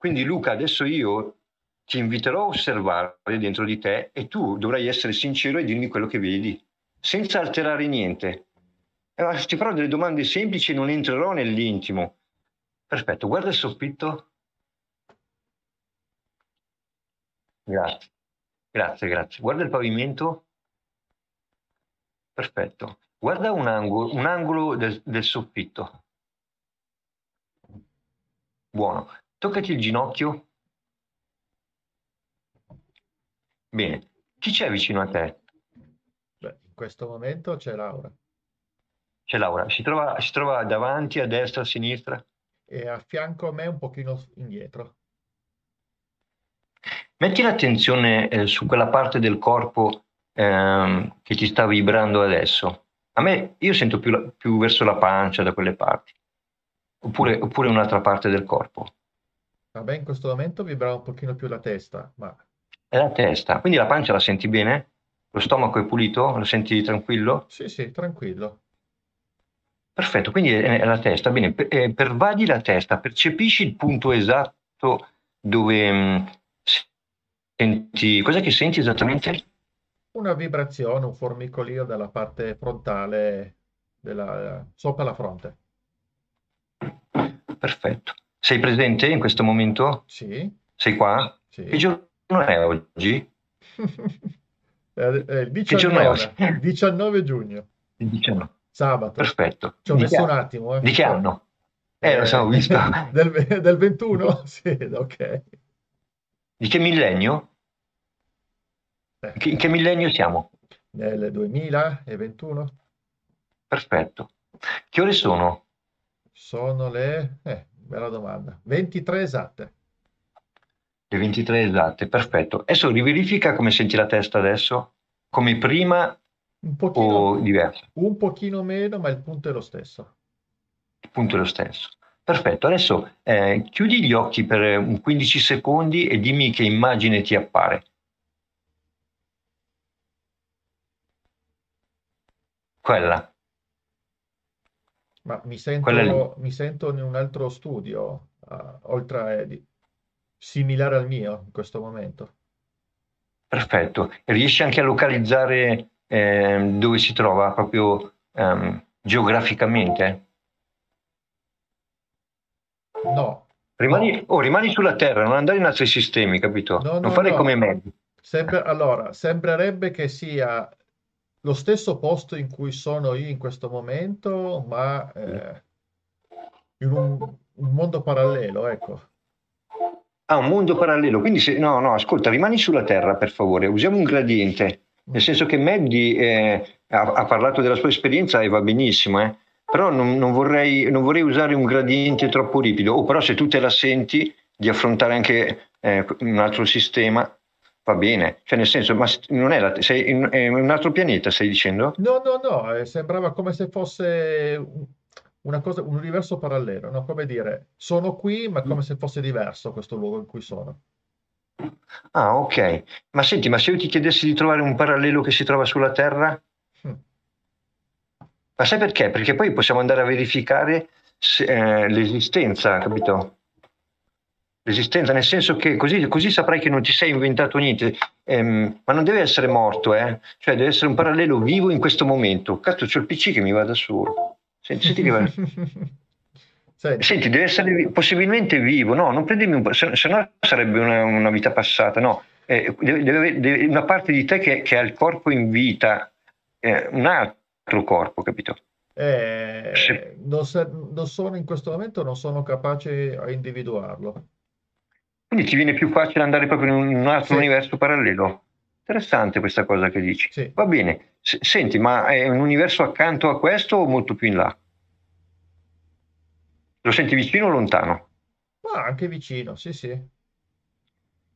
Quindi Luca, adesso io ti inviterò a osservare dentro di te e tu dovrai essere sincero e dirmi quello che vedi, senza alterare niente. Ti farò delle domande semplici e non entrerò nell'intimo. Perfetto, guarda il soffitto. Grazie, grazie, grazie. Guarda il pavimento. Perfetto. Guarda un angolo, un angolo del, del soffitto. Buono. Toccati il ginocchio. Bene. Chi c'è vicino a te? Beh, in questo momento c'è Laura. C'è Laura. Si trova, si trova davanti, a destra, a sinistra? E a fianco a me un pochino indietro. Metti l'attenzione eh, su quella parte del corpo ehm, che ti sta vibrando adesso. A me, io sento più, più verso la pancia da quelle parti, oppure, oppure un'altra parte del corpo. Vabbè, in questo momento vibra un pochino più la testa, ma È la testa, quindi la pancia la senti bene? Lo stomaco è pulito? Lo senti tranquillo? sì, sì, tranquillo. Perfetto, quindi è, la testa. Bene, per, eh, pervadi la testa, percepisci il punto esatto dove mh, senti... Cos'è che senti esattamente? Una vibrazione, un formicolio dalla parte frontale, della, sopra la fronte. Perfetto. Sei presente in questo momento? Sì, Sei qua? sì. Che giorno è oggi? È il Che giorno è oggi? 19, 19 giugno, Il 19. Sabato. Perfetto. Ci ho Di messo che- un attimo. eh. Di che anno? Eh, lo so, ho visto. Del, del 21? Sì, ok. Di che millennio? Eh, Che- In che millennio siamo? Nel 2021 Perfetto. Che ore sono? sono le... Eh, bella domanda. 23 esatte. Le 23 esatte, perfetto. Adesso riverifica come senti la testa adesso, come prima Un pochino, o diverso. un pochino meno, ma il punto è lo stesso. Il punto è lo stesso. Perfetto, adesso eh, chiudi gli occhi per eh, un 15 secondi e dimmi che immagine ti appare. Quella. Ma mi Quella sento, mi sento in un altro studio, ah, oltre a di- similare al mio in questo momento. Perfetto. Riesci anche a localizzare ehm, dove si trova proprio ehm, geograficamente? No, Rimani, oh, rimani sulla Terra, non andare in altri sistemi, capito? no, non no, fare no. come me. Sempre, allora, sembrerebbe che sia lo stesso posto in cui sono io in questo momento, ma eh, in un, un mondo parallelo, ecco. Ah, un mondo parallelo. Quindi se, no, no, ascolta, rimani sulla Terra, per favore. Usiamo un gradiente. Nel senso che Maddie eh, ha, ha parlato della sua esperienza e va benissimo, eh. Però non, non vorrei, non vorrei usare un gradiente troppo ripido. O però se tu te la senti di affrontare anche eh, un altro sistema, va bene. Cioè nel senso, ma non è, la, sei in, è un altro pianeta, stai dicendo? No, no, no, sembrava come se fosse cosa, un universo parallelo, no? Come dire, sono qui, ma come se fosse diverso questo luogo in cui sono. Ah, ok. Ma senti, ma se io ti chiedessi di trovare un parallelo che si trova sulla Terra? Hm. Ma sai perché? Perché poi possiamo andare a verificare se- eh, l'esistenza, capito? L'esistenza, nel senso che così, così saprai che non ti sei inventato niente, Ehm, ma non deve essere morto, eh? Cioè deve essere un parallelo vivo in questo momento. Cazzo, c'ho il PC che mi va da solo. Senti, senti che va. Senti, Senti, deve essere possibilmente vivo, no? Non prendermi un po', se, se no sarebbe una, una vita passata, no? Eh, deve, deve- una parte di te che, che ha il corpo in vita, eh, un altro corpo, capito? eh, Se- non, sa- non sono in questo momento, non sono capace a individuarlo. Quindi ti viene più facile andare proprio in un altro Sì. universo parallelo. Interessante questa cosa che dici. Sì. Va bene, S- senti, ma è un universo accanto a questo o molto più in là? Lo senti vicino o lontano? Ma anche vicino, sì, sì.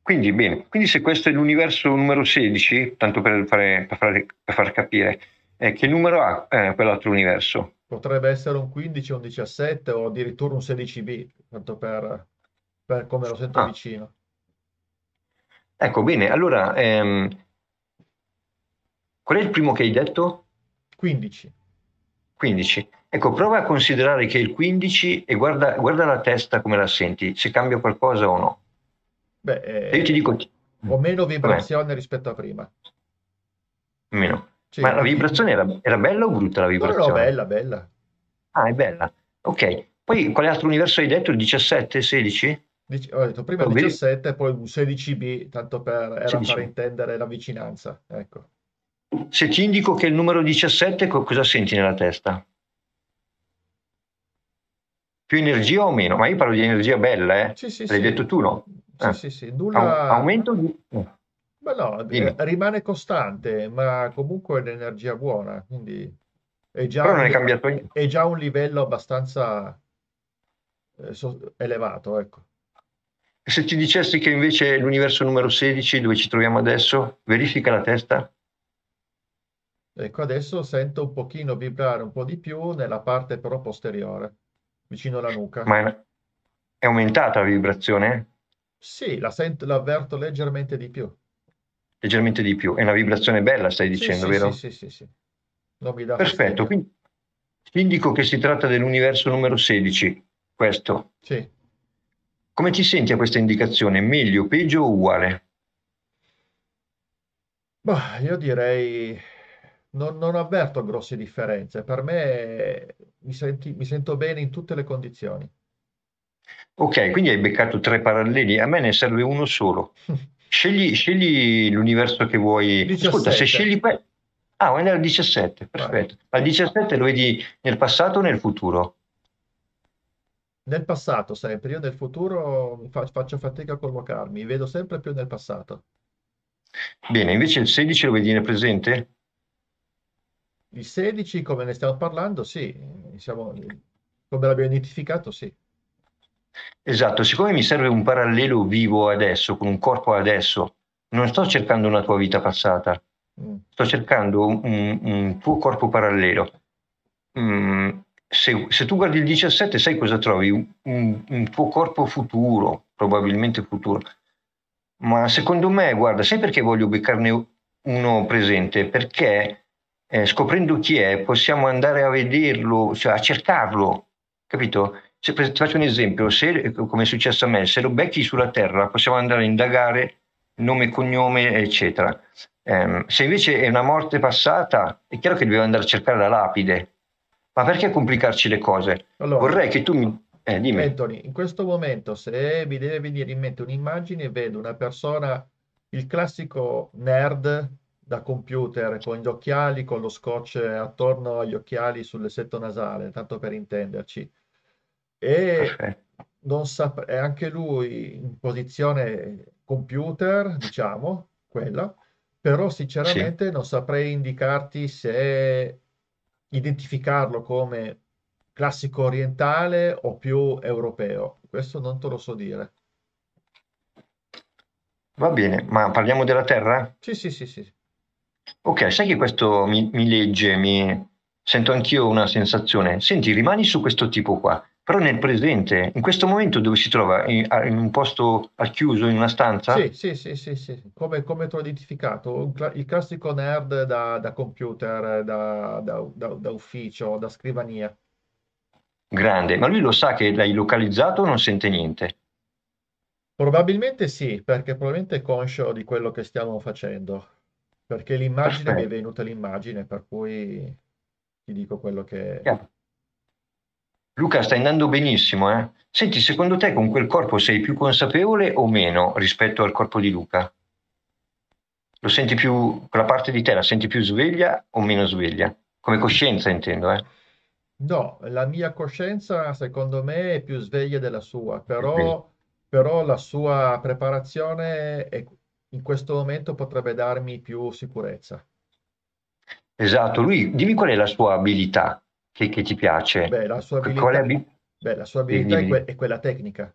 Quindi, bene, quindi se questo è l'universo numero 16, tanto per, fare- per fare- per far capire, eh, che numero ha eh, quell'altro universo? Potrebbe essere un 15, un 17 o addirittura un 16B, tanto per, per come lo sento Ah, vicino. ecco, bene. Allora, ehm, qual è il primo che hai detto? 15. 15. Ecco, prova a considerare che è il 15 e guarda, guarda la testa come la senti, se cambia qualcosa o no. Beh, Se io ti eh, dico... ho meno Com'è? vibrazione rispetto a prima. Meno. Sì, Ma la vibrazione era, era bella o brutta la no, no, vibrazione? bella, bella. Ah, è bella. Ok. Poi quale altro universo hai detto? Il 17, 16? Dic- ho detto prima il Oh, vedi? 17, poi un 16B, tanto per, era 16. per intendere la vicinanza. Ecco. Se ti indico che è il numero 17, co- cosa senti nella testa? Più energia o meno? Ma io parlo di energia bella, eh? Sì, sì, L'hai sì. detto tu, no? Sì, Eh. sì, sì. Nulla... aumento? di- eh, Ma no, Dimmi. eh, rimane costante, ma comunque è un'energia buona, quindi è già Però un, non è cambiato niente. è già un livello abbastanza eh, elevato, ecco. Se ti dicessi che invece l'universo numero 16, dove ci troviamo adesso, verifica la testa? Ecco, adesso sento un pochino vibrare un po' di più nella parte però posteriore, vicino alla nuca. Ma è, aumentata la vibrazione? Sì, la sento, l'avverto leggermente di più. Leggermente di più. È una vibrazione bella, stai dicendo, sì, vero? sì, sì, sì, sì. Non mi dà Perfetto, fastidio. quindi indico che si tratta dell'universo numero 16, questo. Sì. Come ti senti a questa indicazione? Meglio, peggio o uguale? Bah, io direi non, non avverto grosse differenze. Per me mi senti- mi sento bene in tutte le condizioni. Ok, quindi hai beccato tre paralleli, a me ne serve uno solo. Scegli, scegli l'universo che vuoi. Ascolta, se 17. scegli Ah, vuoi andare al 17, Vai. perfetto. Al 17 lo vedi nel passato o nel futuro? Nel passato sempre, io nel futuro faccio fatica a collocarmi, mi vedo sempre più nel passato. Bene, invece il 16 lo vedi nel presente? Il 16, come ne stiamo parlando, sì, siamo, come l'abbiamo identificato, sì. Esatto, siccome mi serve un parallelo vivo adesso, con un corpo adesso, non sto cercando una tua vita passata, Mm. sto cercando un, un- tuo corpo parallelo. Mm, se, se tu guardi il 17, sai cosa trovi? Un- un tuo corpo futuro, probabilmente futuro. Ma secondo me, guarda, sai perché voglio beccarne uno presente? Perché eh, scoprendo chi è, possiamo andare a vederlo, cioè a cercarlo, capito? Se, ti faccio un esempio, se, come è successo a me, se lo becchi sulla Terra, possiamo andare a indagare nome, cognome, eccetera. Ehm, se invece è una morte passata, è chiaro che dobbiamo andare a cercare la lapide. Ma perché complicarci le cose? Allora, Vorrei che tu mi... Eh, dimmi. Anthony, in questo momento, se mi deve venire in mente un'immagine, vedo una persona, il classico nerd da computer con gli occhiali, con lo scotch attorno agli occhiali sul setto nasale, tanto per intenderci. E non sap- è anche lui in posizione computer, diciamo, quella, però Sì. sinceramente non saprei indicarti se identificarlo come classico orientale o più europeo. Questo non te lo so dire. Va bene, ma parliamo della Terra? Sì, sì, sì, sì. Ok, sai che questo mi, mi legge, mi sento anch'io una sensazione. Senti, rimani su questo tipo qua, però nel presente, in questo momento dove si trova? In, in un posto al chiuso, in una stanza? Sì, sì, sì, sì, sì. Come, come te l'ho identificato? Un cla- il classico nerd da, da computer, da, da- da- da ufficio, da scrivania. Grande, ma lui lo sa che l'hai localizzato o non sente niente? Probabilmente sì, perché probabilmente è conscio di quello che stiamo facendo, perché l'immagine mi è venuta l'immagine, per cui ti dico quello che... Chiaro. Luca, stai andando benissimo, eh? Senti, secondo te con quel corpo sei più consapevole o meno rispetto al corpo di Luca? Lo senti più, quella parte di te la senti più sveglia o meno sveglia? Come coscienza intendo, eh? No, la mia coscienza secondo me è più sveglia della sua, però, però la sua preparazione è- in questo momento potrebbe darmi più sicurezza. Esatto, lui, dimmi qual è la sua abilità che, che ti piace. Beh, la sua è abilità, abi- beh, la sua abilità è, que- è quella tecnica,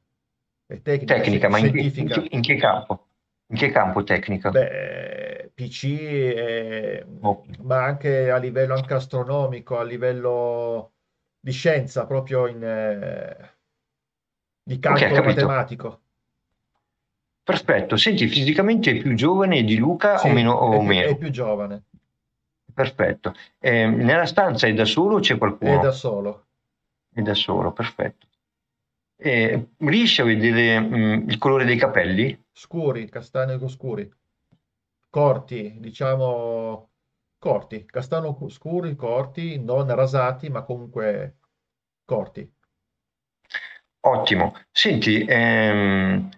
è tecnica, Tecnica, ma in che, in che- in che campo? In che campo tecnica? Beh, PC, e- Ottimo. ma anche a livello anche astronomico, a livello di scienza, proprio in, eh, di calcolo capito. matematico. Perfetto. Senti, fisicamente è più giovane di Luca o Sì, meno? è O più, è meno? più giovane, Perfetto. Eh, nella stanza è da solo o c'è è da qualcuno? solo. È da solo, perfetto. Eh, riesci a vedere mm, il colore dei capelli? Scuri, castani scuri, corti, diciamo corti, castano cu- scuri, corti, non rasati, ma comunque corti. Ottimo. Senti, ehm,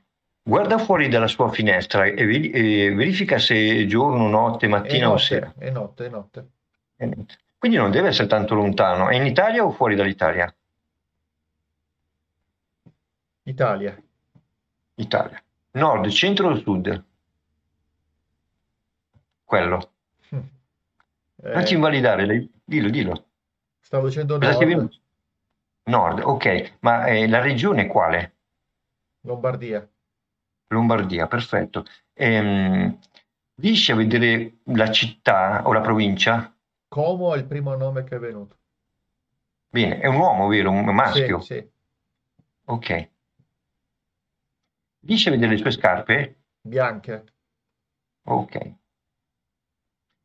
guarda fuori dalla sua finestra e, vedi- e verifica se è giorno, notte, È mattina o sera. notte, è notte, è notte. Eh, Quindi non deve essere tanto lontano. È in Italia o fuori dall'Italia? Italia. Italia. Nord, centro o sud? Quello. Hm. Non ti Eh, invalidare, dai. dillo, dillo. stavo dicendo Cosa ti è nord, venuto? Nord, ok, ma eh, la regione quale? Lombardia. Lombardia, perfetto. Ehm, riesci a vedere la città o la provincia? Como è il primo nome che è venuto. Bene, è un uomo, vero? Un Sì, maschio? sì, Ok. Riesci a vedere le sue scarpe? bianche. Ok.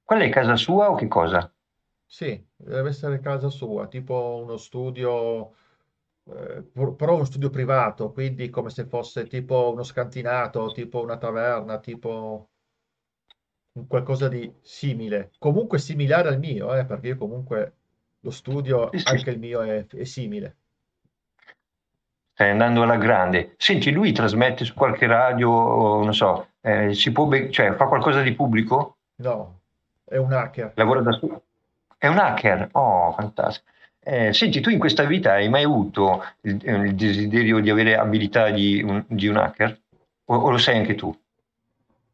Quella è casa sua o che cosa? Sì, deve essere casa sua, tipo uno studio, però uno studio privato, quindi come se fosse tipo uno scantinato, tipo una taverna, tipo un qualcosa di simile. Comunque similare al mio, eh, perché io comunque lo studio, anche il mio è, è simile. stai andando alla grande. Senti, lui trasmette su qualche radio, non so, eh, si può be- cioè fa qualcosa di pubblico? No, è un hacker. Lavora da solo? È un hacker? Oh, fantastico. Eh, senti, tu in questa vita hai mai avuto il, eh, il desiderio di avere abilità di un, di un hacker? O, o lo sei anche tu?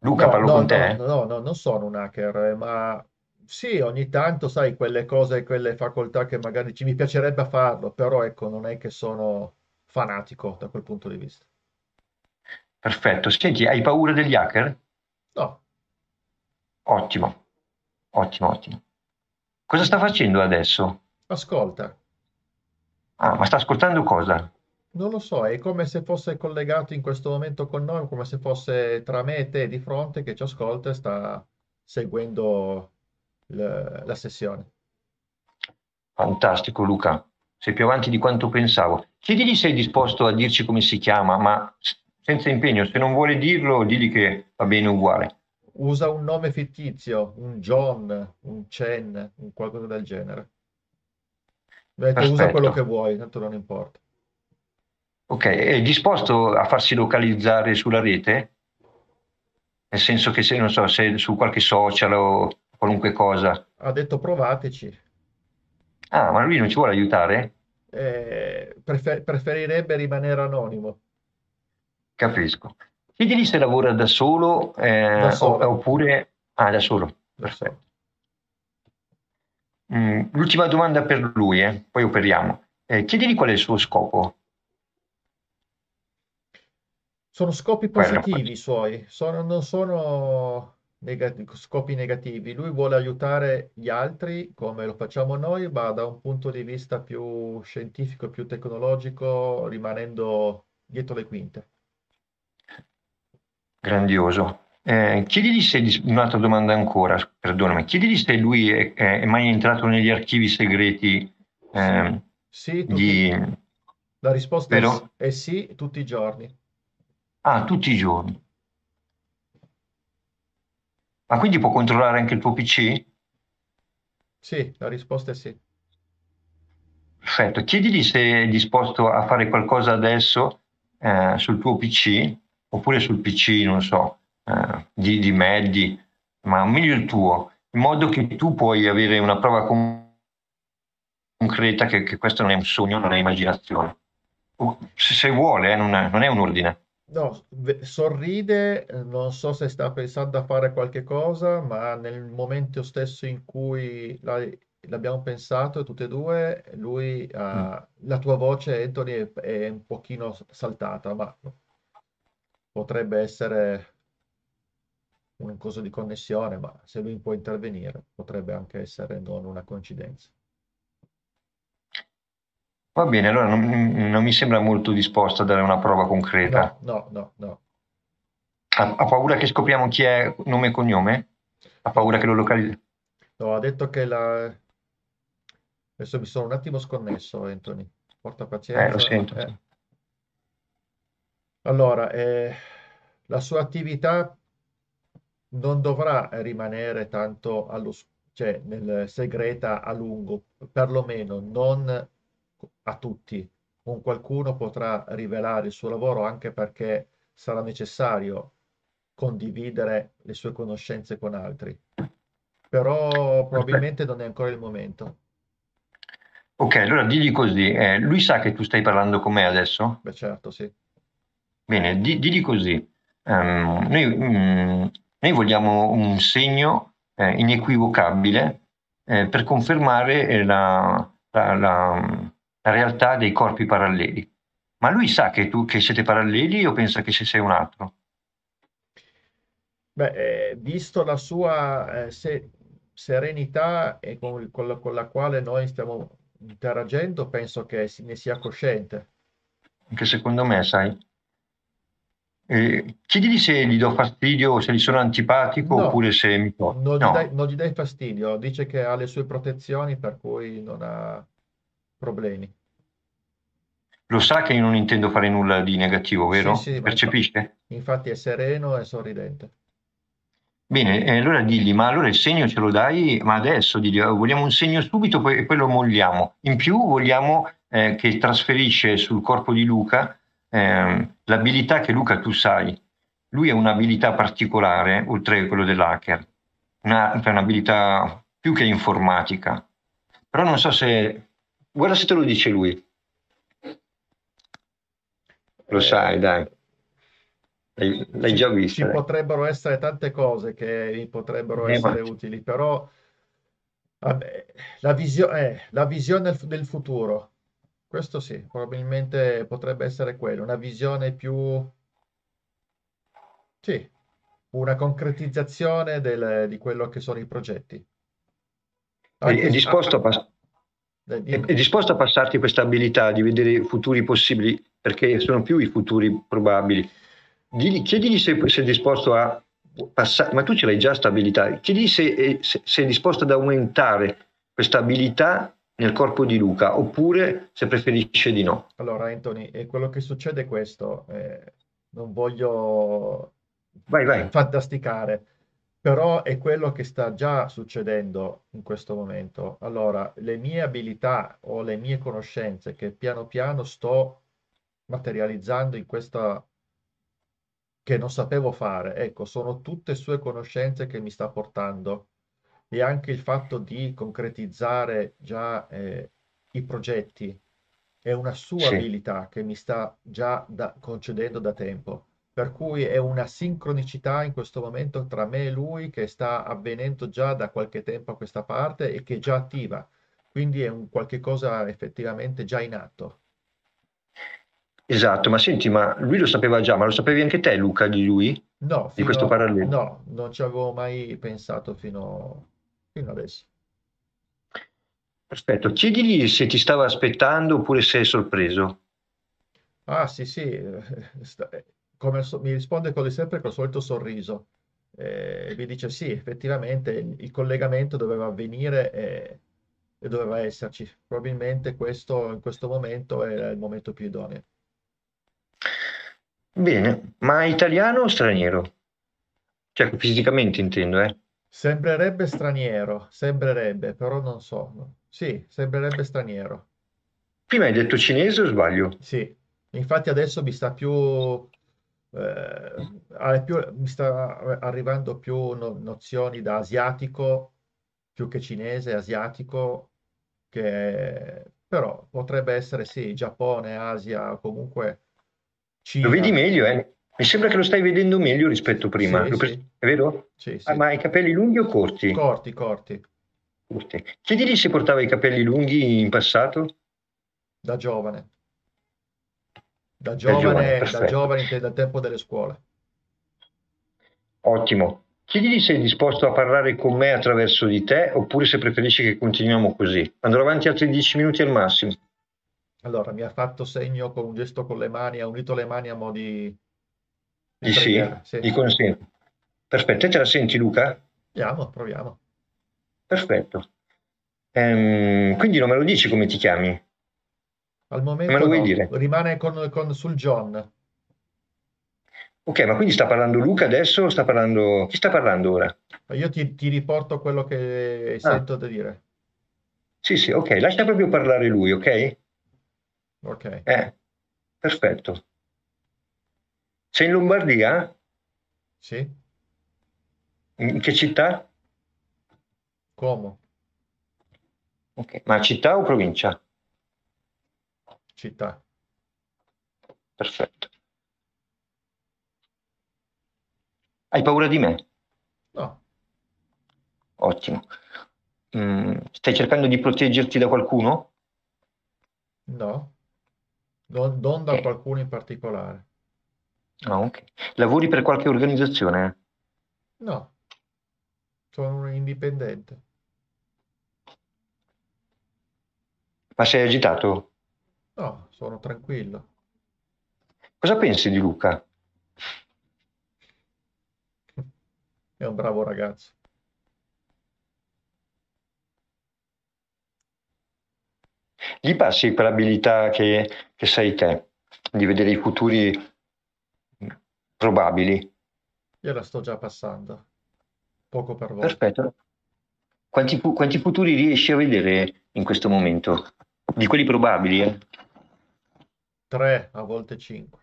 Luca, No, parlo no, con no, te? no, no, non sono un hacker, eh, ma sì, ogni tanto, sai, quelle cose, quelle facoltà che magari ci mi piacerebbe farlo, però ecco, non è che sono fanatico da quel punto di vista. Perfetto. Senti, hai paura degli hacker? No, Ottimo, ottimo, ottimo. Cosa sta facendo adesso? Ascolta, Ah, ma sta ascoltando cosa? non lo so, è come se fosse collegato in questo momento con noi, come se fosse tra me e te di fronte che ci ascolta e sta seguendo l- la sessione. Fantastico, Luca. Sei più avanti di quanto pensavo. Chiedigli se è disposto a dirci come si chiama, ma senza impegno. Se non vuole dirlo, digli che va bene uguale. Usa un nome fittizio, un John, un Chen, un qualcosa del genere. Detto usa quello che Perfetto. vuoi, tanto non importa. Ok, è disposto a farsi localizzare sulla rete? Nel senso che se, non so, se su qualche social o qualunque cosa. Ha detto provateci. Ah, ma lui non ci vuole aiutare? Eh, prefer- preferirebbe rimanere anonimo, Capisco. Chiedigli se lavora da solo eh, solo, oppure... Ah, da solo. da solo. Mm, l'ultima domanda per lui, eh, poi operiamo. Eh, chiedigli qual è il suo scopo. Sono scopi Quello, positivi i suoi, sono- non sono negati- scopi negativi. Lui vuole aiutare gli altri come lo facciamo noi, ma da un punto di vista più scientifico più tecnologico, rimanendo dietro le quinte. grandioso. Eh, chiedigli se, un'altra domanda ancora, perdonami, chiedigli se lui è, è- mai entrato negli archivi segreti Sì, ehm, sì, tutti, di... la risposta vero? è sì, tutti i giorni. Ah, tutti i giorni. Ma quindi può controllare anche il tuo PC? Sì, la risposta è sì. Perfetto. Chiedigli se è disposto a fare qualcosa adesso eh, sul tuo PC, oppure sul PC, non so, eh, di, di Maddy, ma meglio il tuo, in modo che tu puoi avere una prova con- concreta che, che questo non è un sogno, non è immaginazione. Se, se vuole, eh, non è, non è un ordine. No, sorride, eh, non so se sta pensando a fare qualche cosa, ma nel momento stesso in cui la- l'abbiamo pensato tutte e due, lui, Mm. ha- la tua voce, Anthony, è, è un pochino saltata, ma potrebbe essere un coso di connessione, ma se lui può intervenire potrebbe anche essere non una coincidenza. Va bene, allora non, non mi sembra molto disposto a dare una prova concreta. No, no, no, no. Ha, ha paura che scopriamo chi è nome e cognome? Ha paura che lo localizzi? No, ha detto che la... Adesso mi sono un attimo sconnesso, Anthony. Porta pazienza. Eh, lo sento. Eh. Allora, eh, la sua attività non dovrà rimanere tanto allo, cioè, nel segreta a lungo, perlomeno non a tutti. Un qualcuno potrà rivelare il suo lavoro anche perché sarà necessario condividere le sue conoscenze con altri. Però probabilmente non è ancora il momento. Ok, allora digli così, eh, lui sa che tu stai parlando con me adesso? Beh certo, sì. Bene, di, digli così, um, noi, um, noi, vogliamo un segno eh, inequivocabile eh, per confermare eh, la, la, la, la, realtà dei corpi paralleli. Ma lui sa che tu che siete paralleli o pensa che sei un altro? Beh, eh, visto la sua eh, se, serenità e con, con, la, con la quale noi stiamo interagendo, penso che ne sia cosciente. Anche secondo me, sai. Eh, chiedili se gli do fastidio, se gli sono antipatico No, oppure se mi può. non gli dai, No, non gli dai fastidio, dice che ha le sue protezioni per cui non ha problemi. lo sa che io non intendo fare nulla di negativo, Sì, vero? sì, infa- Percepisce? infatti è sereno e sorridente. Bene, eh, allora digli, ma allora il segno ce lo dai? Ma adesso digli, "Oh, vogliamo un segno subito poi, e poi lo molliamo. In più vogliamo eh, che trasferisce sul corpo di Luca ehm, l'abilità che Luca tu sai. Lui ha un'abilità particolare, oltre a quello dell'hacker, una, un'abilità più che informatica. Però non so se... Guarda se te lo dice lui. Lo sai, Eh, dai. L'hai, l'hai ci, già ci visto, dai. potrebbero essere tante cose che potrebbero Eh, essere utili, però vabbè, la visio- eh, la visione del futuro, questo sì, probabilmente potrebbe essere quello, una visione più, sì, una concretizzazione del- di quello che sono i progetti. È, Anche è disposto a pass- è- disposto a passarti questa abilità di vedere futuri possibili, perché sono più i futuri probabili. Digli- chiedigli se, se è disposto a passare, ma tu ce l'hai già questa abilità, chiedigli se, è- se- se è disposto ad aumentare questa abilità nel corpo di Luca, oppure se preferisce di no. Allora, Anthony, quello che succede è questo, eh, non voglio Vai, vai. fantasticare, però è quello che sta già succedendo in questo momento. Allora, le mie abilità o le mie conoscenze che piano piano sto materializzando in questa che non sapevo fare, ecco, sono tutte sue conoscenze che mi sta portando e anche il fatto di concretizzare già eh, i progetti è una sua Sì. abilità che mi sta già da- concedendo da tempo. Per cui è una sincronicità in questo momento tra me e lui che sta avvenendo già da qualche tempo a questa parte e che è già attiva. Quindi è un qualche cosa effettivamente già in atto. Esatto, ma senti, ma lui lo sapeva già, ma lo sapevi anche te, Luca, di lui? No, Di questo parallelo? no, non ci avevo mai pensato fino, fino adesso. Perfetto, chiedigli se ti stava aspettando oppure se è sorpreso. Ah, sì, sì, eh, eh, come mi risponde come sempre col solito sorriso. Eh, mi dice sì, effettivamente il, il collegamento doveva avvenire e, e doveva esserci. Probabilmente questo in questo momento era il momento più idoneo. Bene, ma italiano o straniero? Cioè, fisicamente intendo, eh? Sembrerebbe straniero, sembrerebbe, però non so. Sì, sembrerebbe straniero. Prima hai detto cinese o sbaglio? Sì, infatti adesso mi sta più, eh, più- mi sta arrivando più no- nozioni da asiatico più che cinese, asiatico, che però potrebbe essere sì, Giappone, Asia, comunque Lo vedi Cina. meglio, eh? Mi sembra che lo stai vedendo meglio rispetto a prima. Sì, Lo pre- sì, È vero? sì, Ah, sì. ma hai i capelli lunghi o corti? Corti, corti, Corti. Chiedili se portava i capelli lunghi in passato. da giovane, da Da giovane, giovane, da giovane intendo al tempo delle scuole. Ottimo. chiedili se è disposto a parlare con me attraverso di te oppure se preferisci che continuiamo così. Andrò avanti altri dieci minuti al massimo. Allora, mi ha fatto segno con un gesto con le mani, ha unito le mani a mo' di... Di sì, sì. di consente. Perfetto, e te la senti Luca? Proviamo, proviamo. Perfetto. Ehm, quindi non me lo dici come ti chiami? Al momento Me lo vuoi no, dire? rimane con, con- sul John. Ok, ma quindi sta parlando Luca adesso sta parlando... Chi sta parlando ora? Io ti, ti riporto quello che Ah. sento da dire. Sì, sì, ok, lascia proprio parlare lui, ok? Ok. Eh, perfetto. Sei in Lombardia? Sì? In che città? Como? Ok, ma città o provincia? Città. Perfetto. Hai paura di me? No, Ottimo. Mm, stai cercando di proteggerti da qualcuno? no. Non, non da Ok. qualcuno in particolare. Ah, ok. Lavori per qualche organizzazione? No. Sono un indipendente. Ma sei agitato? No, sono tranquillo. Cosa pensi di Luca? È un bravo ragazzo. Gli passi quell'abilità che, che sei te, di vedere i futuri probabili? Io la sto già passando. Poco per volta. Perfetto. Quanti, quanti futuri riesci a vedere in questo momento? Di quelli probabili, eh? Tre, a volte cinque.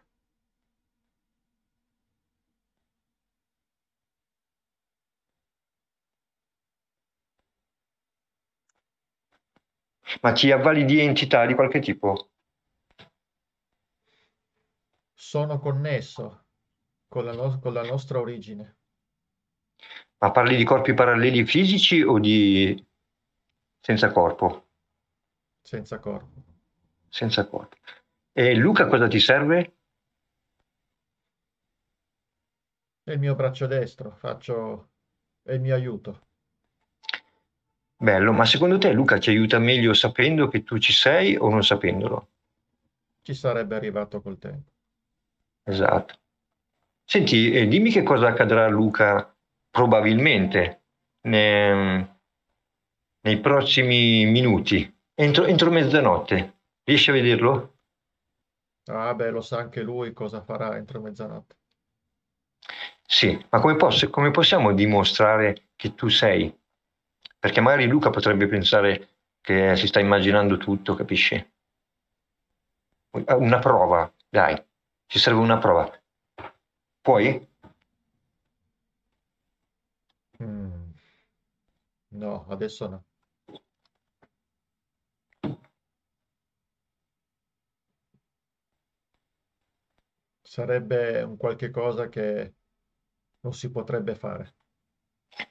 Ma ti avvali di entità di qualche tipo? Sono connesso con la, no- con la nostra origine. Ma parli di corpi paralleli fisici o di senza corpo? senza corpo. Senza corpo. E Luca cosa ti serve? È il mio braccio destro, faccio... è il mio aiuto. Bello, ma secondo te Luca ti aiuta meglio sapendo che tu ci sei o non sapendolo? Ci sarebbe arrivato col tempo. Esatto. Senti, eh, dimmi che cosa accadrà a Luca probabilmente ne- nei prossimi minuti, entro, entro mezzanotte. Riesci a vederlo? Ah, beh, lo sa anche lui cosa farà entro mezzanotte. Sì, ma come, posso- come possiamo dimostrare che tu sei? Perché magari Luca potrebbe pensare che si sta immaginando tutto, capisci? Una prova, dai, ci serve una prova. Puoi? Mm. No, adesso no. Sarebbe un qualche cosa che non si potrebbe fare.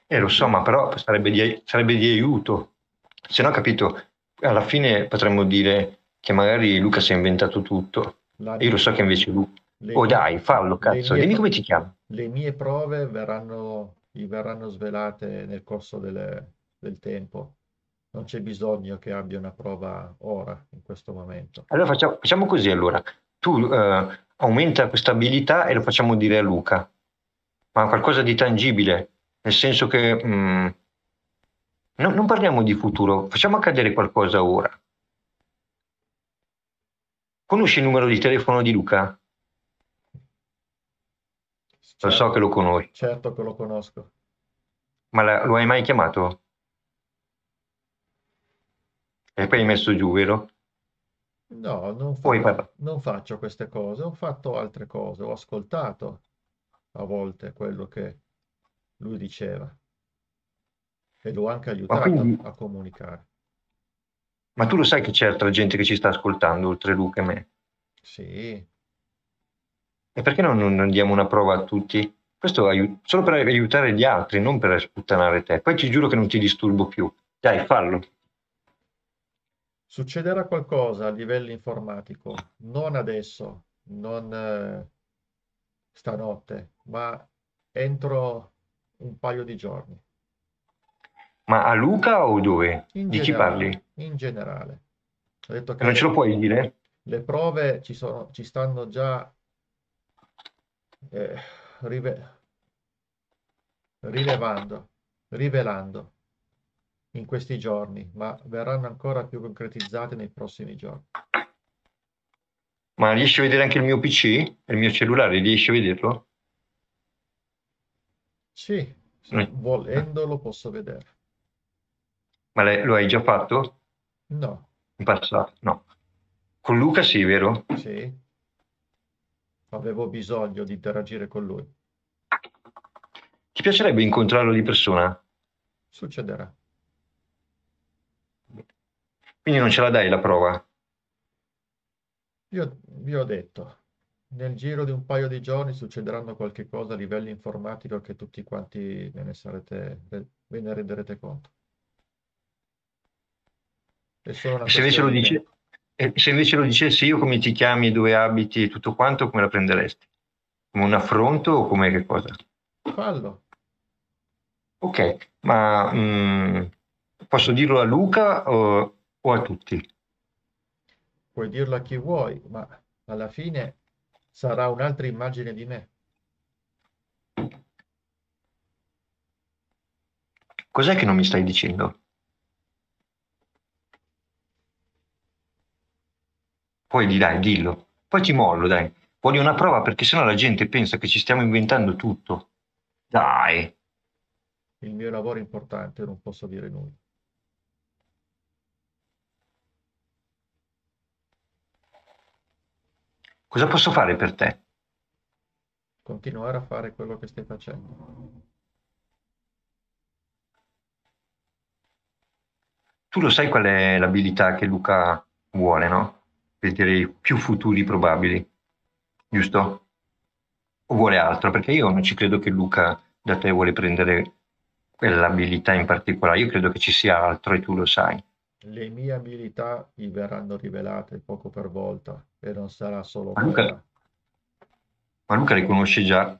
Eh, lo so, ma però sarebbe di, sarebbe di aiuto. Se no, capito, alla fine potremmo dire che magari Luca si è inventato tutto. La- E io lo so che invece Luca... le Oh mie- dai, fallo, cazzo. Dimmi come ti chiami. Le mie prove verranno, verranno svelate nel corso delle- del tempo. Non c'è bisogno che abbia una prova ora, in questo momento. Allora facciamo, facciamo così allora. Tu eh, aumenta questa abilità e lo facciamo dire a Luca. Ma qualcosa di tangibile, nel senso che mm, no- non parliamo di futuro, facciamo accadere qualcosa ora. Conosci il numero di telefono di Luca? Lo so che lo conosci, Certo che lo conosco. ma la- lo hai mai chiamato? E poi hai messo giù, vero? No, non, fa- Poi non faccio queste cose, ho fatto altre cose, ho ascoltato a volte quello che lui diceva e l'ho anche aiutato quindi- a comunicare. Ma tu lo sai che c'è altra gente che ci sta ascoltando, oltre Luca e me? Sì, E perché non, non- diamo una prova a tutti? Questo aiu- solo per aiutare gli altri, non per sputtanare te. Poi ti giuro che non ti disturbo più. Dai, fallo. succederà qualcosa a livello informatico, non adesso, non eh, stanotte, ma entro un paio di giorni. Ma a Luca o dove? In Di chi generale, parli? in generale. Ho detto che Non ce lo puoi dire? le prove ci sono, ci stanno già eh, rive- rilevando, rivelando in questi giorni, ma verranno ancora più concretizzate nei prossimi giorni. Ma riesci a vedere anche il mio PC? Il mio cellulare, riesci a vederlo? Sì, sì, Mm. volendo lo posso vedere. Ma le- lo hai già fatto No, in passato? No. Con Luca sì, vero? sì, avevo bisogno di interagire con lui. Ti piacerebbe incontrarlo di persona? Succederà. Quindi non ce la dai la prova? Io vi ho detto, nel giro di un paio di giorni succederanno qualche cosa a livello informatico che tutti quanti ve ne sarete, ve ne renderete conto. E se invece lo questione di dice, tempo. E se invece lo dicessi io come ti chiami, dove abiti e tutto quanto, come la prenderesti? Come un affronto o come che cosa? Fallo. Ok, ma mm, posso dirlo a Luca o, o a tutti? Puoi dirlo a chi vuoi, ma alla fine sarà un'altra immagine di me. Cos'è che non mi stai dicendo? Poi di dai, dillo. Poi ti mollo, dai. Voglio una prova perché sennò la gente pensa che ci stiamo inventando tutto. Dai. Il mio lavoro è importante, non posso dire nulla. Cosa posso fare per te? Continuare a fare quello che stai facendo. Tu lo sai qual è l'abilità che Luca vuole, no? Vedere i più futuri probabili, giusto? O vuole altro? Perché io non ci credo che Luca da te vuole prendere quell'abilità in particolare. Io credo che ci sia altro e tu lo sai. Le mie abilità gli verranno rivelate poco per volta e non sarà solo Ma Luca, quella. ma Luca le conosce già.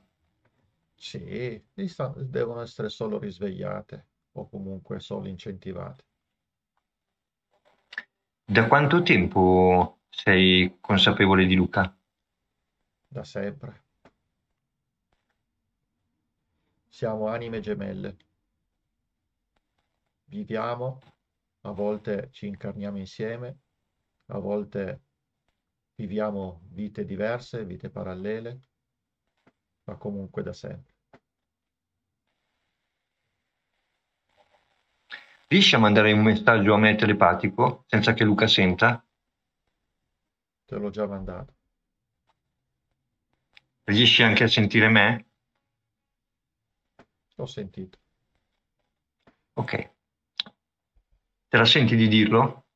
Sì, devono essere solo risvegliate o comunque solo incentivate. Da quanto tempo sei consapevole di Luca? Da sempre. Siamo anime gemelle. Viviamo, a volte ci incarniamo insieme, a volte viviamo vite diverse, vite parallele, ma comunque da sempre. Riesci a mandare un messaggio a me telepatico senza che Luca senta? Te l'ho già mandato. Riesci anche a sentire me? L'ho sentito. Ok. Te la senti di dirlo?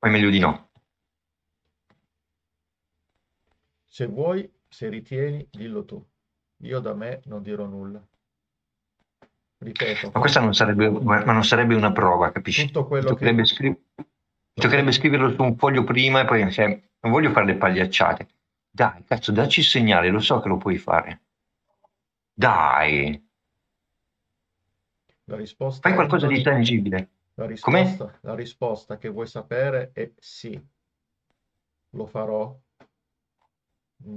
O è meglio di no? Se vuoi, se ritieni, dillo tu. Io da me non dirò nulla. Ripeto, Ma questa non sarebbe, ma non sarebbe una prova, capisci? tutto quello che... toccherebbe, scri- toccherebbe scriverlo su un foglio prima e poi cioè, non voglio fare le pagliacciate. Dai, cazzo, dacci il segnale, lo so che lo puoi fare. Dai, La risposta fai qualcosa di tangibile. La Com'è? risposta, la risposta che vuoi sapere è sì, lo farò,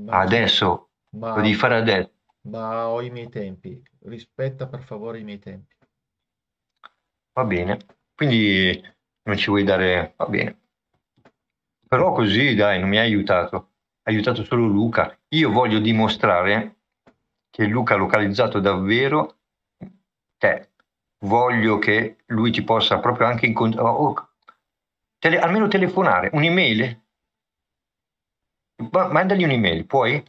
ma, Adesso, ma- lo devi fare adesso. ma ho i miei tempi. Rispetta per favore i miei tempi. Va bene. Quindi non ci vuoi dare... Va bene. Però così, dai, non mi hai aiutato. Hai aiutato solo Luca. Io voglio dimostrare che Luca ha localizzato davvero te. Voglio che lui ti possa proprio anche incontrare... almeno telefonare. Un'email? Ma- Mandagli un'email, puoi?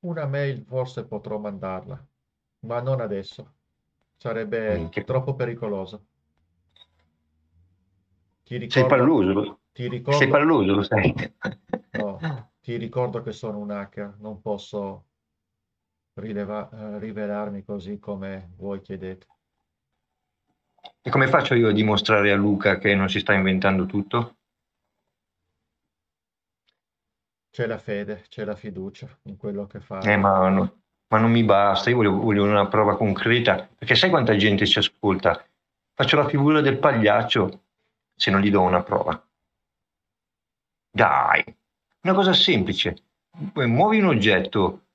Una mail forse potrò mandarla, ma non adesso. Sarebbe Minchia. troppo pericoloso. Ti Sei ricordo, palloso, lo- ti ricordo, sei palloso, lo sai. no, ti ricordo che sono un hacker, non posso rileva- eh, rivelarmi così come voi chiedete. E come faccio io a dimostrare a Luca che non si sta inventando tutto? C'è la fede, c'è la fiducia in quello che fa. Eh, ma no- ma non mi basta, io voglio, voglio una prova concreta, perché sai quanta gente ci ascolta? Faccio la figura del pagliaccio se non gli do una prova. Dai, una cosa semplice. Muovi un oggetto,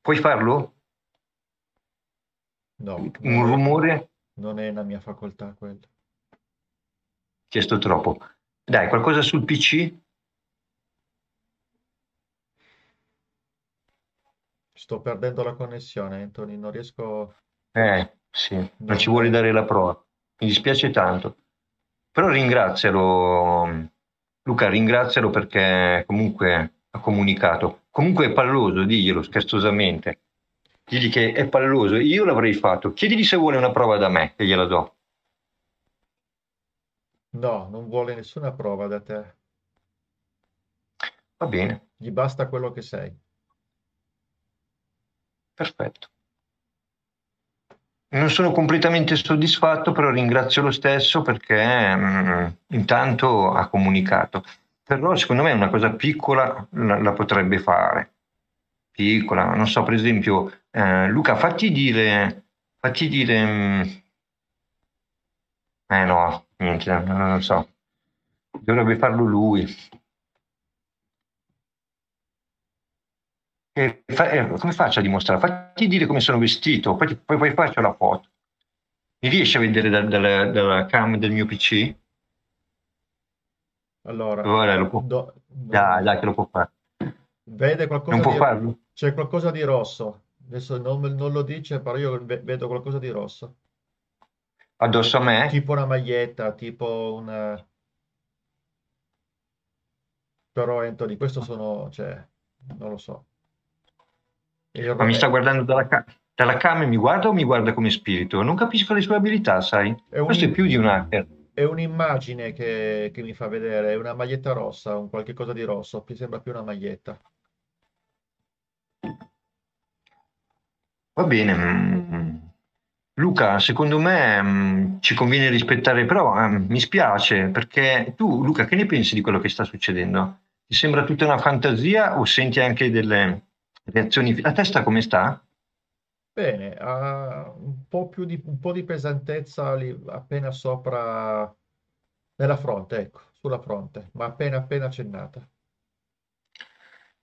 puoi farlo? No, Un rumore? non è la mia facoltà quello. Chiesto troppo. Dai, qualcosa sul PC? Sto perdendo la connessione, Anthony, non riesco... Eh, sì, non No. ci vuole dare la prova. Mi dispiace tanto. Però ringrazialo, Luca, ringrazialo perché comunque ha comunicato. Comunque è palloso, diglielo scherzosamente. Digli che è palloso, io l'avrei fatto. Chiedigli se vuole una prova da me e gliela do. No, non vuole nessuna prova da te. Va bene, Gli basta quello che sei. perfetto. Non sono completamente soddisfatto, però ringrazio lo stesso perché mm, intanto ha comunicato. Però secondo me una cosa piccola la, la potrebbe fare. Piccola, non so, per esempio, eh, Luca, fatti dire, fatti dire, mm, eh no, niente, non lo so, dovrebbe farlo lui. E fa- eh, come faccio a dimostrare? Fatti dire come sono vestito, poi, poi, poi faccio la foto. Mi riesci a vedere dal- dalla, dalla cam del mio PC? Allora, Ora lo può- do- Dai, dai, che lo può fare. vede qualcosa Non può di... farlo? C'è qualcosa di rosso. Adesso non, non lo dice, però io ve- vedo qualcosa di rosso. Addosso a me? Tipo una maglietta, tipo una... Però Anthony, questo sono, cioè, non lo so. Ma mi sta guardando dalla, ca- dalla cam e mi guarda o mi guarda come spirito? Non capisco le sue abilità, sai? È un- Questo è più di un hacker. È un'immagine che, che mi fa vedere, è una maglietta rossa, un qualche cosa di rosso, mi sembra più una maglietta. Va bene. mm. Luca, secondo me mm, ci conviene rispettare, però mm, mi spiace perché tu, Luca, che ne pensi di quello che sta succedendo? Ti sembra tutta una fantasia o senti anche delle reazioni? La testa come sta? Bene, ha un po' più di, un po' di pesantezza lì, appena sopra, nella fronte, ecco, sulla fronte, ma appena appena accennata.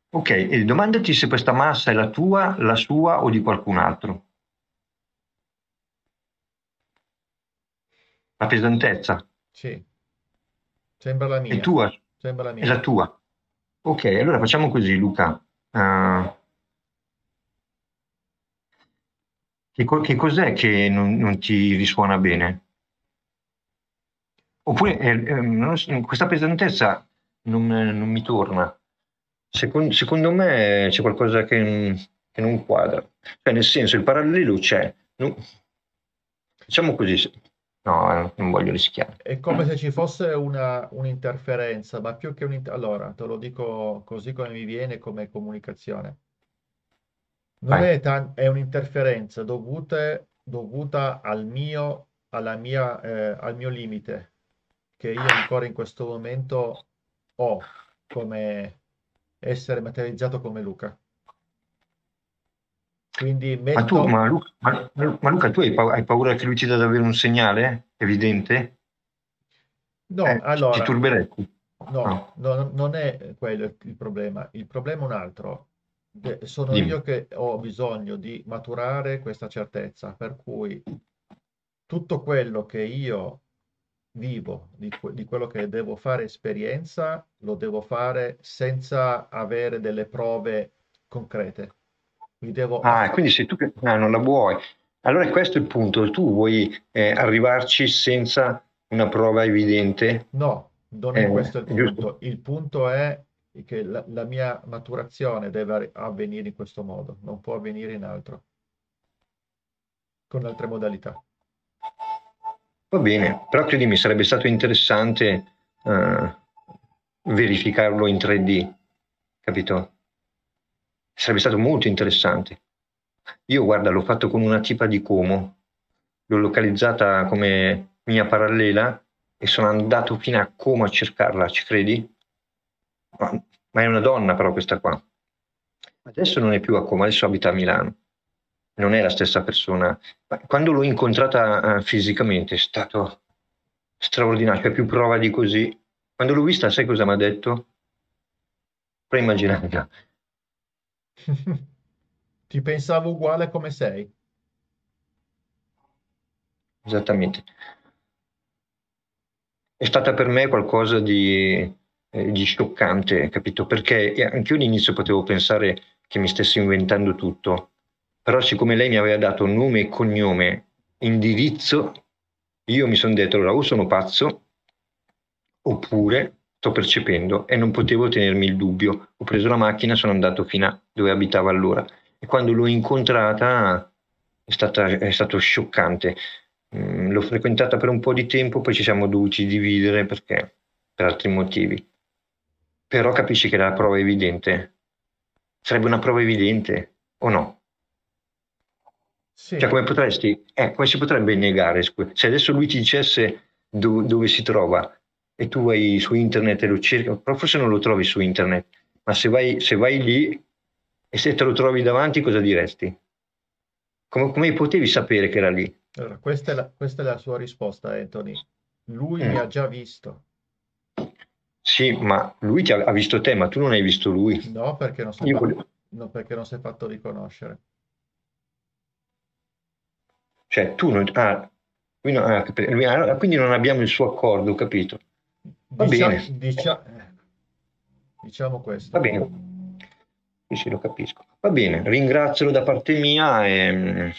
Ok, e domandati se questa massa è la tua, la sua o di qualcun altro. La pesantezza Sì, sembra la è mia, tua, sembra la è la mia. tua. Ok, allora facciamo così, Luca. Ah, che, co- che cos'è che non, non ti risuona bene? Oppure eh, eh, questa pesantezza non, non mi torna. Secon- secondo me c'è qualcosa che, che non quadra. Cioè, nel senso, il parallelo c'è. Non- Facciamo così. No, non voglio rischiare. È come se ci fosse una, un'interferenza, ma più che un'inter... Allora, te lo dico così come mi viene come comunicazione. Non Vai. è, tan- è un'interferenza dovute- dovuta al mio, alla mia, eh, al mio limite, che io ancora in questo momento ho come essere materializzato come Luca. Quindi Ma tu, ma, Lu- ma- ma Luca, tu hai, pa- hai paura che lui ti dà davvero un segnale evidente? No, Eh, ti- ti allora... turberesti? No, No. no, non è quello il problema. Il problema è un altro. Sono Dimmi. io che ho bisogno di maturare questa certezza, per cui tutto quello che io vivo, di, que- di quello che devo fare esperienza, lo devo fare senza avere delle prove concrete. Mi devo Ah, quindi sei tu ah, non la vuoi. Allora questo è il punto. Tu vuoi eh, arrivarci senza una prova evidente? No, non è Eh, questo il giusto. punto. Il punto è che la, la mia maturazione deve avvenire in questo modo, non può avvenire in altro, con altre modalità. Va bene, però credimi, sarebbe stato interessante eh, verificarlo in 3D, capito? Sarebbe stato molto interessante. Io, guarda, l'ho fatto con una tipa di Como, l'ho localizzata come mia parallela e sono andato fino a Como a cercarla, ci credi? Ma, ma è una donna però questa qua. Adesso non è più a Como, adesso abita a Milano. non è la stessa persona. Quando l'ho incontrata uh, fisicamente è stato straordinario, cioè più prova di così. Quando l'ho vista, sai cosa mi ha detto? Puoi immaginare. Ti pensavo uguale come sei. Esattamente. È stata per me qualcosa di, eh, di scioccante, capito? Perché anche io all'inizio potevo pensare che mi stesse inventando tutto, però siccome lei mi aveva dato nome e cognome, indirizzo, io mi sono detto allora o sono pazzo oppure sto percependo e non potevo tenermi il dubbio. Ho preso la macchina sono andato fino a dove abitava allora e quando l'ho incontrata è, stata, è stato scioccante. Mm, l'ho frequentata per un po' di tempo, poi ci siamo dovuti dividere perché per altri motivi. Però capisci che la prova è evidente. Sarebbe una prova evidente o no? Sì. Cioè, come potresti, eh, come si potrebbe negare? Se adesso lui ti dicesse do, dove si trova e tu vai su internet e lo cerchi, però forse non lo trovi su internet, ma se vai, se vai lì e se te lo trovi davanti, cosa diresti? Come, come potevi sapere che era lì? Allora, questa, è la, questa è la sua risposta, Anthony. Lui mm. mi ha già visto. Sì, ma lui ti ha, ha, visto te, ma tu non hai visto lui. No, perché non si è fatto, no, perché non si è fatto riconoscere. Cioè, tu non... Ah, lui non ah, lui, ah, quindi non abbiamo il suo accordo, capito? Va Dicia, bene. Dicia, diciamo questo. Va bene. Sì, sì, lo capisco. Va bene, ringrazialo da parte mia e,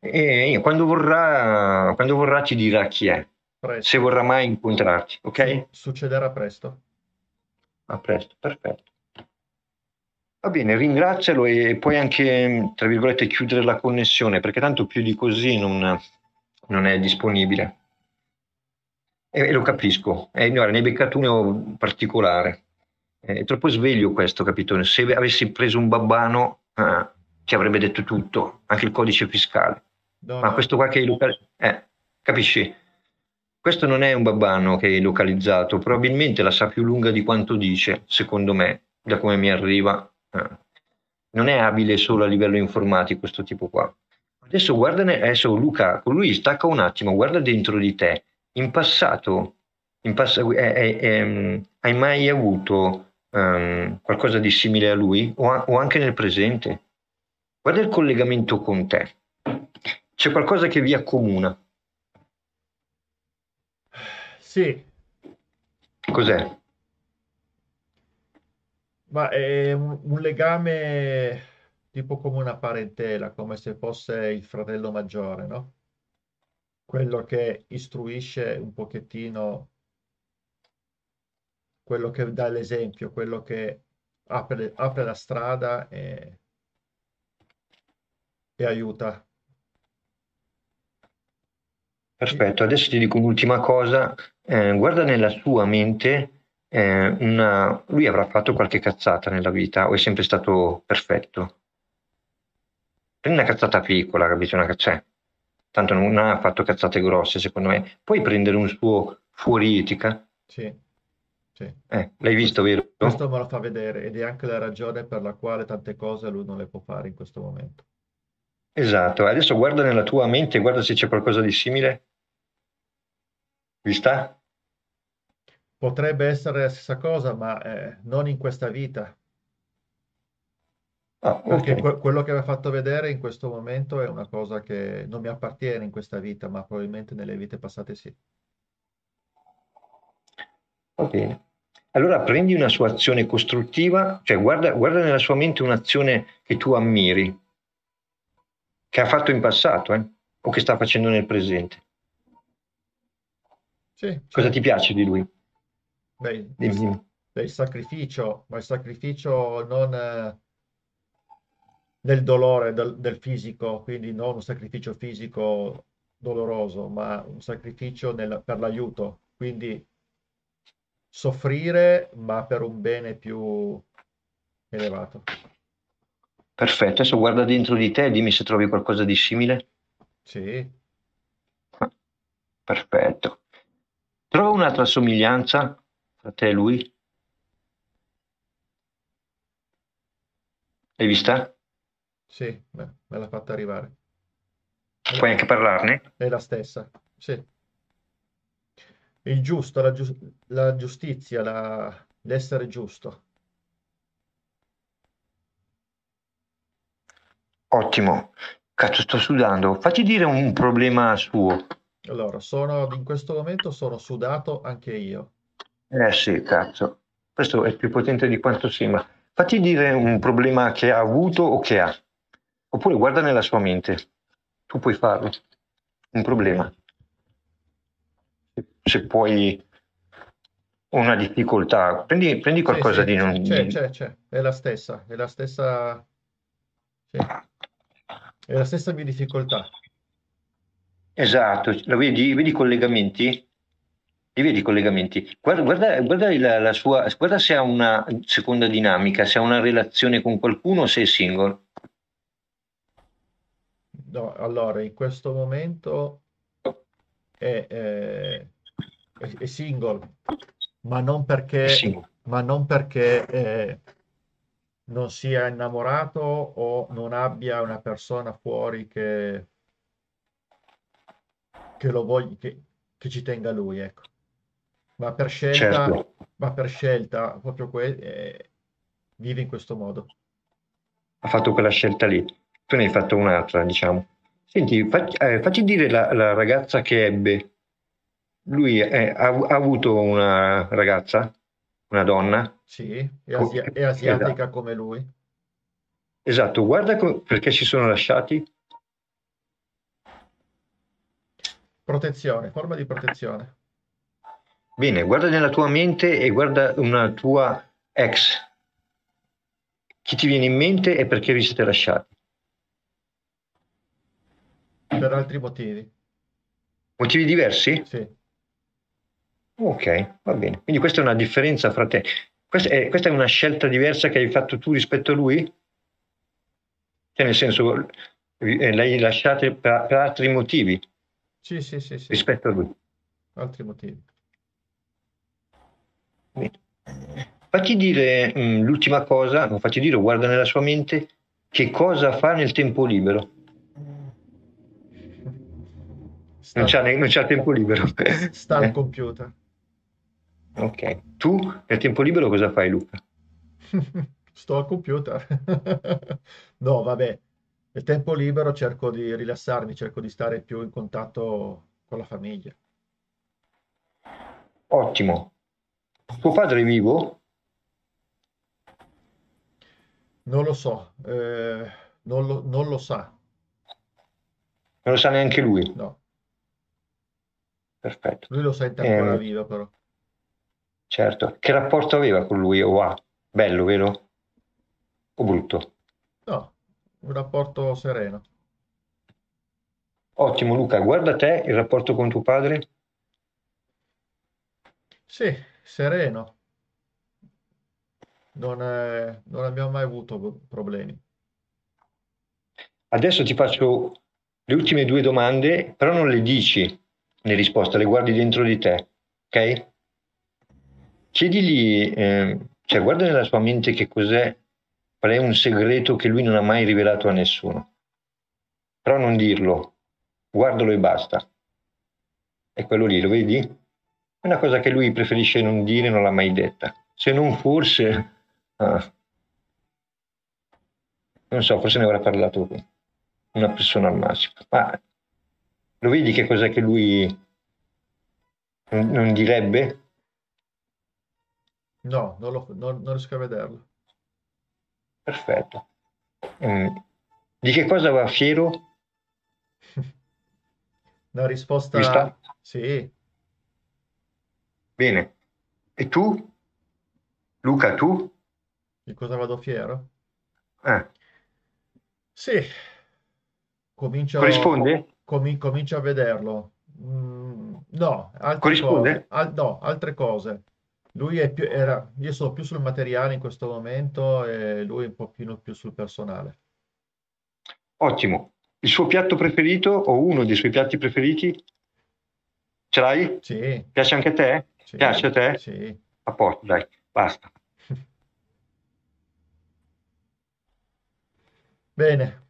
e quando, vorrà, quando vorrà ci dirà chi è. Presto. Se vorrà mai incontrarti, ok? Succederà presto. A presto, perfetto. Va bene, ringrazialo e puoi anche, tra virgolette, chiudere la connessione, perché tanto più di così non, non è disponibile. E, e lo capisco, è, guarda, ne hai beccato uno particolare. È troppo sveglio questo, capito? Se avessi preso un babbano eh, ti avrebbe detto tutto, anche il codice fiscale. No, Ma no. questo qua che hai eh, capisci? Questo non è un babbano che hai localizzato, probabilmente la sa più lunga di quanto dice, secondo me, da come mi arriva eh. Non è abile solo a livello informatico questo tipo qua. Adesso guardane, adesso Luca, lui stacca un attimo, guarda dentro di te. In passato, in pass- eh, eh, ehm, hai mai avuto um, qualcosa di simile a lui o, a- o anche nel presente? Guarda il collegamento con te. C'è qualcosa che vi accomuna. Sì. Cos'è? Ma è un, un legame tipo come una parentela, come se fosse il fratello maggiore, no? Quello che istruisce un pochettino, quello che dà l'esempio, quello che apre, apre la strada e, e aiuta. Perfetto, adesso ti dico un'ultima cosa. Eh, guarda nella sua mente eh, una, lui avrà fatto qualche cazzata nella vita o è sempre stato perfetto? Prendi una cazzata piccola, capito? Una, cioè, tanto non ha fatto cazzate grosse, secondo me. Puoi prendere un suo fuori etica? Sì. sì. Eh, l'hai visto, vero? Questo me lo fa vedere ed è anche la ragione per la quale tante cose lui non le può fare in questo momento. Esatto, adesso guarda nella tua mente, guarda se c'è qualcosa di simile. Vista? Potrebbe essere la stessa cosa, ma eh, non in questa vita. Ah, Perché que- quello che aveva fatto vedere in questo momento è una cosa che non mi appartiene in questa vita, ma probabilmente nelle vite passate sì. Va bene. Allora prendi una sua azione costruttiva, cioè guarda, guarda nella sua mente un'azione che tu ammiri, che ha fatto in passato eh, o che sta facendo nel presente. Sì, Cosa ti piace di lui? Beh, il, il sacrificio, ma il sacrificio non eh, nel dolore del, del fisico, quindi non un sacrificio fisico doloroso, ma un sacrificio nel- per l'aiuto, quindi soffrire, ma per un bene più elevato. Perfetto, adesso guarda dentro di te e dimmi se trovi qualcosa di simile. Sì, Perfetto. Trova un'altra somiglianza tra te e lui? L'hai vista? Sì, me, me l'ha fatta arrivare. Puoi anche parlarne? È la stessa, sì. Il giusto, la, gius- la giustizia, la- l'essere giusto. Ottimo. Cazzo, sto sudando. Facci dire un problema suo. Allora, sono, in questo momento sono sudato anche io. Eh sì, cazzo. Questo è più potente di quanto sembra. Fatti dire un problema che ha avuto o che ha. Oppure guarda nella sua mente. Tu puoi farlo. Un problema. Se puoi una difficoltà, prendi, prendi Sì, qualcosa sì, di non... c'è, c'è, c'è, è la stessa, è la stessa, sì, è la stessa mia difficoltà. Esatto, vedi, vedi i collegamenti? Li vedi i collegamenti? Guarda, guarda, guarda la, la sua, guarda se ha una seconda dinamica, se ha una relazione con qualcuno o se è single. No, allora, in questo momento è, è- è- è single, ma non perché, ma non perché eh, non sia innamorato o non abbia una persona fuori che, che lo voglia, che, che ci tenga lui, ecco. Ma per scelta, Certo. ma per scelta, proprio que- eh, vive in questo modo. ha fatto quella scelta lì, tu ne hai fatto un'altra, diciamo. Senti, facci, eh, facci dire la, la ragazza che ebbe. Lui eh, ha, ha avuto una ragazza, una donna. Sì, è, asia- è asiatica esatto. come lui. Esatto, guarda co- perché si sono lasciati. Protezione, forma di protezione. Bene, guarda nella tua mente e guarda una tua ex. Chi ti viene in mente e perché vi siete lasciati? Per altri motivi, Motivi diversi? sì. Ok, va bene. Quindi questa è una differenza fra te. Questa è, questa è una scelta diversa che hai fatto tu rispetto a lui? Cioè, nel senso, eh, l'hai lasciata per, per altri motivi Sì, sì, sì, sì, rispetto a lui. altri motivi. Facci dire mh, l'ultima cosa, non facci dire, guarda nella sua mente, che cosa fa nel tempo libero. Non c'ha, non c'ha tempo libero. sta al Eh? computer. Ok. Tu nel tempo libero cosa fai, Luca? Sto al computer. No, vabbè, nel tempo libero cerco di rilassarmi, cerco di stare più in contatto con la famiglia. Ottimo. Tuo padre è vivo? Non lo so, eh, non lo, non lo sa, Non lo sa neanche lui. no. Perfetto. Lui lo sente ancora Eh, vivo, però. certo. Che rapporto aveva con lui o ha? Bello, vero? O brutto? No, un rapporto sereno. Ottimo, Luca. Guarda te il rapporto con tuo padre. Sì, sereno. Non, è- non abbiamo mai avuto problemi. Adesso ti faccio le ultime due domande, però non le dici le risposte, le guardi dentro di te, ok? Chiedigli, eh, cioè guarda nella sua mente che cos'è, qual è un segreto che lui non ha mai rivelato a nessuno. Però non dirlo, guardalo e basta. È quello lì, lo vedi? È una cosa che lui preferisce non dire, non l'ha mai detta. Se non forse, ah, non so, forse ne avrà parlato una persona al massimo. Ma lo vedi che cos'è che lui non direbbe? No, non, lo- non- non riesco a vederlo. Perfetto. Mm. Di che cosa va fiero? Una risposta, Vista? sì, Bene. E tu? Luca, tu? di cosa vado fiero? Eh, Sì, comincio, corrisponde? comi- comincio a vederlo. Mm, no, altre Corrisponde? cose. Al- no, altre cose. Lui è più, era, io sono più sul materiale in questo momento e lui un po' più, sul personale. Ottimo. Il suo piatto preferito o uno dei suoi piatti preferiti? Ce l'hai? Sì, Piace anche a te? sì, Piace a te? sì. A posto, dai, basta. Bene.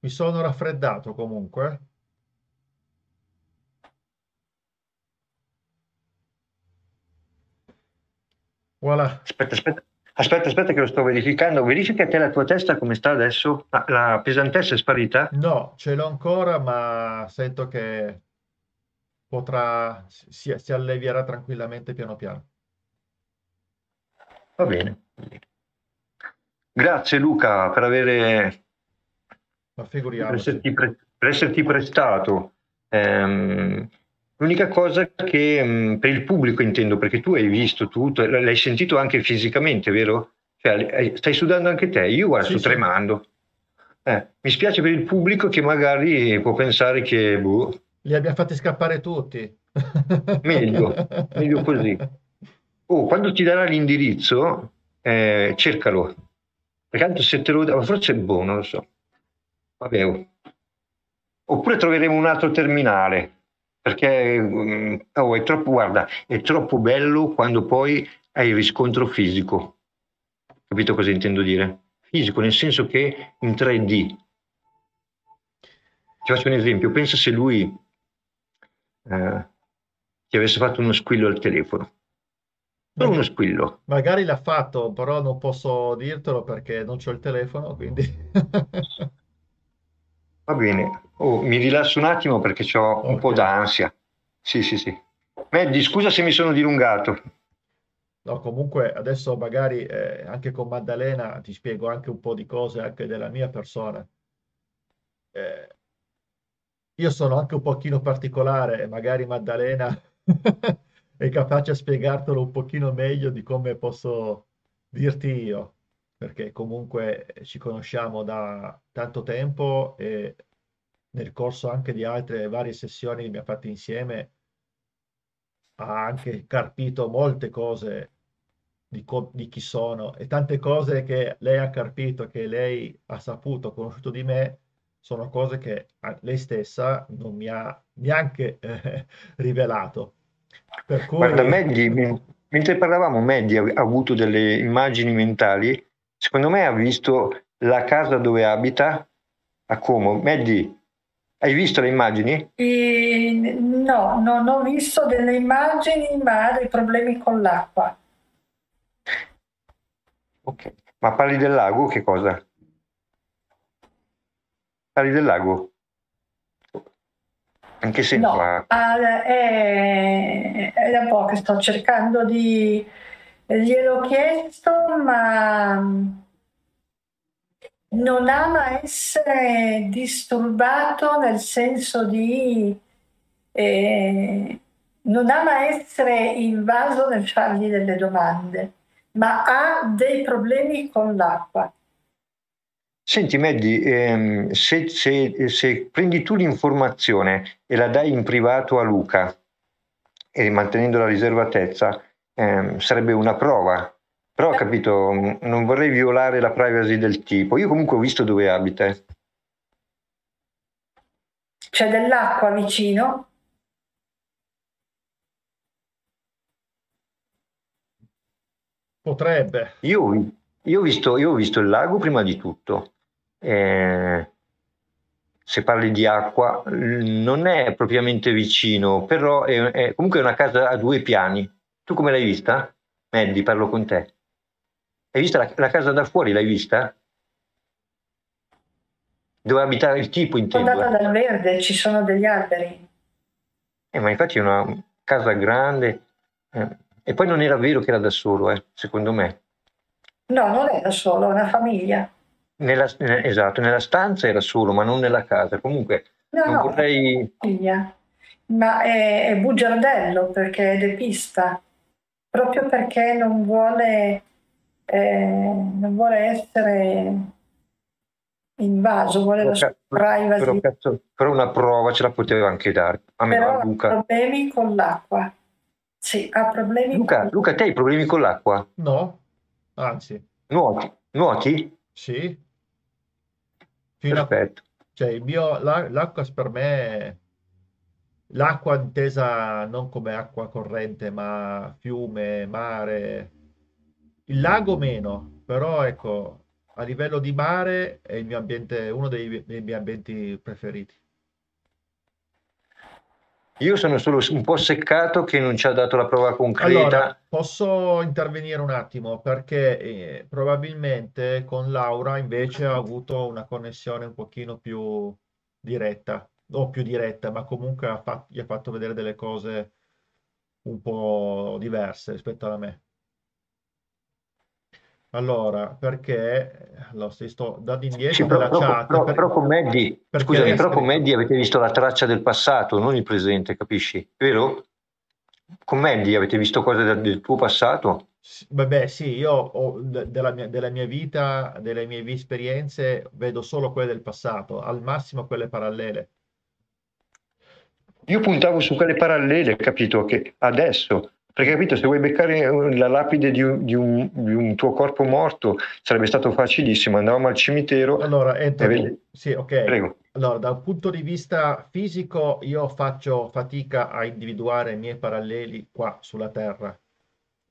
Mi sono raffreddato comunque. Voilà. Aspetta, aspetta. Aspetta, aspetta che lo sto verificando. Verifica te la tua testa come sta adesso? La, la pesantezza è sparita? No, ce l'ho ancora, ma sento che potrà, si, si allevierà tranquillamente piano piano. Va bene. Grazie Luca per avere per esserti, pre, per esserti prestato. Ehm, l'unica cosa che mh, mm, per il pubblico intendo, perché tu hai visto tutto, l'hai sentito anche fisicamente, vero? Cioè, stai sudando anche te, io guarda, sì, sto sì. tremando. Eh, mi spiace per il pubblico che magari può pensare che... Boh, Li abbiamo fatti scappare tutti. meglio, meglio così. Oh, quando ti darà l'indirizzo, eh, cercalo. Perché tanto se te lo dà, forse è buono, non lo so. Vabbè. Oh. Oppure troveremo un altro terminale. Perché mm, oh, è troppo, guarda, è troppo bello quando poi hai il riscontro fisico. Capito cosa intendo dire? Fisico, nel senso che in 3D. Ti faccio un esempio. Pensa se lui eh, ti avesse fatto uno squillo al telefono Solo uno squillo. Magari l'ha fatto, però non posso dirtelo perché non c'ho il telefono, quindi... Va bene. Oh, mi rilasso un attimo perché ho okay. un po' d'ansia. Sì, sì, sì. Maddie, scusa se mi sono dilungato. No, comunque adesso magari eh, anche con Maddalena ti spiego anche un po' di cose anche della mia persona. Eh, io sono anche un pochino particolare, magari Maddalena è capace a spiegartelo un pochino meglio di come posso dirti io, perché comunque ci conosciamo da tanto tempo e nel corso anche di altre varie sessioni che abbiamo fatto insieme ha anche carpito molte cose di, di, chi sono e tante cose che lei ha carpito, che lei ha saputo, ha conosciuto di me, sono cose che lei stessa non mi ha neanche eh, rivelato. Per cui... Guarda, Maggie, mentre parlavamo, Maggie ha avuto delle immagini mentali. Secondo me ha visto la casa dove abita a Como. Maggie, hai visto le immagini? E, no, non ho visto delle immagini, ma ha dei problemi con l'acqua. Ok, ma parli del lago? Che cosa? Parli del lago? Anche se no, ma... è, è da po' che sto cercando di... gliel'ho chiesto, ma non ama essere disturbato nel senso di... Eh, non ama essere invaso nel fargli delle domande, ma ha dei problemi con l'acqua. Senti Maddie, ehm, se, se, se prendi tu l'informazione e la dai in privato a Luca, e mantenendo la riservatezza, ehm, sarebbe una prova. Però ho capito, non vorrei violare la privacy del tipo. Io comunque ho visto dove abita. Eh. C'è dell'acqua vicino? Potrebbe. Io, io, ho visto, io ho visto il lago prima di tutto eh, se parli di acqua, non è propriamente vicino, però è, è comunque una casa a due piani. Tu come l'hai vista? Maddie, parlo con te. Hai visto la, la casa da fuori? L'hai vista? Dove abita il tipo intendo. Sono andata dal verde, ci sono degli alberi. Eh, ma infatti è una casa grande. Eh, e poi non era vero che era da solo, eh, secondo me. No, non è da solo, è una famiglia. Nella, esatto, nella stanza era solo, ma non nella casa. Comunque no, non no, vorrei... Ma è, è bugiardello perché è depista, proprio perché non vuole, eh, non vuole essere invaso, vuole la privacy. Però, cazzo, però, una prova ce la poteva anche dare. A me, però Luca. ha problemi con l'acqua. Sì, ha problemi Luca, con... Luca, te hai problemi con l'acqua? No, anzi. Nuoti? Nuoti? Sì. Fino Perfetto. A, cioè, il mio, la, l'acqua per me, l'acqua intesa non come acqua corrente, ma fiume, mare, il lago meno, però ecco, a livello di mare è il mio ambiente, uno dei, dei miei ambienti preferiti. Io sono solo un po' seccato che non ci ha dato la prova concreta. Allora, posso intervenire un attimo perché eh, probabilmente con Laura invece ha avuto una connessione un pochino più diretta, o più diretta, ma comunque ha fatto, gli ha fatto vedere delle cose un po' diverse rispetto a me. Allora, perché allora, se sto dando indietro Sì, nella però, però- chat, però- per- però con perché scusami, però con Maddie avete visto la traccia del passato, non il presente, capisci? Vero? Con Maddie avete visto cose del, del tuo passato? Sì, Vabbè, sì, io ho, de- della mia, della mia vita, delle mie esperienze, vedo solo quelle del passato, al massimo quelle parallele. Io puntavo su quelle parallele, capito? Che adesso, perché capito, se vuoi beccare la lapide di un, di un- di un tuo corpo morto sarebbe stato facilissimo, andavamo al cimitero Allora, Anthony, sì, ok. prego. Allora, da un punto di vista fisico, io faccio fatica a individuare i miei paralleli qua sulla Terra.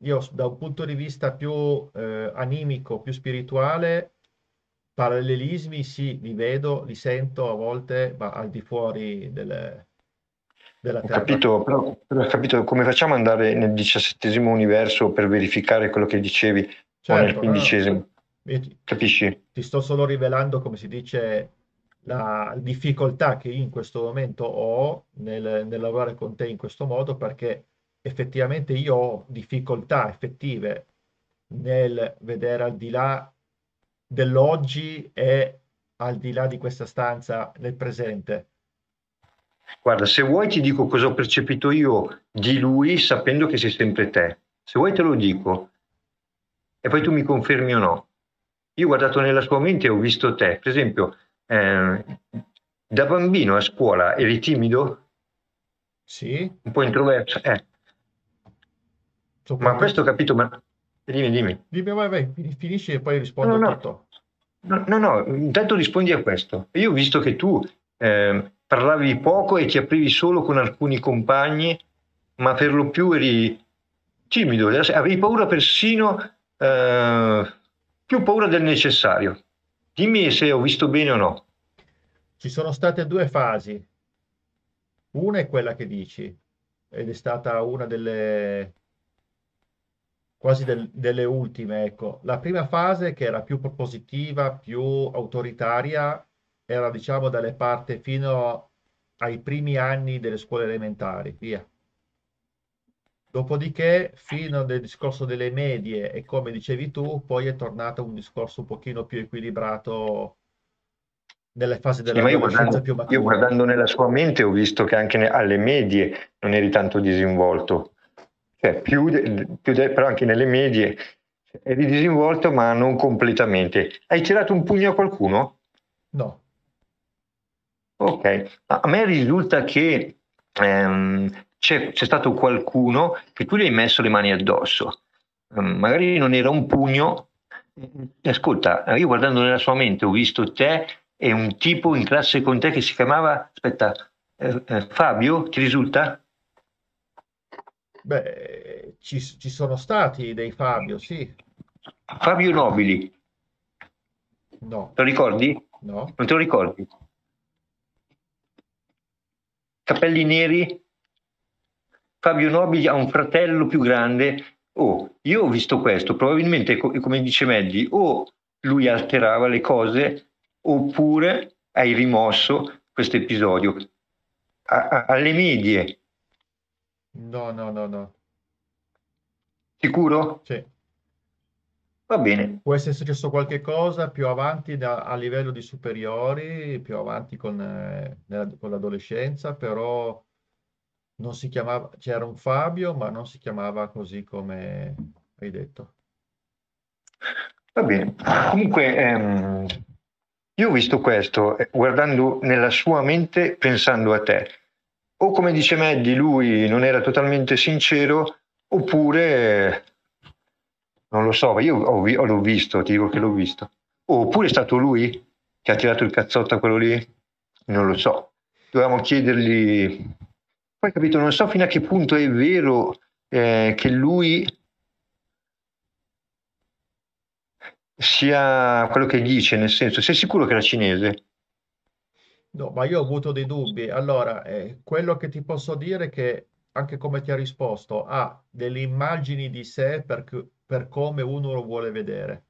Io, da un punto di vista più eh, animico, più spirituale, parallelismi sì, li vedo, li sento a volte, ma al di fuori delle- della Ho Terra. capito, però, però ho capito come facciamo ad andare nel diciassettesimo universo per verificare quello che dicevi o nel Certo, no, no, quindicesimo, io ti, capisci? ti sto solo rivelando, come si dice, la difficoltà che io in questo momento ho nel, nel lavorare con te in questo modo, perché effettivamente io ho difficoltà effettive nel vedere al di là dell'oggi e al di là di questa stanza nel presente. Guarda, se vuoi ti dico cosa ho percepito io di lui sapendo che sei sempre te. Se vuoi te lo dico e poi tu mi confermi o no. Io ho guardato nella sua mente e ho visto te. Per esempio, eh, da bambino a scuola eri timido, Sì, un po' introverso. Eh, ma questo ho capito, ma dimmi, dimmi. Dimmi, vai, vai, fin- finisci e poi rispondo No, no. tutto. No, no, no, intanto rispondi a questo. Io ho visto che tu eh, parlavi poco e ti aprivi solo con alcuni compagni, ma per lo più eri timido, avevi paura persino, eh, più paura del necessario. Dimmi se ho visto bene o no. Ci sono state due fasi. Una è quella che dici, ed è stata una delle quasi del- delle ultime, ecco. La prima fase, che era più propositiva, più autoritaria, era diciamo dalle parti fino ai primi anni delle scuole elementari, via. Dopodiché, fino al discorso delle medie e come dicevi tu, poi è tornato un discorso un pochino più equilibrato nelle fasi Sì, io dell'adolescenza guardando, più io matura. guardando nella sua mente ho visto che anche alle medie non eri tanto disinvolto, cioè più, de- più de- però anche nelle medie eri disinvolto ma non completamente. Hai tirato un pugno a qualcuno? No, Ok, a me risulta che ehm, c'è, c'è stato qualcuno che tu gli hai messo le mani addosso. Ehm, magari non era un pugno. Ascolta, io guardando nella sua mente ho visto te e un tipo in classe con te che si chiamava, aspetta, eh, eh, Fabio, ti risulta? beh, ci, ci sono stati dei Fabio, sì, Fabio Nobili, no, te lo ricordi? no, Non te lo ricordi? Capelli neri? Fabio Nobili ha un fratello più grande. Oh, io ho visto questo, probabilmente co- come dice Meddi, o lui alterava le cose oppure hai rimosso questo episodio. Alle medie, no, no, no, no, sicuro? sì. Va bene. Può essere successo qualche cosa più avanti da- a livello di superiori, più avanti con, eh, nella- con l'adolescenza, però non si chiamava, c'era un Fabio, ma non si chiamava così come hai detto. Va bene. Comunque, ehm, io ho visto questo eh, guardando nella sua mente, pensando a te. O come dice Maddie, lui non era totalmente sincero, oppure non lo so, io ho vi- l'ho visto, ti dico che l'ho visto. Oppure è stato lui che ha tirato il cazzotto a quello lì? Non lo so. Dovevamo chiedergli. Poi capito, non so fino a che punto è vero eh, che lui sia quello che dice, nel senso, sei sicuro che era cinese? No, ma io ho avuto dei dubbi. Allora, eh, quello che ti posso dire è che, anche come ti ha risposto, ha delle immagini di sé per, per come uno lo vuole vedere.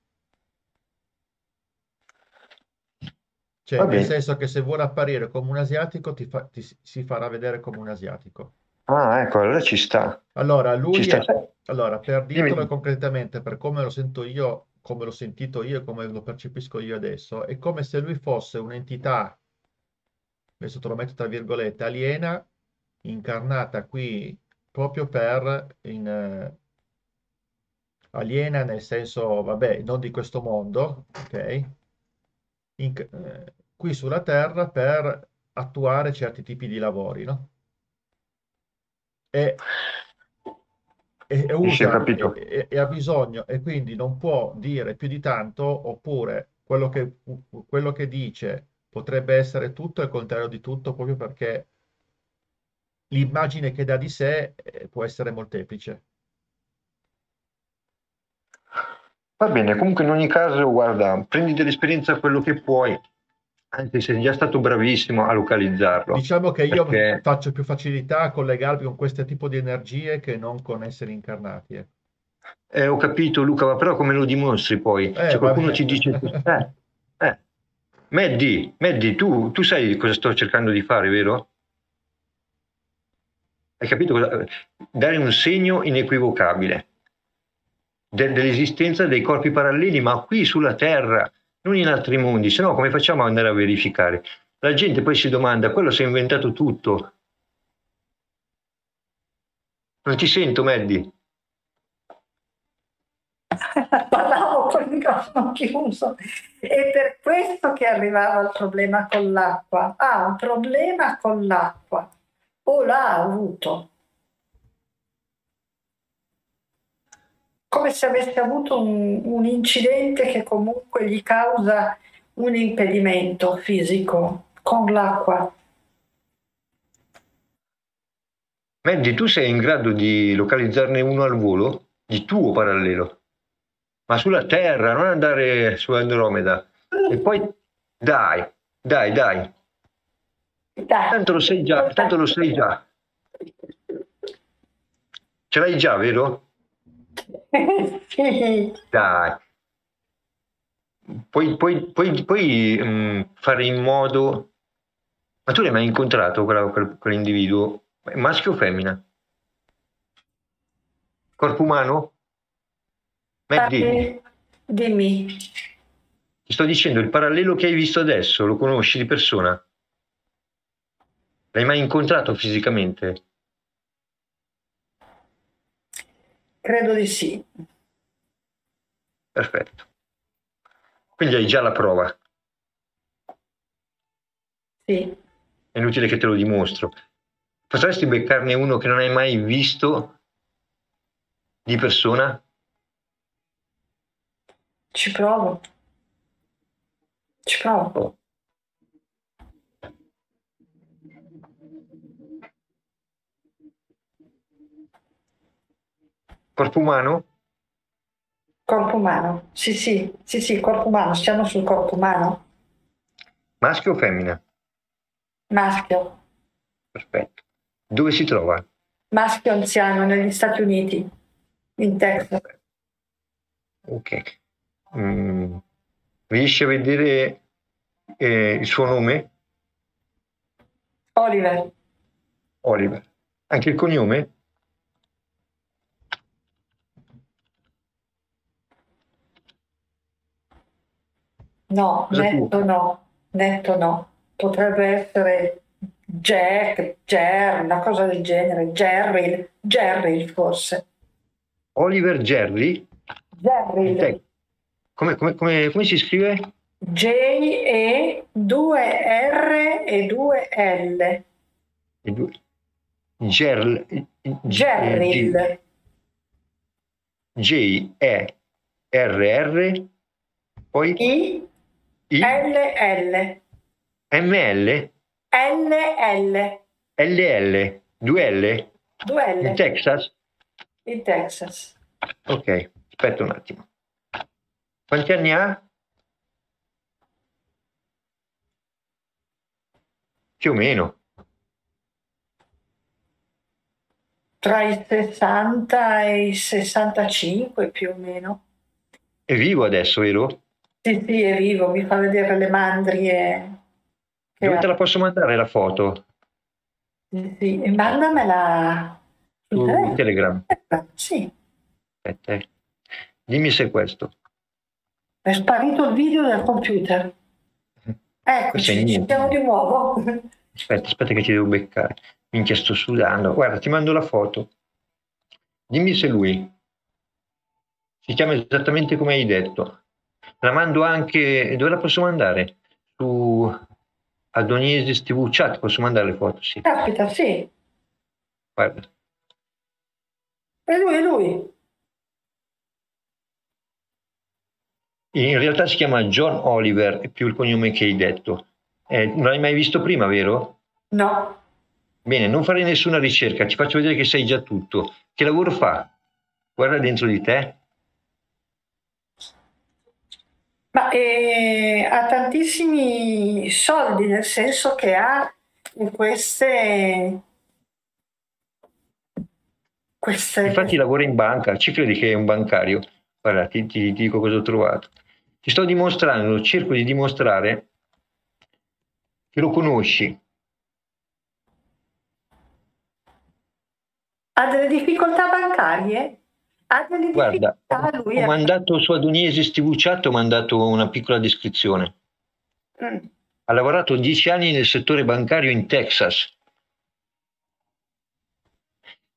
Cioè, nel senso che se vuole apparire come un asiatico, ti fa- ti si farà vedere come un asiatico. Ah, ecco, allora ci sta. Allora, lui sta. è- allora, per Dimmi. dirtelo concretamente, per come lo sento io, come l'ho sentito io e come lo percepisco io adesso, è come se lui fosse un'entità, adesso te lo metto tra virgolette, aliena, incarnata qui proprio per, in, eh, aliena nel senso, vabbè, non di questo mondo, ok? In- eh, qui sulla Terra per attuare certi tipi di lavori, no? E, e, e usa e, e- e ha bisogno e quindi non può dire più di tanto oppure quello che, quello che dice potrebbe essere tutto e il contrario di tutto proprio perché l'immagine che dà di sé eh, può essere molteplice. Va bene, comunque in ogni caso, guarda, prendi dell'esperienza quello che puoi, anche se sei già stato bravissimo a localizzarlo. Diciamo che io Perché- faccio più facilità a collegarmi con questo tipo di energie che non con esseri incarnati. eh. Eh, ho capito Luca, ma però come lo dimostri poi? Eh, Se qualcuno ti dice... Eh, eh. Maddie, Maddie, tu, tu sai cosa sto cercando di fare, vero? Hai capito cosa? Dare un segno inequivocabile de- dell'esistenza dei corpi paralleli, ma qui sulla Terra, non in altri mondi, se no come facciamo ad andare a verificare? La gente poi si domanda, quello si è inventato tutto. Non ti sento, Maddie? Parlavo con il microfono chiuso. È per questo che arrivava al problema con l'acqua. Ha un problema con l'acqua. O l'ha avuto. Come se avesse avuto un, un incidente che comunque gli causa un impedimento fisico con l'acqua. Mandy, tu sei in grado di localizzarne uno al volo di tuo parallelo, ma sulla Terra, non andare su Andromeda. E poi dai, dai, dai, Dai. tanto lo sai già, tanto lo sai già. Ce l'hai già, vero? Dai. Puoi, puoi- puoi- puoi, mm, fare in modo... Ma tu l'hai mai incontrato quella- quel- quell'individuo? Maschio o femmina? Corpo umano? Maddie, Dai, Dimmi. ti sto dicendo, il parallelo che hai visto adesso, lo conosci di persona? L'hai mai incontrato fisicamente? Credo di sì. Perfetto. Quindi hai già la prova. Sì. È inutile che te lo dimostro. Potresti beccarne uno che non hai mai visto di persona? Ci provo. Ci provo. Corpo umano? Corpo umano. Sì, sì, sì, sì, corpo umano. Stiamo sul corpo umano. Maschio o femmina? Maschio. Perfetto. Dove si trova? Maschio anziano negli Stati Uniti, in Texas. Ok. Mm, Riesci a vedere eh, il suo nome? Oliver. Oliver. Anche il cognome? No, netto no. Netto no. Potrebbe essere Jack, Jer, una cosa del genere. Jerry, Jerry forse. Oliver? Jerry. Te- Come, come- come- come si scrive? J-E 2 R e 2 L. I due- Gerl- Gerrill. J E R R poi I I L L. M L L L. L L 2 L 2 in. Texas? In Texas. Ok, aspetta un attimo. Quanti anni ha? Più o meno. Tra i 60 e i 65 più o meno. È vivo adesso, vero? Sì, sì, è vivo, mi fa vedere le mandrie. Dove te la posso mandare la foto? Sì, sì. Mandamela su Telegram. Telegram. Sì. Aspetta, eh. dimmi se è questo. È sparito il video dal computer. Eccoci, ci siamo di nuovo. Aspetta, aspetta che ti devo beccare. Minchia, sto sudando. Guarda, ti mando la foto. Dimmi se lui. Si chiama esattamente come hai detto. La mando anche... Dove la posso mandare? Su Adoniesi TV Chat posso mandare le foto, sì. Capita, sì. Guarda. E lui, è lui. In realtà si chiama John Oliver, è più il cognome che hai detto. Eh, non l'hai mai visto prima, vero? No. Bene, non fare nessuna ricerca, ti faccio vedere che sai già tutto. Che lavoro fa? Guarda dentro di te. Ma eh, ha tantissimi soldi, nel senso che ha queste... queste... Infatti lavora in banca, ci credi che è un bancario? Guarda, ti, ti, ti dico cosa ho trovato. Ti sto dimostrando, cerco di dimostrare che lo conosci. Ha delle difficoltà bancarie? Ha delle Guarda, difficoltà lui? Ho mandato su Adoniesi TV Chat, ho mandato una piccola descrizione. Mm. Ha lavorato dieci anni nel settore bancario in Texas.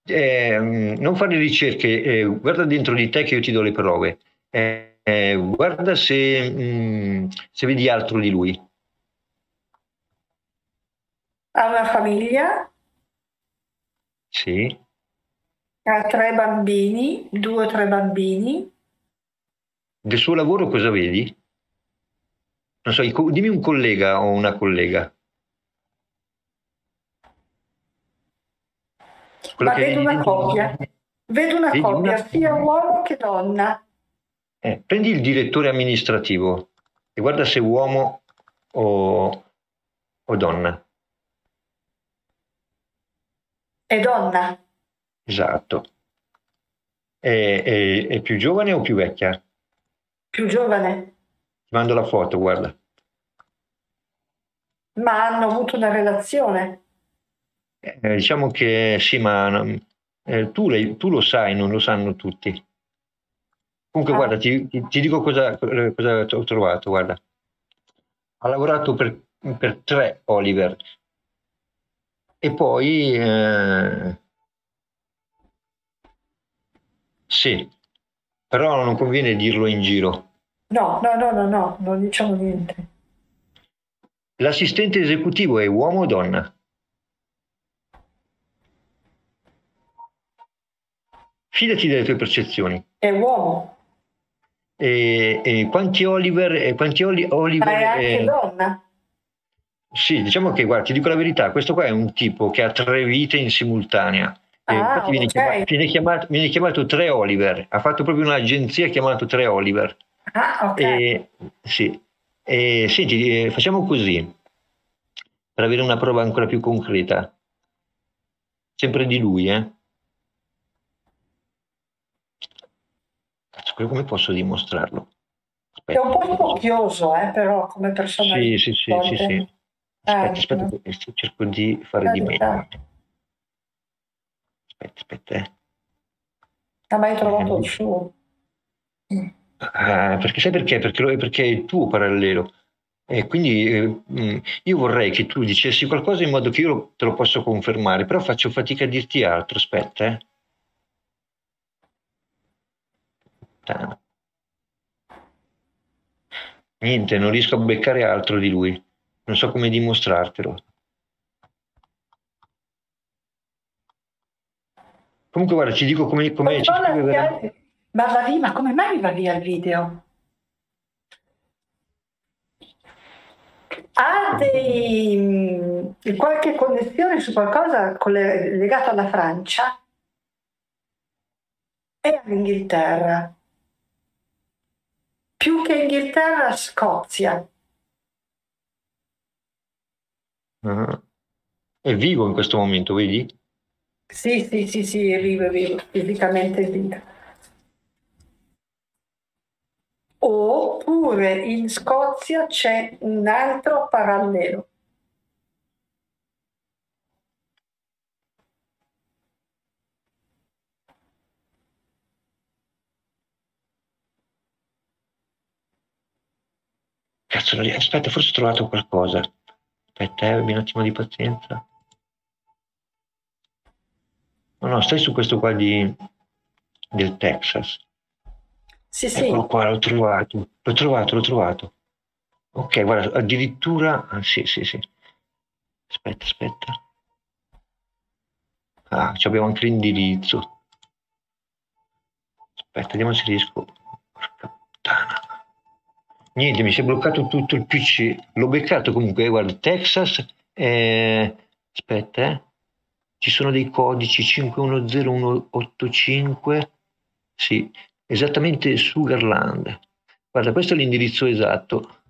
Eh, non fare ricerche, eh, guarda dentro di te che io ti do le prove. Eh, eh guarda se, mh, mm, se vedi altro di lui. Ha una famiglia? Sì. Ha tre bambini, due o tre bambini. Del suo lavoro cosa vedi? Non so, dimmi un collega o una collega. Quello Ma vedo una coppia. Vedo una coppia, una... sia uomo che donna. Eh, prendi il direttore amministrativo e guarda se uomo o, o donna. È donna. Esatto. È, è, è più giovane o più vecchia? Più giovane. Ti mando la foto, guarda. Ma hanno avuto una relazione? Eh, diciamo che sì, ma eh, tu, le, tu, lo sai, non lo sanno tutti. Comunque, ah. guarda, ti, ti, ti dico cosa, cosa, ho trovato, guarda. Ha lavorato per, per tre Oliver, e poi eh, sì, però non conviene dirlo in giro. No, no, no, no, no, non diciamo niente. L'assistente esecutivo è uomo o donna? Fidati delle tue percezioni. È uomo. E, e quanti Oliver, quanti Oli, Oliver Ma è anche eh, donna. Sì, diciamo che, guarda, ti dico la verità, questo qua è un tipo che ha tre vite in simultanea. Ah, infatti viene, okay. chiamato, viene, chiamato, viene, chiamato, Tre Oliver, ha fatto proprio un'agenzia chiamata Tre Oliver. Ah, ok. E, sì. E, senti, eh, facciamo così, per avere una prova ancora più concreta. Sempre di lui, eh. Cazzo, come posso dimostrarlo? Aspetta. È un po' spocchioso, eh, però, come persona. Sì, sì, sì, sì, sì. Aspetta, eh, aspetta, cerco di fare di meglio. Aspetta, aspetta. Eh. Ha mai trovato il suo? Ah, perché sai perché? Perché, perché è il tuo parallelo. E quindi eh, mm, io vorrei che tu dicessi qualcosa in modo che io te lo possa confermare, però faccio fatica a dirti altro. Aspetta, eh. Niente, non riesco a beccare altro di lui non so come dimostrartelo. Comunque guarda, ci dico come... come ci ma va via, ma come mai va via il video? Ha dei, qualche connessione su qualcosa legato alla Francia e all'Inghilterra. Più che Inghilterra, Scozia. Ah. È vivo in questo momento, vedi? Sì, sì, sì, sì, vivo, vivo, fisicamente vivo. Oppure in Scozia c'è un altro parallelo. Cazzo, aspetta, forse ho trovato qualcosa. Aspetta, eh, un attimo di pazienza. No, no, stai su questo qua di, del Texas. Sì, sì. Eccolo qua, l'ho trovato. L'ho trovato, l'ho trovato. Ok, guarda, addirittura... Ah, sì, sì, sì. Aspetta, aspetta. Ah, abbiamo anche l'indirizzo. Aspetta, vediamo se riesco. Porca puttana. Niente, mi si è bloccato tutto il PC. L'ho beccato comunque, guarda, Texas. Eh, aspetta, eh. Ci sono dei codici 510185. Sì, esattamente Sugarland. Guarda, questo è l'indirizzo esatto.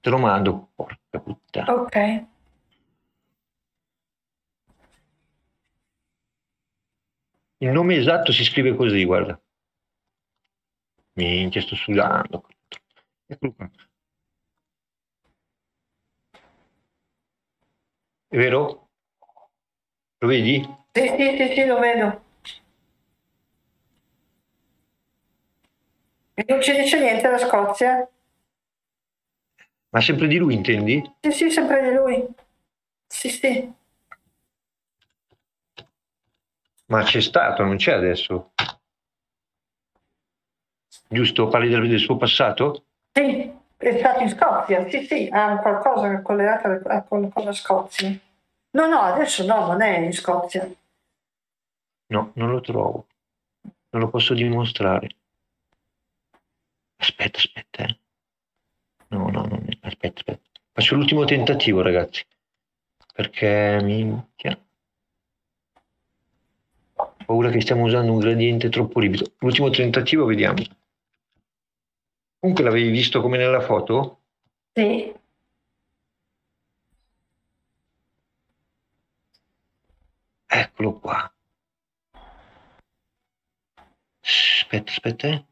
Te lo mando, porca puttana. Ok. Il nome esatto si scrive così, guarda. Minchia, sto sudando. Eccolo qua. È vero? Lo vedi? Sì, sì, sì, sì, lo vedo. E non ci dice niente la Scozia? Ma sempre di lui, intendi? Sì, sì, sempre di lui. Sì, sì. Ma c'è stato, non c'è adesso. Giusto? Parli del, del suo passato? Sì, è stato in Scozia, sì, sì, ha qualcosa collegato a- con la Scozia. No, no, adesso no, non è in Scozia. No, non lo trovo. Non lo posso dimostrare. Aspetta, aspetta. eh. No, no, non è- aspetta, aspetta. Faccio l'ultimo tentativo, ragazzi. Perché minchia. Ho paura che stiamo usando un gradiente troppo ripido. L'ultimo tentativo, vediamo. Comunque l'avevi visto come nella foto? Sì, Eccolo qua. Aspetta, aspetta. eh.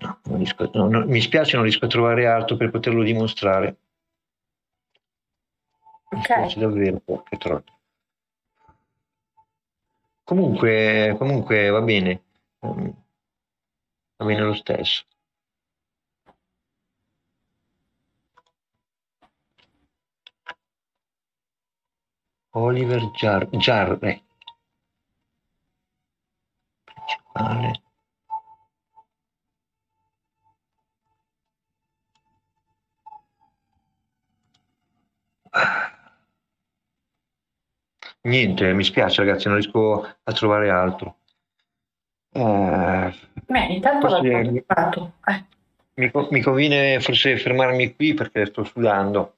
No, non riesco- no, no, mi spiace, non riesco a trovare altro per poterlo dimostrare. Mi Ok. spiace davvero, porca troia. Comunque, comunque va bene. Mm, Va bene lo stesso. Oliver Jar- Jarre. Principale. Niente, mi spiace ragazzi, non riesco a trovare altro. Eh, Beh, intanto l'ho Forse- trovato. Eh, mi, mi conviene forse fermarmi qui perché sto sudando.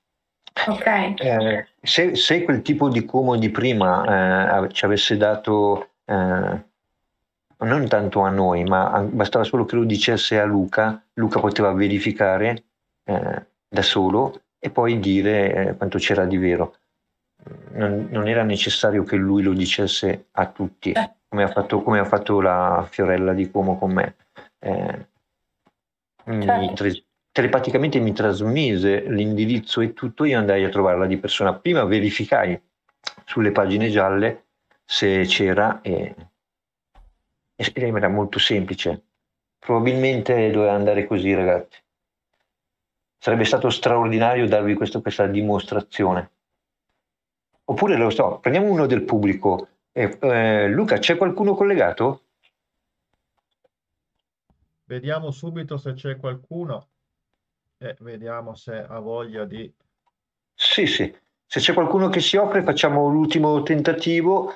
ok. Eh, se, se quel tipo di Como di prima eh, ci avesse dato, eh, non tanto a noi, ma bastava solo che lo dicesse a Luca, Luca poteva verificare da solo e poi dire quanto c'era di vero. Non, non era necessario che lui lo dicesse a tutti, Eh. come ha fatto, come ha fatto la Fiorella di Como con me. Eh, mi Certo. tra- telepaticamente mi trasmise l'indirizzo e tutto, io andai a trovarla di persona. Prima verificai sulle pagine gialle se c'era e, e era molto semplice. Probabilmente doveva andare così, ragazzi. Sarebbe stato straordinario darvi questo- questa dimostrazione. Oppure lo so, prendiamo uno del pubblico. Eh, eh, Luca, c'è qualcuno collegato? Vediamo subito se c'è qualcuno e vediamo se ha voglia di... Sì, sì. Se c'è qualcuno che si offre, facciamo l'ultimo tentativo,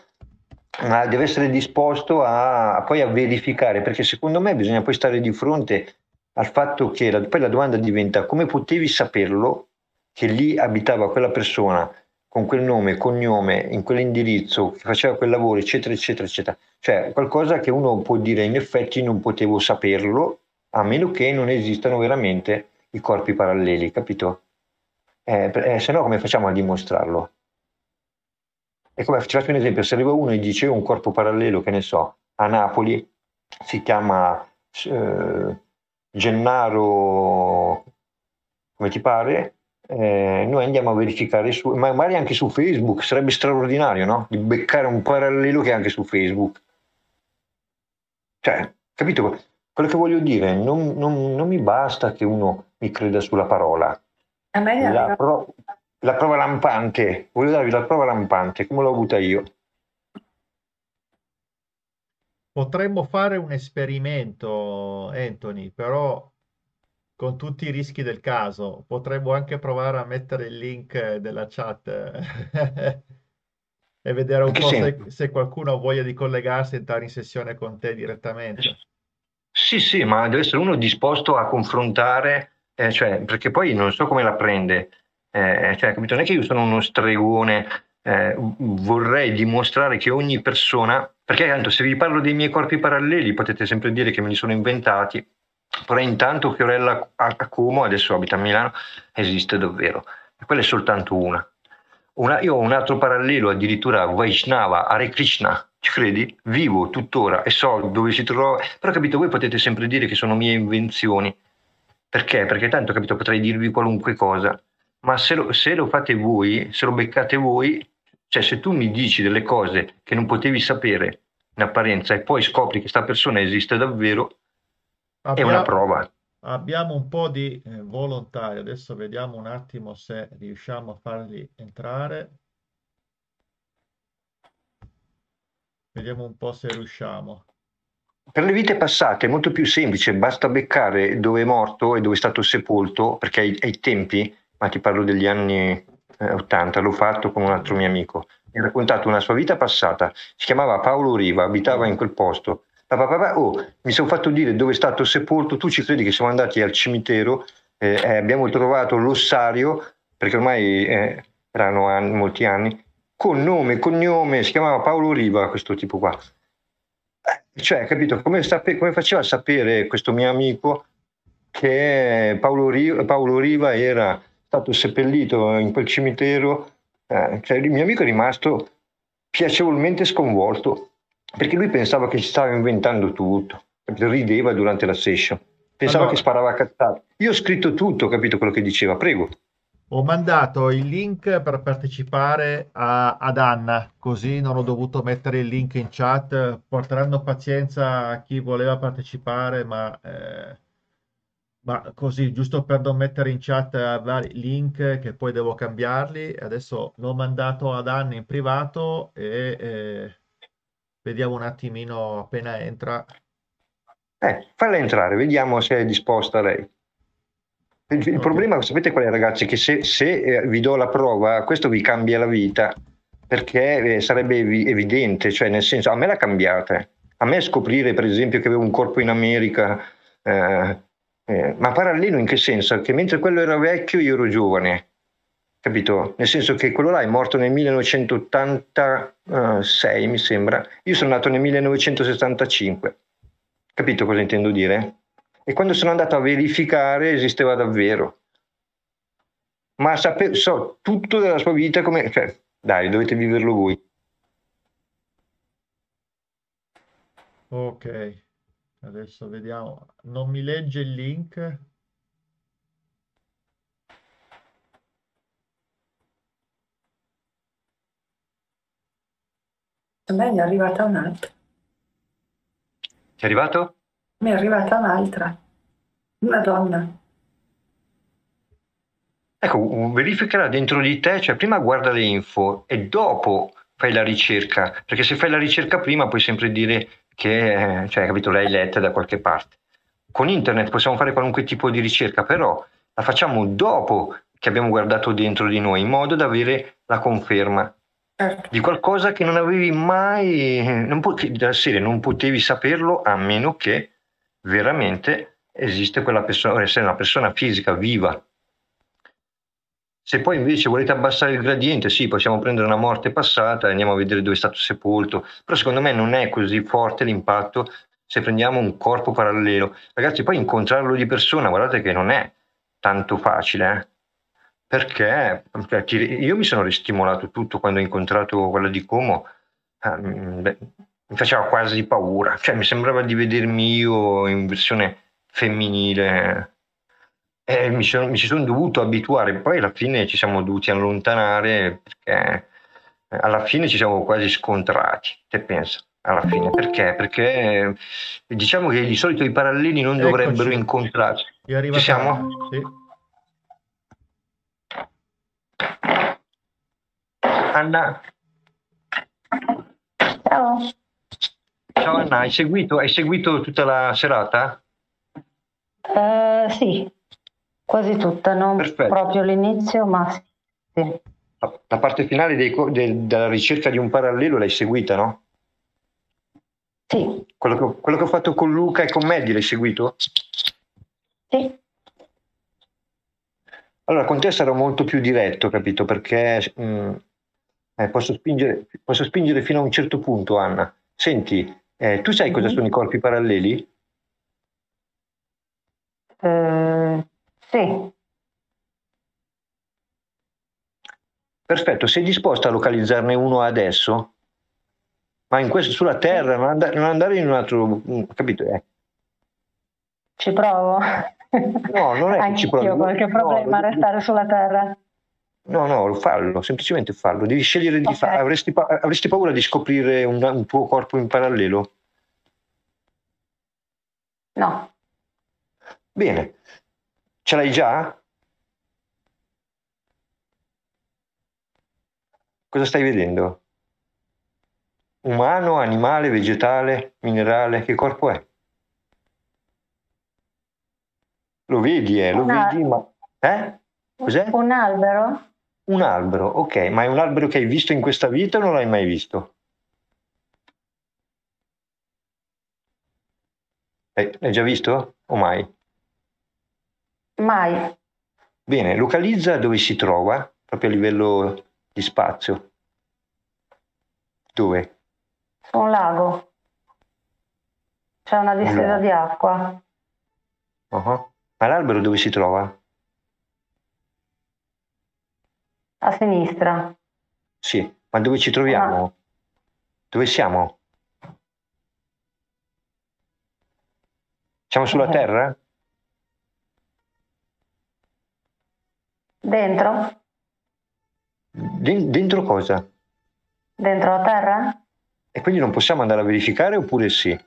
ma deve essere disposto a, a poi a verificare, perché secondo me bisogna poi stare di fronte al fatto che la, poi la domanda diventa come potevi saperlo che lì abitava quella persona con quel nome, cognome, in quell'indirizzo, che faceva quel lavoro, eccetera, eccetera, eccetera. Cioè qualcosa che uno può dire in effetti non potevo saperlo, a meno che non esistano veramente i corpi paralleli, capito? Eh, eh, se no come facciamo a dimostrarlo? E come ci faccio un esempio, se arriva uno e dice un corpo parallelo, che ne so, a Napoli, si chiama eh, Gennaro, come ti pare, eh, noi andiamo a verificare su, magari anche su Facebook, sarebbe straordinario, no? Di beccare un parallelo che è anche su Facebook. Cioè, capito? Quello che voglio dire, non, non, non mi basta che uno mi creda sulla parola. A me la, pro, la prova lampante, voglio darvi la prova lampante, come l'ho avuta io. Potremmo fare un esperimento, Anthony, però con tutti i rischi del caso. Potremmo anche provare a mettere il link della chat e vedere un po' se, se, qualcuno ha voglia di collegarsi e entrare in sessione con te direttamente. Sì, sì, ma deve essere uno disposto a confrontare, eh, cioè, perché poi non so come la prende. Eh, cioè, capito? Non è che io sono uno stregone, eh, vorrei dimostrare che ogni persona, perché tanto se vi parlo dei miei corpi paralleli potete sempre dire che me li sono inventati, però intanto Fiorella a Como, adesso abita a Milano, esiste davvero, e quella è soltanto una. una io ho un altro parallelo, addirittura Vaishnava, Hare Krishna, ci credi? Vivo tuttora e so dove si trova, però capito, voi potete sempre dire che sono mie invenzioni, perché? Perché tanto capito, potrei dirvi qualunque cosa, ma se lo, se lo fate voi, se lo beccate voi, cioè se tu mi dici delle cose che non potevi sapere in apparenza e poi scopri che questa persona esiste davvero, abbiamo, è una prova. Abbiamo un po' di eh, volontari, adesso vediamo un attimo se riusciamo a farli entrare. Vediamo un po' se riusciamo. Per le vite passate è molto più semplice, basta beccare dove è morto e dove è stato sepolto, perché ai, ai tempi ma ti parlo degli anni eh, 80, l'ho fatto con un altro mio amico. Mi ha raccontato una sua vita passata, si chiamava Paolo Riva, abitava in quel posto. Oh, mi sono fatto dire dove è stato sepolto, tu ci credi che siamo andati al cimitero, eh, eh, abbiamo trovato l'ossario, perché ormai eh, erano anni, molti anni, con nome cognome, si chiamava Paolo Riva, questo tipo qua. Eh, cioè, capito, come, sape- come faceva a sapere questo mio amico che Paolo Riva, Paolo Riva era stato seppellito in quel cimitero, eh, cioè il mio amico è rimasto piacevolmente sconvolto perché lui pensava che si stava inventando tutto, rideva durante la session, pensava allora, che sparava a cazzate. Io ho scritto tutto, ho capito quello che diceva, prego. Ho mandato il link per partecipare a, ad Anna, così non ho dovuto mettere il link in chat. Porteranno pazienza a chi voleva partecipare, ma eh, ma così, giusto per non mettere in chat eh, vari link che poi devo cambiarli, adesso l'ho mandato ad Anna in privato e eh, vediamo un attimino appena entra. Eh, falla entrare, vediamo se è disposta lei. Il, il okay. problema, sapete qual è ragazzi? Che se, se eh, vi do la prova, questo vi cambia la vita, perché eh, sarebbe ev- evidente, cioè nel senso, a me l'ha cambiata. A me scoprire per esempio che avevo un corpo in America, eh, eh, ma parallelo in che senso? Che mentre quello era vecchio io ero giovane, capito? Nel senso che quello là è morto nel 1986, mi sembra, io sono nato nel 1965, capito cosa intendo dire? E quando sono andato a verificare esisteva davvero. Ma sape- so tutto della sua vita come... Cioè, dai, dovete viverlo voi. Ok. Adesso vediamo. Non mi legge il link. Me ne è arrivata un'altra. Ti è arrivato? Mi è arrivata un'altra. Una donna. Ecco, verificherà dentro di te, cioè prima guarda le info e dopo fai la ricerca, perché se fai la ricerca prima puoi sempre dire che, cioè, capito, l'hai letta da qualche parte. Con internet possiamo fare qualunque tipo di ricerca, però la facciamo dopo che abbiamo guardato dentro di noi, in modo da avere la conferma certo. di qualcosa che non avevi mai, non potevi, della serie non potevi saperlo a meno che veramente esiste quella persona, essere una persona fisica viva. Se poi invece volete abbassare il gradiente, sì, possiamo prendere una morte passata e andiamo a vedere dove è stato sepolto, però secondo me non è così forte l'impatto se prendiamo un corpo parallelo. Ragazzi, poi incontrarlo di persona, guardate che non è tanto facile, eh? Perché, perché io mi sono ristimolato tutto quando ho incontrato quella di Como, eh, beh, mi faceva quasi paura, cioè mi sembrava di vedermi io in versione femminile. E mi, sono, mi ci sono dovuto abituare, poi alla fine ci siamo dovuti allontanare perché eh, alla fine ci siamo quasi scontrati. Che pensa? Alla fine perché? Perché diciamo che di solito i paralleli non Eccoci. dovrebbero incontrarsi. Ci siamo? Sì. Anna. Ciao. Ciao Anna, hai seguito, hai seguito tutta la serata? Uh, sì, quasi tutta, non Perfetto. proprio l'inizio, ma sì. La, parte finale dei, del, della ricerca di un parallelo l'hai seguita, no? Sì. Quello che, quello che ho fatto con Luca e con Maddie l'hai seguito? Sì. Allora, con te sarò molto più diretto, capito? Perché mh, mm, eh, posso, spingere, posso spingere fino a un certo punto, Anna. Senti, eh, tu sai cosa mhm. sono i corpi paralleli? Uh, sì. Perfetto, sei disposta a localizzarne uno adesso? Ma in questo, sulla Terra, non andare, non andare in un altro... Mm, capito? Eh. Ci provo. No, non è che ci provo. ho qualche problema no, a restare sulla Terra. No, no, fallo, semplicemente fallo. Devi scegliere di okay. fare. Avresti, avresti, paura di scoprire un, un tuo corpo in parallelo? No. Bene. Ce l'hai già? Cosa stai vedendo? Umano, animale, vegetale, minerale? Che corpo è? Lo vedi, eh? Lo Una... vedi, ma... Eh? Cos'è? Un albero? Un albero, ok. Ma è un albero che hai visto in questa vita o non l'hai mai visto? L'hai già visto o mai? Mai. Bene, localizza dove si trova, proprio a livello di spazio. Dove? Su un lago. C'è una distesa di acqua. Uh-huh. Ma l'albero dove si trova? A sinistra. Sì, ma dove ci troviamo? Ah. Dove siamo? Siamo sulla okay. Terra? Dentro? D- dentro cosa? Dentro la Terra? E quindi non possiamo andare a verificare oppure sì?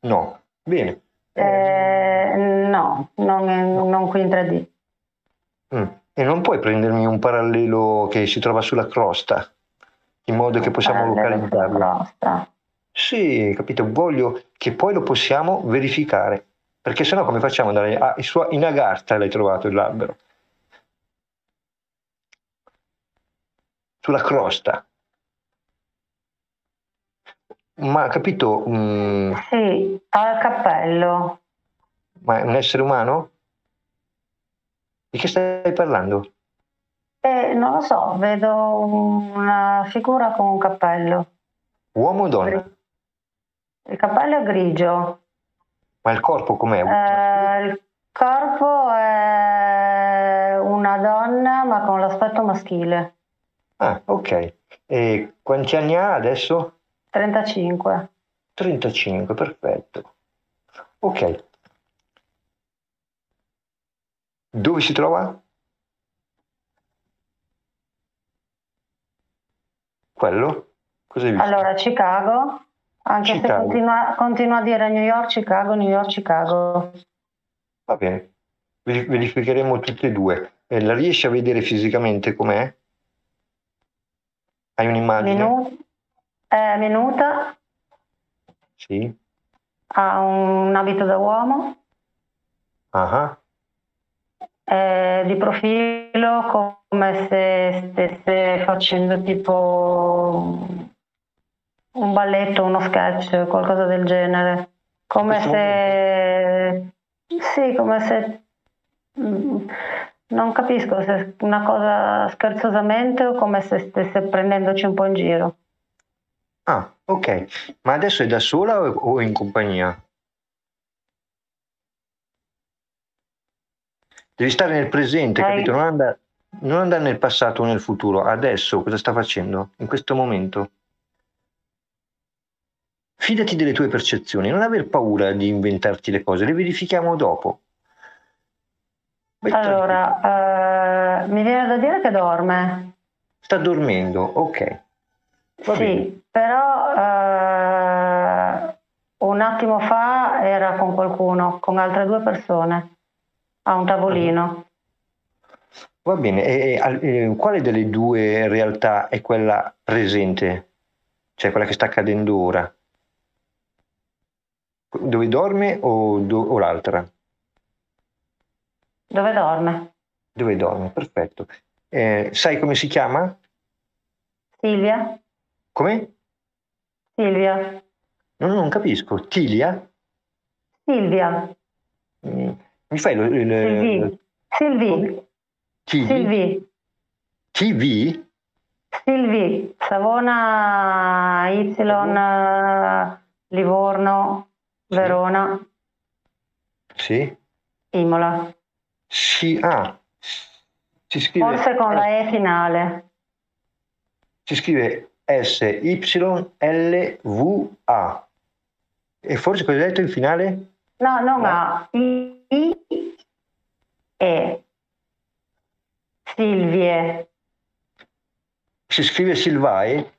No. Bene. Eh, no, non, no, non, qui in 3D. Mm. E non puoi prendermi un parallelo che si trova sulla crosta, in modo che possiamo localizzarlo. Sì, capito? Voglio che poi lo possiamo verificare, perché sennò come facciamo ad andare a, in Agartha l'hai trovato l'albero? Sulla crosta. Ma capito? Mm, sì, al cappello. Ma è un essere umano? Di che stai parlando? Eh, non lo so, vedo una figura con un cappello. Uomo o donna? Il cappello è grigio. Ma il corpo com'è? Eh, il corpo è una donna ma con l'aspetto maschile. Ah, ok. E quanti anni ha adesso? 35. 35, perfetto. Ok. Dove si trova? Quello? Cosa hai visto? Allora, Chicago, anche Chicago. se continua, continua, a dire New York, Chicago, New York, Chicago. Va bene, verificheremo tutte e due. Eh, la riesci a vedere fisicamente com'è? Hai un'immagine? Minu- è minuta. Sì. Ha un abito da uomo. Ah. È di profilo come se stesse facendo tipo un balletto, uno sketch, qualcosa del genere. Come se... Sì, come se... Mm, Non capisco se è una cosa scherzosamente o come se stesse prendendoci un po' in giro. Ah, ok. Ma adesso è da sola o in compagnia? Devi stare nel presente, Dai. capito? Non andare, non andare nel passato o nel futuro. Adesso cosa sta facendo? In questo momento. Fidati delle tue percezioni, non aver paura di inventarti le cose, le verifichiamo dopo. Vai. Allora, eh, mi viene da dire che dorme. Sta dormendo, ok. Va sì, bene. però eh, un attimo fa era con qualcuno, con altre due persone, a un tavolino. Va bene, e, e e quale delle due realtà è quella presente? Cioè quella che sta accadendo ora? Dove dorme o, do- o l'altra? Dove dorme? Dove dorme, perfetto. Eh, sai come si chiama? Silvia? Come? Silvia? No, no, non capisco. Tilia? Silvia? Mm, Mi fai lo, il, Silvi? Silvi? TV? Silvi? TV? Silvi? Savona, Y, eh, Livorno, Verona, Sì? Imola. Sì, ah, si scrive, Forse con la E finale. si scrive S, Y, L, V, A. E forse cosa hai detto in finale? No, non No. I, I, E. Silvie. Si scrive Silvae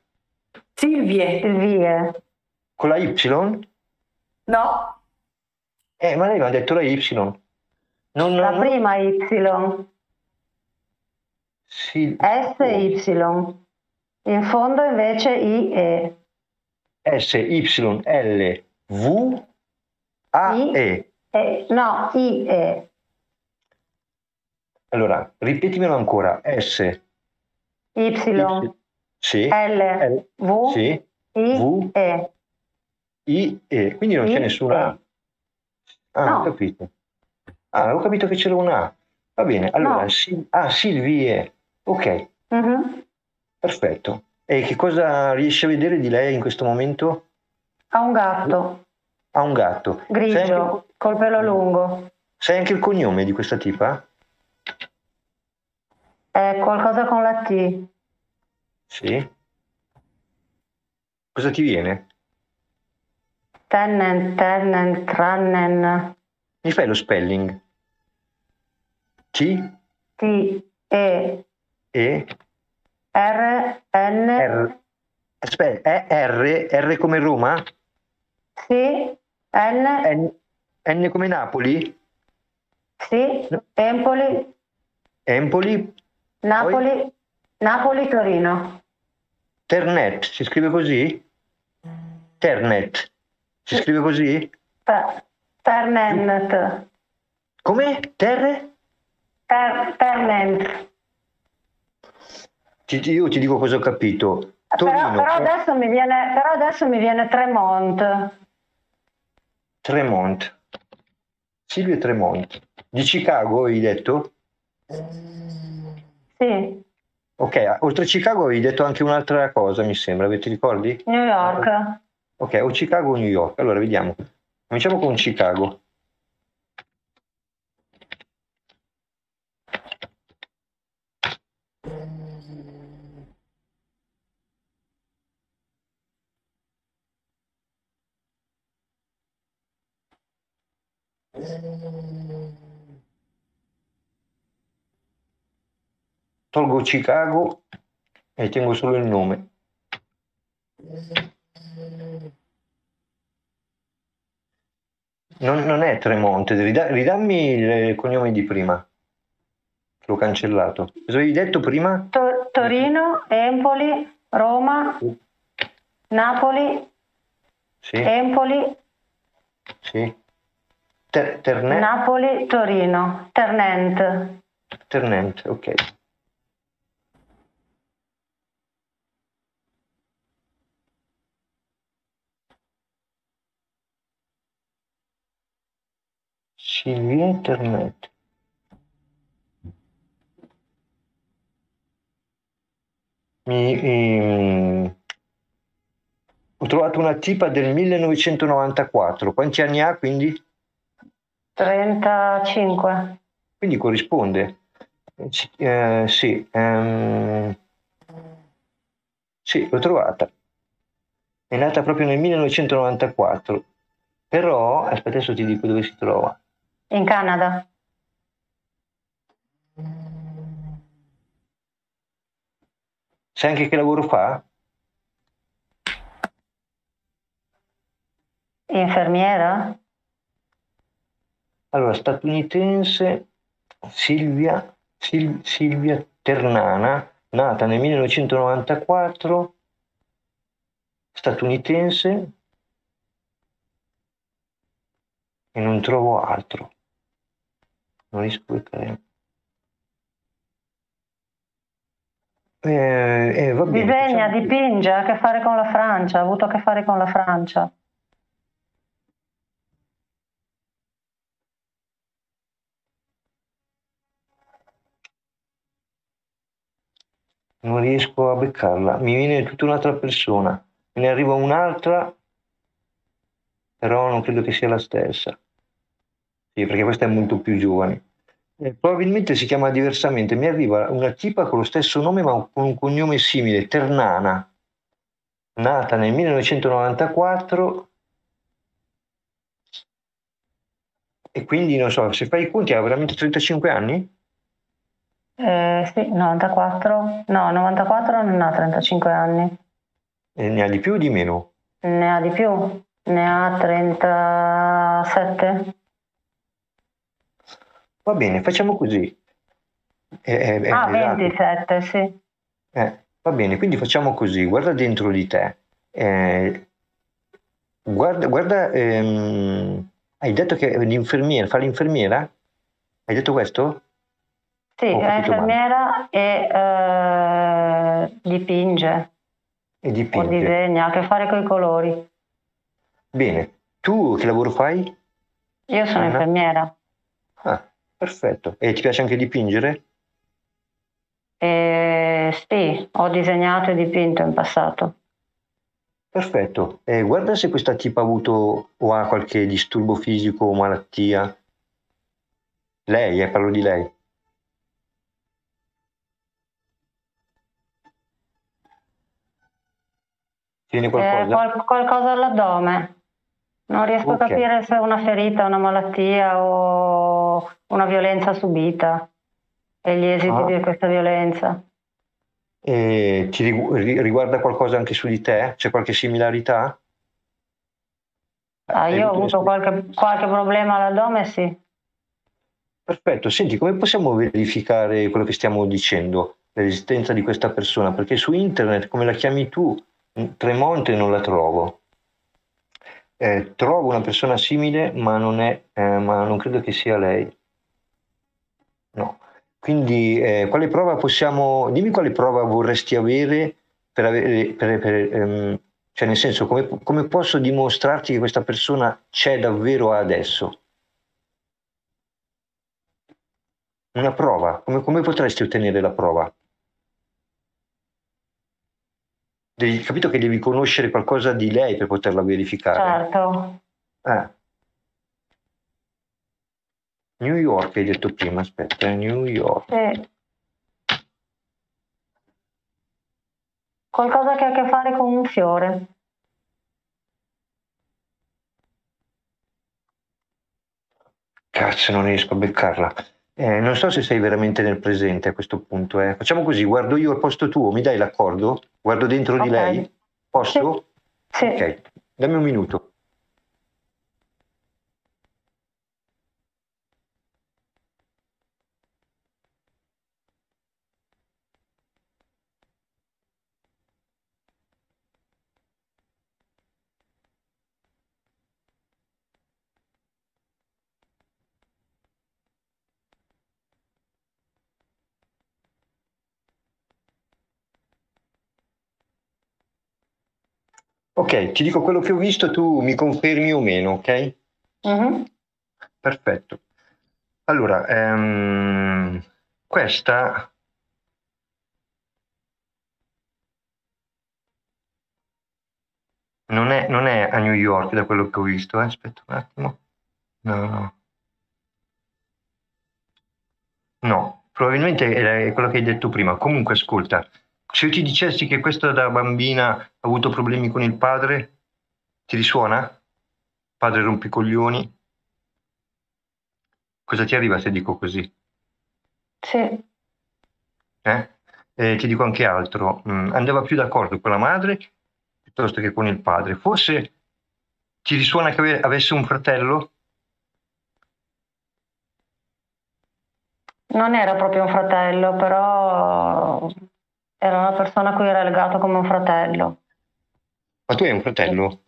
Silvie, Silvie. con la Y? no, Eh, ma lei mi ha detto la Y. Non, La non- prima Y. Sil- S, Y. In fondo invece I, E. S, Y, L, V, A, I. E. E- no, I, E. Allora, ripetimelo ancora. S, Y. Y, sì, L, L, V, sì, I, V. E. I, E. Quindi non c'è I, nessuna A. E. Ah, No. ho capito. Ah, avevo capito che c'era una A. Va bene, allora, No. Sil- ah, Silvie. Ok, Mhm. perfetto. E che cosa riesci a vedere di lei in questo momento? Ha un gatto Ha un gatto. Anche, grigio col pelo lungo. sai anche il cognome di questa tipa? È qualcosa con la T. Sì. Cosa ti viene? Tennen, tennen, trannen. Mi fai lo spelling? T, T, E, E, R, N, R. Aspetta, è R, R come Roma? sì, N, N, N come Napoli? sì, No. Empoli, Empoli? Napoli, Napoli, Torino. Ternet, si scrive così? Ternet, si scrive così? Ter- Ternent, Come? Terre? Ter- Ternent. Ti- io ti dico cosa ho capito. Però, Torino, però adesso mi viene, però adesso mi viene Tremont. Tremont. Silvio Tremont. Di Chicago hai detto? Sì, Ok, oltre a Chicago avevi detto anche un'altra cosa, mi sembra, ti ricordi? New York. Ok, o Chicago o New York. Allora, vediamo. Cominciamo con Chicago. Tolgo Chicago e tengo solo il nome. Non, non è Tremonte, rida- ridammi il cognome di prima. L'ho cancellato. Cosa avevi detto prima? To- Torino, Empoli, Roma, Napoli, Sì, Empoli, sì. Ter- Terne- Napoli, Torino, Ternent. Ternente, ok. ci via internet. Mi, ehm, ho trovato una tipa del 1994, quanti anni ha quindi? 35. Quindi corrisponde. Eh, sì, ehm, sì, l'ho trovata. È nata proprio nel 1994, però aspetta adesso ti dico dove si trova. In Canada. Sai anche che lavoro fa? Infermiera? Allora, statunitense Silvia, Sil- Silvia Ternana, nata nel 1994, statunitense, e non trovo altro. Non riesco a beccare. Eh, eh, va bene, Disegna, così. dipinge, ha a che fare con la Francia, ha avuto a che fare con la Francia. non riesco a beccarla, mi viene tutta un'altra persona, me ne arriva un'altra, però non credo che sia la stessa. Perché questa è molto più giovane. Eh, probabilmente si chiama diversamente, mi arriva una tipa con lo stesso nome ma con un cognome simile, Ternana, nata nel 1994 e quindi non so, se fai i conti ha veramente 35 anni? Eh, sì, 94. No, 94 non ha 35 anni. E ne ha di più o di meno? Ne ha di più. Ne ha 37. Va bene, facciamo così. Eh, eh, Ah, esatto. 27, sì. Eh, va bene, quindi facciamo così, guarda dentro di te. Eh, guarda, guarda ehm, hai detto che l'infermiera, fa l'infermiera? Hai detto questo? Sì, Ho è male. infermiera e eh, dipinge E o dipinge. disegna, ha a che fare con i colori. Bene, tu che lavoro fai? Io sono Anna? infermiera Ah, perfetto. E ti piace anche dipingere? e sì, ho disegnato e dipinto in passato. Perfetto. E guarda se questa tipa ha avuto o ha qualche disturbo fisico o malattia. Lei, eh, parlo di lei. Tiene Eh, qualcosa? qual- qualcosa all'addome. Non riesco Ok. a capire se è una ferita, una malattia o una violenza subita e gli esiti Ah. di questa violenza. E ti rigu- ri- riguarda qualcosa anche su di te? C'è qualche similarità? Ah, io ho avuto qualche, qualche problema all'addome, sì. Perfetto, senti, come possiamo verificare quello che stiamo dicendo, l'esistenza di questa persona? Perché su internet, come la chiami tu, Tremonte non la trovo. Eh, trovo una persona simile, ma non, è, eh, ma non credo che sia lei. No. Quindi, eh, quale prova possiamo. Dimmi quale prova vorresti avere per avere. per- per, ehm, cioè, nel senso, come, come posso dimostrarti che questa persona c'è davvero adesso? Una prova, come, come potresti ottenere la prova? Devi, capito che devi conoscere qualcosa di lei per poterla verificare. Certo. Eh. New York hai detto prima, aspetta, eh, New York. Sì. Qualcosa che ha a che fare con un fiore. Cazzo, non riesco a beccarla. Eh, non so se sei veramente nel presente a questo punto. eh. Facciamo così, guardo io al posto tuo, mi dai l'accordo? Guardo dentro di Ok. lei? Posso? Sì. Ok, dammi un minuto. Ok, ti dico quello che ho visto tu mi confermi o meno, ok? Uh-huh. Perfetto. Allora, ehm, questa... Non è, non è, a New York da quello che ho visto, eh? aspetta un attimo. No, no. No, probabilmente è quello che hai detto prima. Comunque, ascolta, se io ti dicessi che questa da bambina ha avuto problemi con il padre, ti risuona? Padre rompicoglioni? Cosa ti arriva se dico così? Sì. Eh? Eh, ti dico anche altro. Mm, andava più d'accordo con la madre piuttosto che con il padre. Forse ti risuona che ave- avesse un fratello? Non era proprio un fratello, però era una persona a cui era legato come un fratello. Ma tu hai un fratello?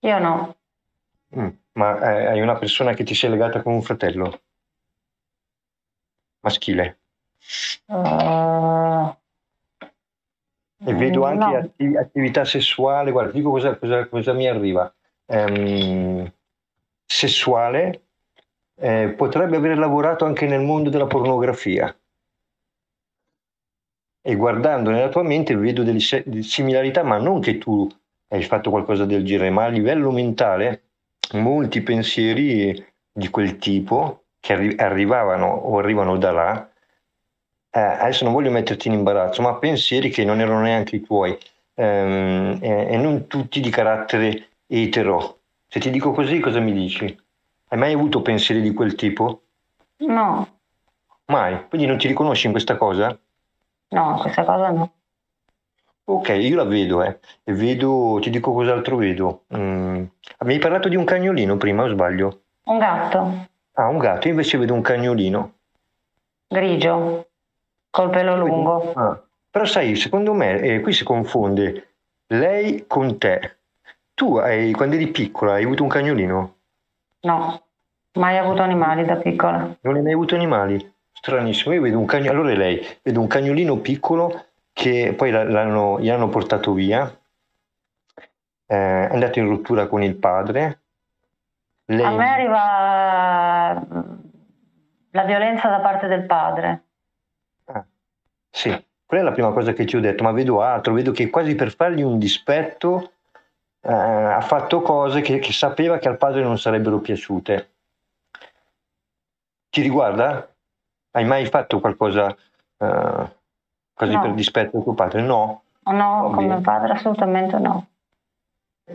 Io no. Mm, ma eh, hai una persona che ti sia legata come un fratello? Maschile? Uh, E vedo anche no. atti- attività sessuale, guarda, dico cosa, cosa- cosa mi arriva. Ehm, sessuale, eh, potrebbe aver lavorato anche nel mondo della pornografia. E guardando nella tua mente vedo delle similarità, ma non che tu hai fatto qualcosa del genere, ma a livello mentale molti pensieri di quel tipo che arri- arrivavano o arrivano da là, eh, adesso non voglio metterti in imbarazzo, ma pensieri che non erano neanche i tuoi ehm, e, e non tutti di carattere etero. Se ti dico così, cosa mi dici? Hai mai avuto pensieri di quel tipo? No, Mai. Quindi non ti riconosci in questa cosa? No, questa cosa no. Ok, io la vedo, eh. E vedo, ti dico cos'altro vedo. Mm, mi hai parlato di un cagnolino prima, o sbaglio? Un gatto Ah, un gatto, io invece vedo un cagnolino. grigio, col pelo lungo. Ah, Però sai, secondo me eh, qui si confonde lei con te. Tu hai, quando eri piccola hai avuto un cagnolino? No, mai avuto animali da piccola. Non hai mai avuto animali? Stranissimo, io vedo un cagnolino, allora è lei, vedo un cagnolino piccolo che poi l'hanno, gli hanno portato via, eh, è andato in rottura con il padre. Lei, A me arriva mm, la violenza da parte del padre. Ah, sì, quella è la prima cosa che ti ho detto, ma vedo altro, vedo che quasi per fargli un dispetto eh, ha fatto cose che, che sapeva che al padre non sarebbero piaciute. Ti riguarda? Hai mai fatto qualcosa eh, così No. per dispetto a tuo padre? No, No, come padre assolutamente no.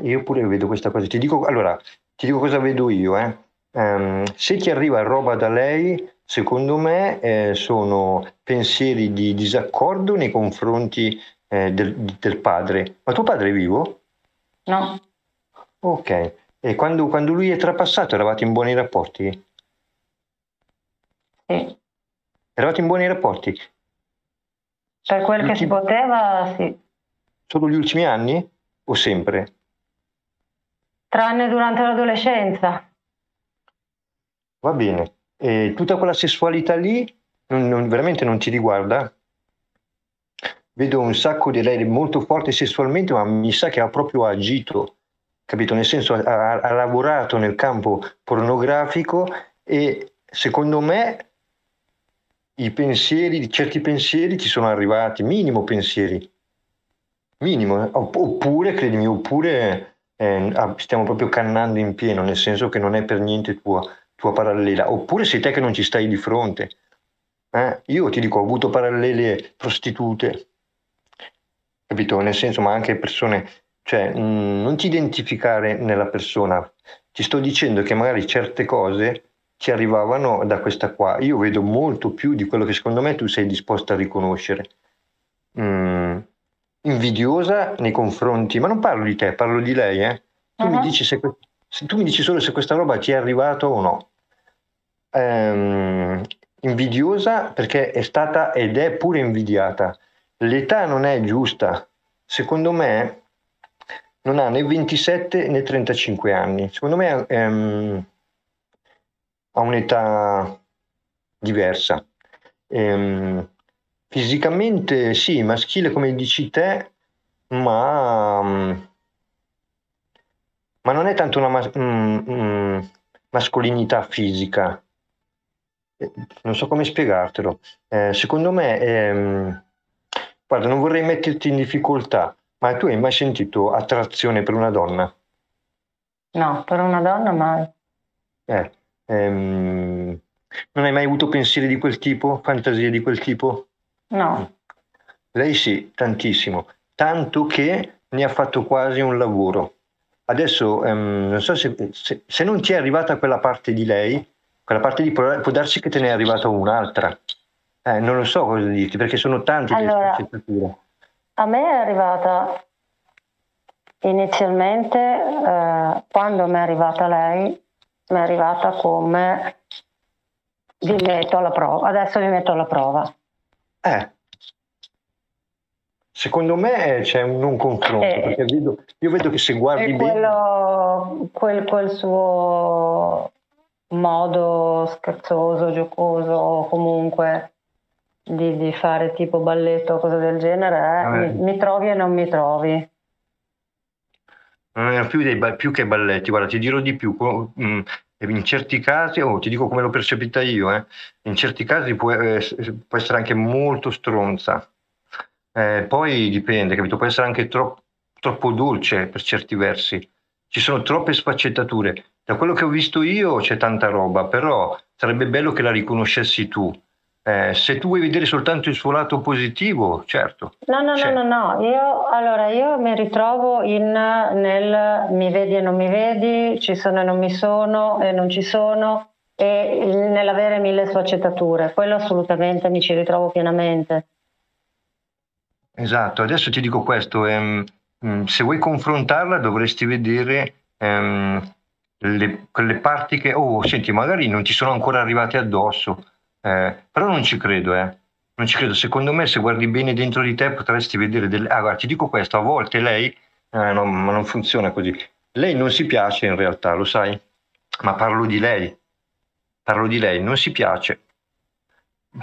io pure vedo questa cosa. Ti dico, allora, ti dico cosa vedo io. eh. Ehm, se ti arriva roba da lei, secondo me eh, sono pensieri di disaccordo nei confronti eh, del, del padre. Ma tuo padre è vivo? No, Ok. E quando, quando lui è trapassato eravate in buoni rapporti? sì. Eravate in buoni rapporti? Per quel che si poteva, sì. Solo gli ultimi anni? O sempre? Tranne durante l'adolescenza. Va bene. E tutta quella sessualità lì non- non- veramente non ti riguarda? Vedo un sacco di lei molto forte sessualmente, ma mi sa che ha proprio agito, capito? Nel senso, ha, ha lavorato nel campo pornografico e secondo me i pensieri, certi pensieri ti sono arrivati, minimo pensieri, minimo, eh. Opp- oppure, credimi, oppure eh, ah, stiamo proprio cannando in pieno, nel senso che non è per niente tua, tua parallela, oppure sei te che non ci stai di fronte. Eh? Io ti dico, ho avuto parallele prostitute, capito? Nel senso, ma anche persone, cioè, mh, non ti identificare nella persona. Ti sto dicendo che magari certe cose ti arrivavano da questa qua. Io vedo molto più di quello che secondo me tu sei disposta a riconoscere. Mm, invidiosa nei confronti, ma non parlo di te, parlo di lei, eh. Tu mi Mhm. dici se, se- tu mi dici solo se questa roba ti è arrivato o no. Ehm, invidiosa perché è stata ed è pure invidiata. L'età non è giusta. Secondo me non ha né 27 né 35 anni. Secondo me ehm, ha un'età diversa. Ehm, fisicamente sì, maschile come dici te, ma, ma non è tanto una mas- mm, mm, mascolinità fisica. Eh, Non so come spiegartelo. Eh, secondo me, ehm, guarda, non vorrei metterti in difficoltà, Ma tu hai mai sentito attrazione per una donna? No, per una donna mai. Eh, ehm, non hai mai avuto pensieri di quel tipo, fantasie di quel tipo? No, Lei sì, tantissimo, tanto che ne ha fatto quasi un lavoro. Adesso ehm, non so se, se- se non ti è arrivata quella parte di lei, quella parte di può, darsi che te ne è arrivata un'altra. Eh, non lo so cosa dirti, perché sono tante le Allora- sfaccettature. a me è arrivata inizialmente, eh, quando mi è arrivata lei, mi è arrivata come vi metto alla prova, adesso vi metto alla prova. Eh. Secondo me c'è un non confronto, Eh. perché vedo- io vedo che se guardi E bene... quello, quel, quel suo modo scherzoso, giocoso, o comunque di, di fare tipo balletto o cose del genere, eh, Vabbè. mi, mi trovi e non mi trovi. È più, dei più che balletti, guarda, ti dirò di più. mm, In certi casi, oh, ti dico come l'ho percepita io, eh, in certi casi può, eh, può essere anche molto stronza. Eh, poi dipende, capito? Può essere anche tro- troppo dolce per certi versi. Ci sono troppe sfaccettature. Da quello che ho visto io c'è tanta roba, però sarebbe bello che la riconoscessi tu. Eh, se tu vuoi vedere soltanto il suo lato positivo, certo. No, no, Cioè- no, no, no, io, allora, io mi ritrovo in, nel mi vedi e non mi vedi, ci sono e non mi sono e non ci sono e nell'avere mille sfaccettature, quello assolutamente mi ci ritrovo pienamente. Esatto, adesso ti dico questo, ehm, mm, se vuoi confrontarla dovresti vedere ehm, le- quelle parti che, oh, senti, magari non ti sono ancora arrivate addosso, eh, però non ci credo, eh. Non ci credo, secondo me se guardi bene dentro di te potresti vedere delle... Ah, guarda, ti dico questo, a volte lei, eh, no, ma non funziona così, lei non si piace in realtà, lo sai? Ma parlo di lei, parlo di lei, non si piace.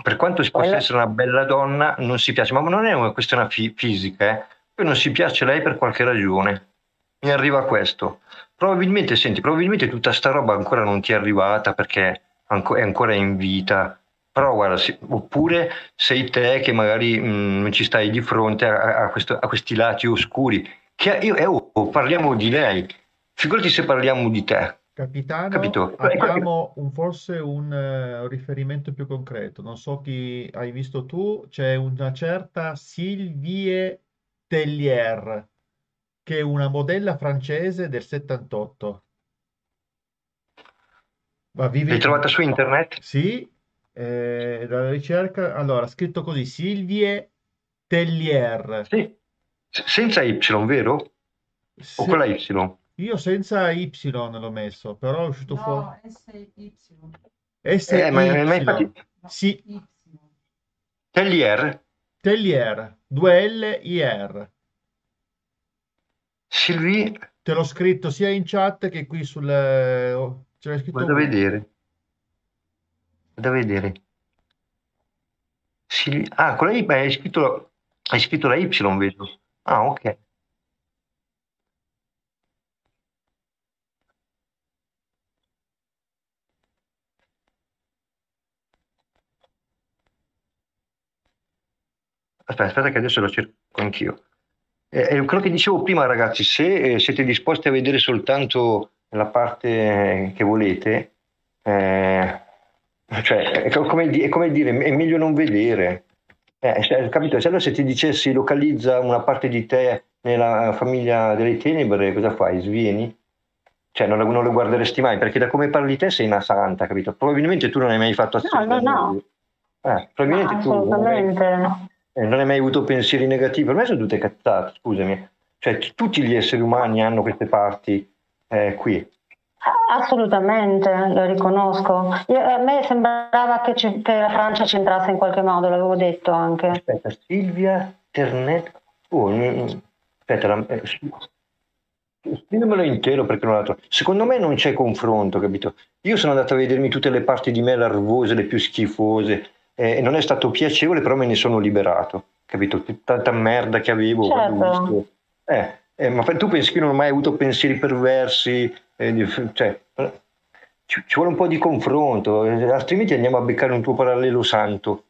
Per quanto si possa essere una bella donna, non si piace, ma non è una questione fi- fisica, eh. Poi non si piace lei per qualche ragione. Mi arriva questo. Probabilmente, senti, probabilmente tutta sta roba ancora non ti è arrivata perché è ancora in vita. Però guarda, sì, oppure sei te che magari non ci stai di fronte a, a questo- a questi lati oscuri. Che io, eh, oh, parliamo di lei. Figurati se parliamo di te. Capitano, Capito? abbiamo un- forse un eh, riferimento più concreto. Non so chi hai visto tu, c'è una certa Sylvie Tellier, che è una modella francese del 78. Ma vive L'hai trovata su internet? Sì, eh, la ricerca, allora, scritto così, Sylvie Tellier. Sì. S- senza Y, vero? O Se- con la Y? Io senza Y l'ho messo, però è uscito fuori. No, SY. Eh, ma, ma SY. infatti, Sì. Y. Tellier, Tellier, 2L-I-R. Sylvie, Te l'ho scritto sia in chat che qui sul... eh, oh, Ce l'hai scritto vado a vedere. Vado a vedere. Sylvie- ah, con la Y, hai scritto, hai scritto la Y, vedo. Ah, ok. Aspetta, aspetta che adesso lo cerco anch'io. Eh, è quello che dicevo prima, ragazzi, se eh, siete disposti a vedere soltanto la parte eh, che volete, eh, cioè, è co- come, è come dire, è meglio non vedere. Eh, cioè, capito? Se allora se ti dicessi localizza una parte di te nella famiglia delle tenebre, cosa fai? Svieni? Cioè, non, non lo guarderesti mai, perché da come parli te sei una santa, capito? Probabilmente tu non hai mai fatto azioni. no, no. Eh, probabilmente Ma tu non hai- assolutamente. eh, non hai mai avuto pensieri negativi? Per me sono tutte cazzate, scusami. Cioè, t- tutti gli esseri umani hanno queste parti eh, qui. Assolutamente, lo riconosco. Io- a me sembrava che, ci- che la Francia c'entrasse in qualche modo, l'avevo detto anche. Aspetta, Silvia Ternet. Oh, mm, aspetta, la- eh, scrivimelo intero perché non l'ho trovato. Secondo me non c'è confronto, capito? Io sono andato a vedermi tutte le parti di me larvose, le più schifose, eh, e non è stato piacevole, però me ne sono liberato, capito? Tutta tanta merda che avevo Certo. Eh, eh, ma tu pensi che io non ho mai avuto pensieri perversi? Eh, cioè, ci, ci vuole un po' di confronto, eh, altrimenti andiamo a beccare un tuo parallelo santo.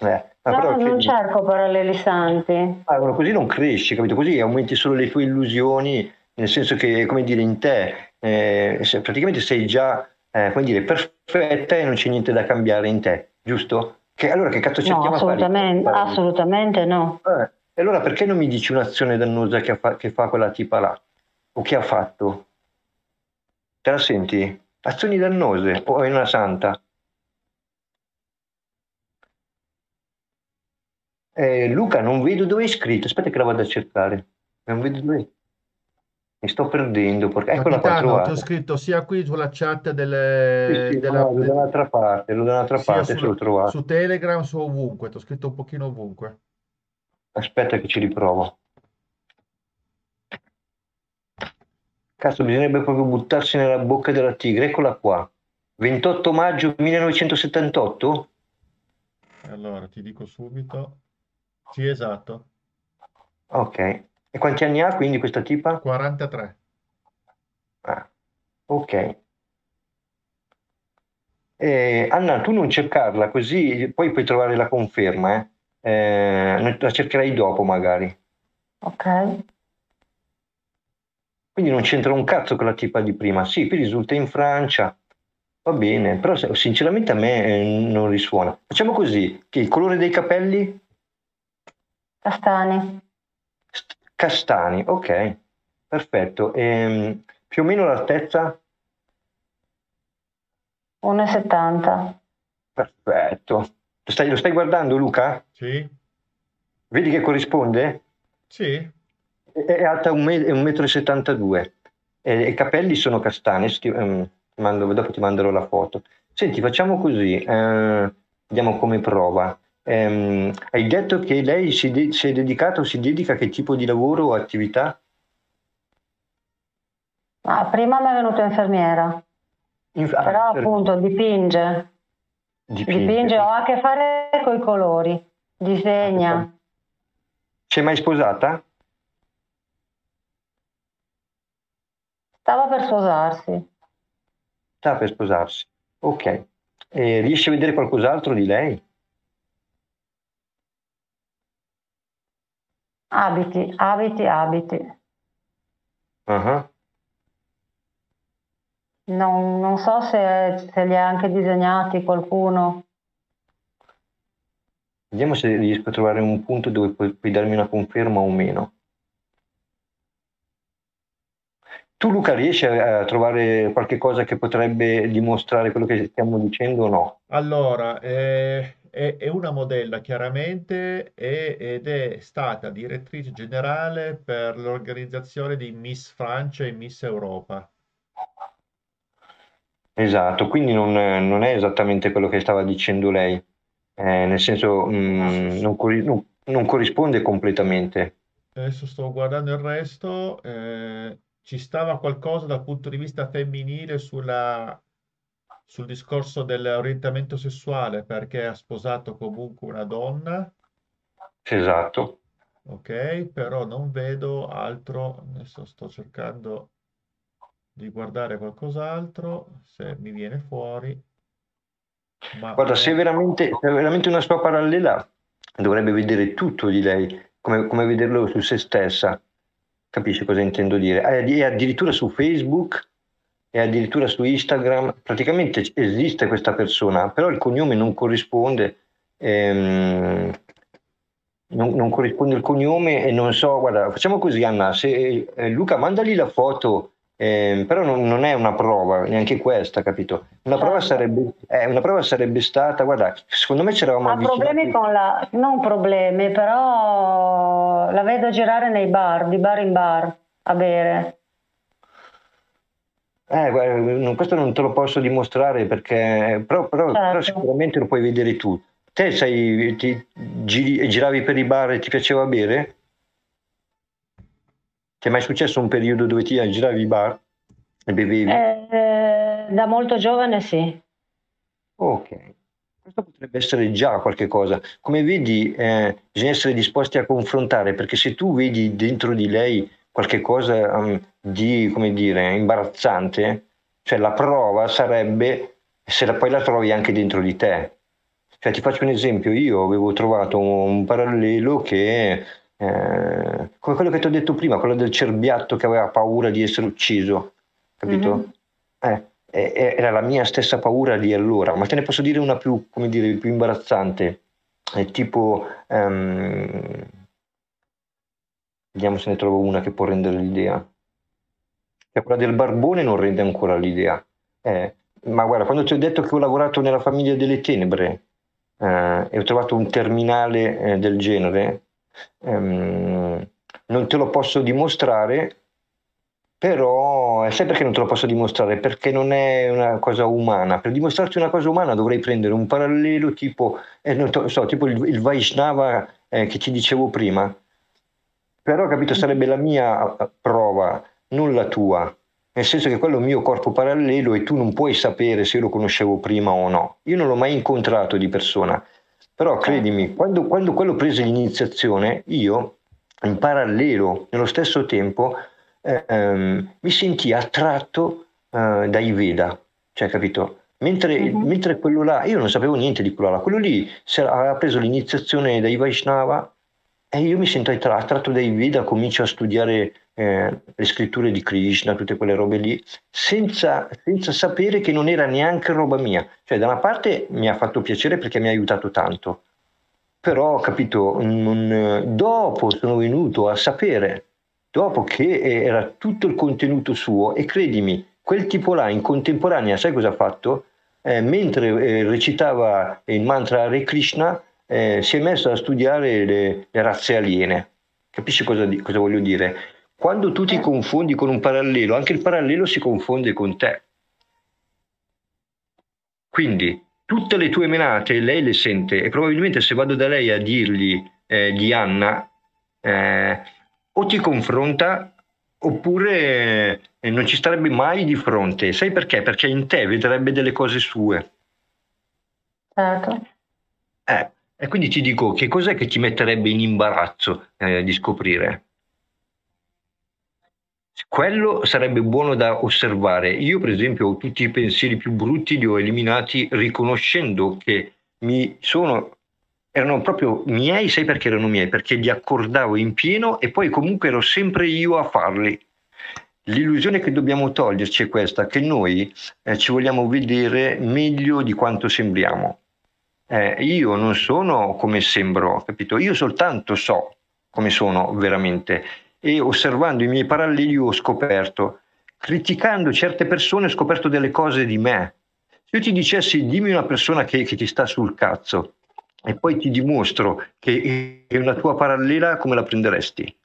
Eh, Ah, No, non che- cerco paralleli santi. ah, no, così non cresci, capito? Così aumenti solo le tue illusioni, nel senso che, come dire, in te eh, se- praticamente sei già, eh, come dire, perfetta e non c'è niente da cambiare in te, giusto? Che, allora che cazzo No, cerchiamo a fare? assolutamente, assolutamente no. Eh, e allora perché non mi dici un'azione dannosa che fa, che fa quella tipa là? O che ha fatto? Te la senti? Azioni dannose o è una santa? Eh, Luca, non vedo dove è scritto. Aspetta che la vado a cercare. Non vedo dove è. Mi sto perdendo. Perché... Eccola qua, trovata. ho scritto sia qui sulla chat delle, Sì, sì, della- no, un'altra parte, sia parte, se l'ho sul- trovato. su Telegram, su ovunque, ti ho scritto un pochino ovunque. Aspetta che ci riprovo. Cazzo, bisognerebbe proprio buttarsi nella bocca della tigre. Eccola qua. 28 maggio 1978? Allora, ti dico subito. Sì, esatto, Ok. E quanti anni ha quindi questa tipa? 43. Ah, ok. Eh, Anna, tu non cercarla così poi puoi trovare la conferma, eh? Eh, la cercherai dopo magari. Ok. Quindi non c'entra un cazzo con la tipa di prima. Sì, qui risulta in Francia. Va bene, però sinceramente a me eh, non risuona. Facciamo così, che il colore dei capelli Castani. St- castani, ok, perfetto. Ehm, più o meno l'altezza? 1,70. Perfetto. Lo stai, lo stai guardando Luca? Sì? Vedi che corrisponde? Sì? È, è alta 1,72 m e i capelli sono castani. sti- ehm, ti mando- dopo ti manderò la foto. Senti, facciamo così, eh, vediamo come prova. Ehm, hai detto che lei si, de- si è dedicata o si dedica a che tipo di lavoro o attività? Ah, prima mi è venuto infermiera, Inf- ah, però per- appunto dipinge. Dipinge. Dipinge o ha a che fare con i colori, disegna. Si è mai sposata? Stava per sposarsi. Sta per sposarsi. Ok. E riesci a vedere qualcos'altro di lei? Abiti, abiti, abiti. Ah, Non, non so se, se li ha anche disegnati qualcuno. Vediamo se riesco a trovare un punto dove puoi, puoi darmi una conferma o meno. Tu Luca riesci a, a trovare qualche cosa che potrebbe dimostrare quello che stiamo dicendo o no? Allora, eh, è, è una modella chiaramente e- ed è stata direttrice generale per l'organizzazione di Miss Francia e Miss Europa. Esatto, quindi non, non è esattamente quello che stava dicendo lei, Eh, nel senso mm, non, corri- non- non corrisponde completamente. Adesso sto guardando il resto, eh, ci stava qualcosa dal punto di vista femminile sulla- sul discorso dell'orientamento sessuale perché ha sposato comunque una donna, Esatto. ok? Però non vedo altro, adesso sto cercando di guardare qualcos'altro, se mi viene fuori, ma Guarda, se è veramente, se è veramente una sua parallela, dovrebbe vedere tutto di lei, come, come vederlo su se stessa. Capisci cosa intendo dire? È, è addirittura su Facebook e addirittura su Instagram. Praticamente esiste questa persona, però il cognome non corrisponde. ehm, non, non corrisponde il cognome e non so, guarda, facciamo così Anna, se, eh, Luca mandali la foto, ehm, però non, non è una prova, neanche questa, capito? Una prova Certo. sarebbe, eh, una prova sarebbe stata, guarda, secondo me ci eravamo Ha problemi avvicinati. con la... non problemi, però la vedo girare nei bar, di bar in bar, a bere. Eh, guarda, questo non te lo posso dimostrare perché, però, però- però Certo. sicuramente lo puoi vedere tu. Te sei, ti, giri- giravi per i bar e ti piaceva bere? Ti è mai successo un periodo dove ti giravi i bar e bevevi? Eh, da molto giovane sì. Ok, questo potrebbe essere già qualche cosa. Come vedi, eh, bisogna essere disposti a confrontare, perché se tu vedi dentro di lei qualche cosa um, di, come dire, imbarazzante, cioè la prova sarebbe se la, poi la trovi anche dentro di te. Cioè, ti faccio un esempio, io avevo trovato un parallelo che, eh, come quello che ti ho detto prima, quello del cerbiatto che aveva paura di essere ucciso, capito? Mm-hmm. Eh, era la mia stessa paura di allora, ma te ne posso dire una più, come dire, più imbarazzante, tipo, um, vediamo se ne trovo una che può rendere l'idea. Cioè, quella del barbone non rende ancora l'idea. Eh, ma guarda, quando ti ho detto che ho lavorato nella famiglia delle tenebre eh, e ho trovato un terminale del genere, ehm, non te lo posso dimostrare, però sai perché non te lo posso dimostrare? Perché non è una cosa umana. Per dimostrarti una cosa umana dovrei prendere un parallelo tipo, eh, non so, tipo il, il Vaishnava eh, che ti dicevo prima. Però, capito, sarebbe la mia eh, prova, non la tua nel senso che quello è un mio corpo parallelo e tu non puoi sapere se io lo conoscevo prima o no. Io non l'ho mai incontrato di persona, però credimi, quando, quando quello prese l'iniziazione, io in parallelo, nello stesso tempo, eh, ehm, mi sentii attratto eh, dai Veda, cioè capito? Mentre, uh-huh. mentre, quello là, io non sapevo niente di quello là, quello lì aveva preso l'iniziazione dai Vaishnava e io mi sento attratto dai Veda, comincio a studiare eh, le scritture di Krishna, tutte quelle robe lì, senza, senza, sapere che non era neanche roba mia. Cioè, da una parte mi ha fatto piacere perché mi ha aiutato tanto, però, capito, non, dopo sono venuto a sapere, dopo che era tutto il contenuto suo, e credimi, quel tipo là in contemporanea, sai cosa ha fatto? Eh, mentre eh, recitava il mantra Hare Krishna, eh, si è messo a studiare le, le razze aliene. Capisci cosa, cosa voglio dire? Quando tu ti eh. confondi con un parallelo, anche il parallelo si confonde con te. Quindi tutte le tue menate lei le sente e probabilmente se vado da lei a dirgli eh, di Anna, eh, o ti confronta oppure eh, non ci starebbe mai di fronte. Sai perché? Perché in te vedrebbe delle cose sue. Certo. Eh, e quindi ti dico che cos'è che ti metterebbe in imbarazzo eh, di scoprire? Quello sarebbe buono da osservare. Io, per esempio, tutti i pensieri più brutti li ho eliminati riconoscendo che mi sono erano proprio miei, sai perché erano miei? Perché li accordavo in pieno e poi comunque ero sempre io a farli. L'illusione che dobbiamo toglierci è questa, che noi eh, ci vogliamo vedere meglio di quanto sembriamo. Eh, io non sono come sembro, capito? Io soltanto so come sono veramente e osservando i miei paralleli ho scoperto, criticando certe persone ho scoperto delle cose di me. Se io ti dicessi dimmi una persona che, che ti sta sul cazzo e poi ti dimostro che è una tua parallela, come la prenderesti?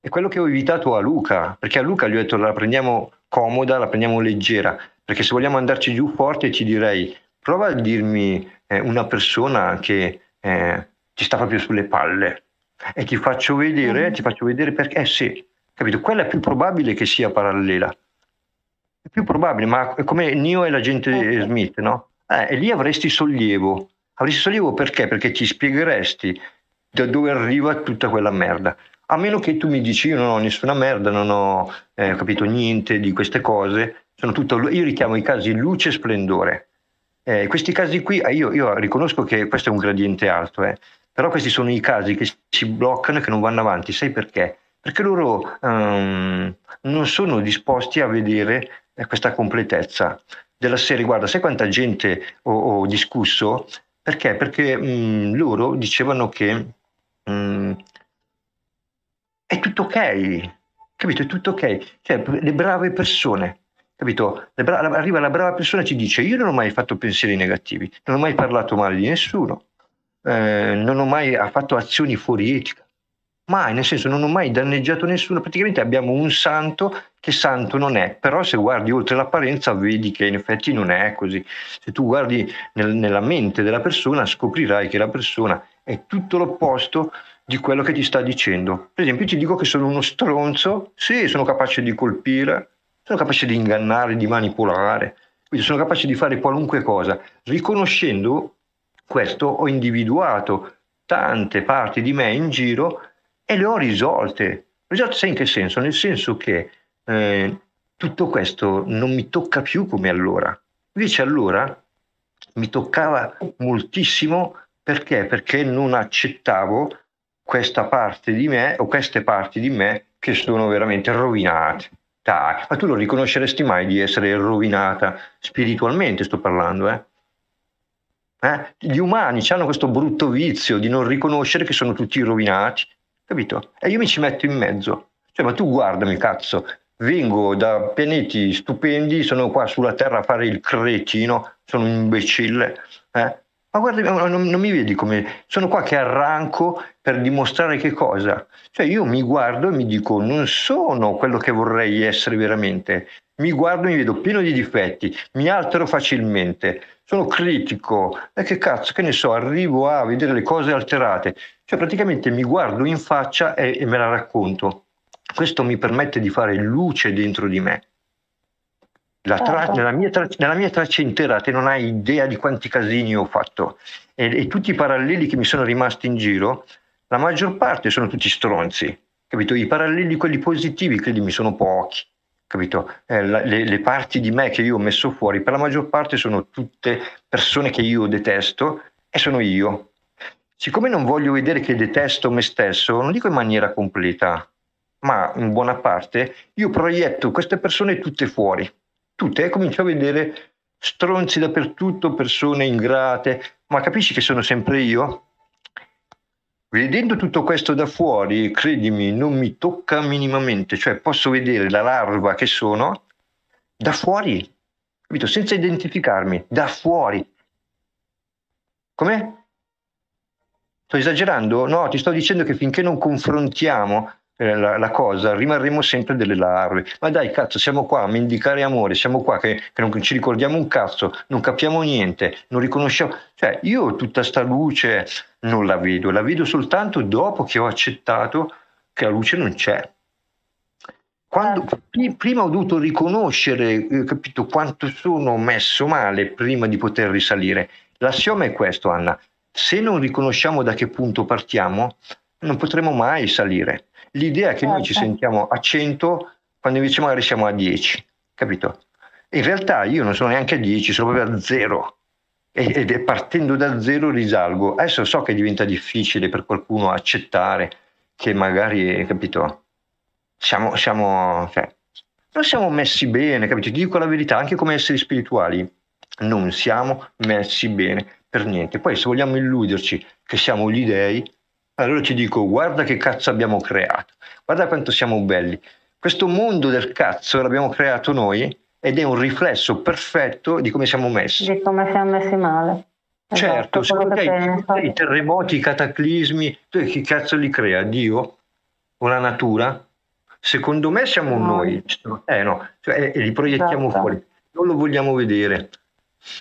È quello che ho evitato a Luca, perché a Luca gli ho detto la prendiamo comoda, la prendiamo leggera, perché se vogliamo andarci giù forte ti direi prova a dirmi eh, una persona che eh, ti sta proprio sulle palle, e ti faccio vedere, mm. ti faccio vedere perché, eh sì, capito? Quella è più probabile che sia parallela. È più probabile, ma è come Neo e l'agente okay. Smith, no? Eh, e lì avresti sollievo. Avresti sollievo perché? Perché ti spiegheresti da dove arriva tutta quella merda. A meno che tu mi dici io non ho nessuna merda, non ho eh, capito niente di queste cose, sono tutto, io richiamo i casi luce e splendore. Eh, questi casi qui, eh, io, io, riconosco che questo è un gradiente alto, eh, però questi sono i casi che si bloccano e che non vanno avanti. Sai perché? Perché loro um, non sono disposti a vedere eh, questa completezza della serie. Guarda, sai quanta gente ho, ho discusso? Perché? Perché um, loro dicevano che um, è tutto ok, capito? È tutto ok. Cioè, le brave persone, capito? Bra- arriva la brava persona e ci dice: Io non ho mai fatto pensieri negativi, non ho mai parlato male di nessuno, eh, non ho mai fatto azioni fuori etica. Mai, nel senso non ho mai danneggiato nessuno, praticamente abbiamo un santo che santo non è, però se guardi oltre l'apparenza vedi che in effetti non è così. Se tu guardi nel, nella mente della persona scoprirai che la persona è tutto l'opposto di quello che ti sta dicendo. Per esempio ti dico che sono uno stronzo, sì, sono capace di colpire, sono capace di ingannare, di manipolare, quindi sono capace di fare qualunque cosa, riconoscendo questo ho individuato tante parti di me in giro e le ho risolte. Risolte sai in che senso? Nel senso che eh, tutto questo non mi tocca più come allora. Invece allora mi toccava moltissimo perché? Perché non accettavo questa parte di me o queste parti di me che sono veramente rovinate. Dai, ma tu lo riconosceresti mai di essere rovinata spiritualmente, sto parlando, eh? Eh? Gli umani hanno questo brutto vizio di non riconoscere che sono tutti rovinati, capito? E io mi ci metto in mezzo. Cioè, ma tu guardami, cazzo, vengo da pianeti stupendi, sono qua sulla Terra a fare il cretino, sono un imbecille. Eh? Ma guarda, non, non, mi vedi come sono qua che arranco per dimostrare che cosa? Cioè io mi guardo e mi dico non sono quello che vorrei essere veramente. Mi guardo e mi vedo pieno di difetti, mi altero facilmente, sono critico e che cazzo, che ne so, arrivo a vedere le cose alterate. Cioè praticamente mi guardo in faccia e, e me la racconto. Questo mi permette di fare luce dentro di me. Tra- certo. nella, mia tra- nella, mia traccia intera te non hai idea di quanti casini ho fatto e, e, tutti i paralleli che mi sono rimasti in giro, la maggior parte sono tutti stronzi, capito? I paralleli, quelli positivi, credimi, sono pochi, capito? Eh, la, le, le, parti di me che io ho messo fuori, per la maggior parte sono tutte persone che io detesto e sono io. Siccome non voglio vedere che detesto me stesso, non dico in maniera completa, ma in buona parte, io proietto queste persone tutte fuori, tutte, e comincio a vedere stronzi dappertutto, persone ingrate, ma capisci che sono sempre io? Vedendo tutto questo da fuori, credimi, non mi tocca minimamente, cioè posso vedere la larva che sono da fuori, capito? senza identificarmi, da fuori. Com'è? Sto esagerando? No, ti sto dicendo che finché non confrontiamo eh, la, la, cosa, rimarremo sempre delle larve. Ma dai, cazzo, siamo qua a mendicare amore, siamo qua che, che, non ci ricordiamo un cazzo, non capiamo niente, non riconosciamo. Cioè, io tutta sta luce non la vedo, la vedo soltanto dopo che ho accettato che la luce non c'è. Quando, certo. prima ho dovuto riconoscere, eh, capito, quanto sono messo male prima di poter risalire. L'assioma è questo, Anna. Se non riconosciamo da che punto partiamo, non potremo mai salire. L'idea è che noi ci certo. sentiamo a 100 quando invece magari siamo a 10, capito? In realtà io non sono neanche a 10, sono proprio a 0 ed è partendo da zero risalgo. Adesso so che diventa difficile per qualcuno accettare che magari, capito, siamo, siamo cioè, non siamo messi bene, capito? Ti dico la verità, anche come esseri spirituali, non siamo messi bene per niente. Poi se vogliamo illuderci che siamo gli dei, allora ti dico, guarda che cazzo abbiamo creato, guarda quanto siamo belli. Questo mondo del cazzo l'abbiamo creato noi ed è un riflesso perfetto di come siamo messi. Di come siamo messi male. Certo, esatto, secondo te i, i terremoti, i cataclismi, chi cazzo li crea? Dio o la natura? Secondo me siamo no. noi, eh no, cioè, e li proiettiamo esatto. fuori, non lo vogliamo vedere.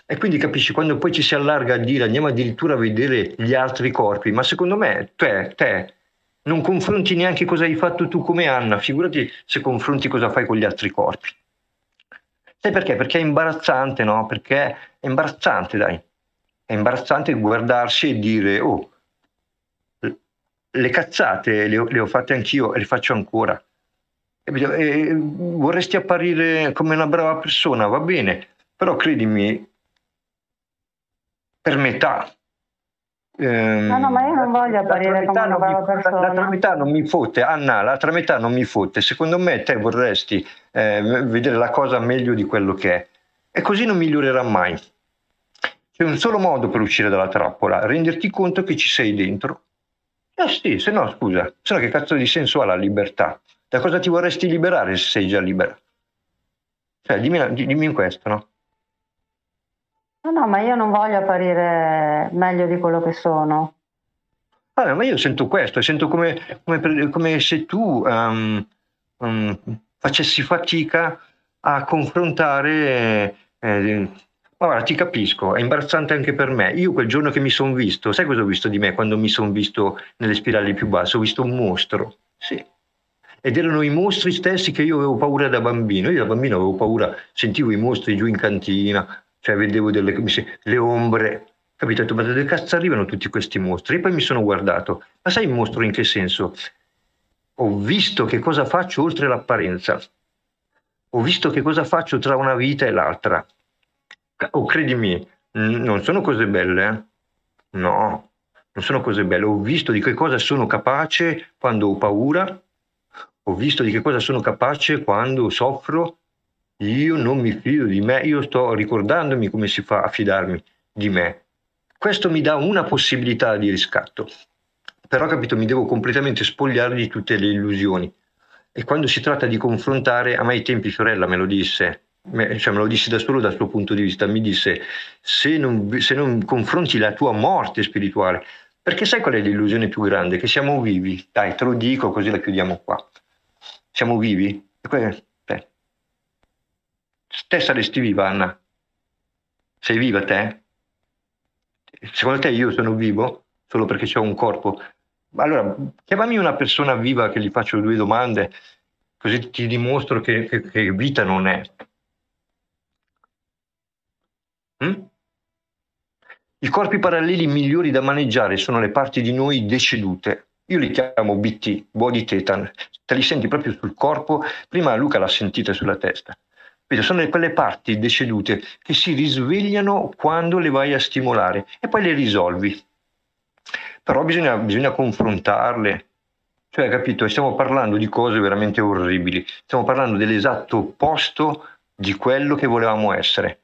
E quindi capisci, quando poi ci si allarga a dire andiamo addirittura a vedere gli altri corpi, ma secondo me te, te non confronti neanche cosa hai fatto tu come Anna, figurati se confronti cosa fai con gli altri corpi. Sai perché? Perché è imbarazzante, no? Perché è imbarazzante, dai. È imbarazzante guardarsi e dire, oh, le cazzate le le ho fatte anch'io e le faccio ancora. E vorresti apparire come una brava persona, va bene, però credimi, per metà. Ehm, no, no, ma io non voglio apparire come una brava persona. L'altra metà non mi fotte, Anna, l'altra metà non mi fotte. Secondo me te vorresti eh, vedere la cosa meglio di quello che è. E così non migliorerà mai. C'è un solo modo per uscire dalla trappola, renderti conto che ci sei dentro. Eh sì, se no, scusa, se no che cazzo di senso ha la libertà? Da cosa ti vorresti liberare se sei già libera? Cioè, dimmi, dimmi questo, no? No, no, ma io non voglio apparire meglio di quello che sono. Allora, ma io sento questo, sento come, come, come se tu um, um, facessi fatica a confrontare. Eh, guarda, ti capisco, è imbarazzante anche per me. Io quel giorno che mi sono visto, sai cosa ho visto di me quando mi sono visto nelle spirali più basse? Ho visto un mostro, sì. Ed erano i mostri stessi che io avevo paura da bambino. Io da bambino avevo paura, sentivo i mostri giù in cantina, cioè vedevo delle, le ombre, capito? Ma dove cazzo arrivano tutti questi mostri? E poi mi sono guardato, ma sai mostro in che senso? Ho visto che cosa faccio oltre l'apparenza, ho visto che cosa faccio tra una vita e l'altra. O credimi, non sono cose belle, eh? no, non sono cose belle. Ho visto di che cosa sono capace quando ho paura, ho visto di che cosa sono capace quando soffro. Io non mi fido di me, io sto ricordandomi come si fa a fidarmi di me. Questo mi dà una possibilità di riscatto, però capito, mi devo completamente spogliare di tutte le illusioni. E quando si tratta di confrontare, a me ai tempi Fiorella me lo disse, me, cioè me lo disse da solo dal suo punto di vista, mi disse se non, se non confronti la tua morte spirituale, perché sai qual è l'illusione più grande? Che siamo vivi, dai te lo dico così la chiudiamo qua, siamo vivi? Que- te. te saresti viva Anna? Sei viva te? Secondo te io sono vivo solo perché ho un corpo? Allora, chiamami una persona viva che gli faccio due domande, così ti dimostro che, che, che vita non è. Mm? I corpi paralleli migliori da maneggiare sono le parti di noi decedute. Io li chiamo BT, body tetan. Te li senti proprio sul corpo. Prima Luca l'ha sentita sulla testa. Sono quelle parti decedute che si risvegliano quando le vai a stimolare e poi le risolvi. Però bisogna, bisogna confrontarle. Cioè, capito, stiamo parlando di cose veramente orribili. Stiamo parlando dell'esatto opposto di quello che volevamo essere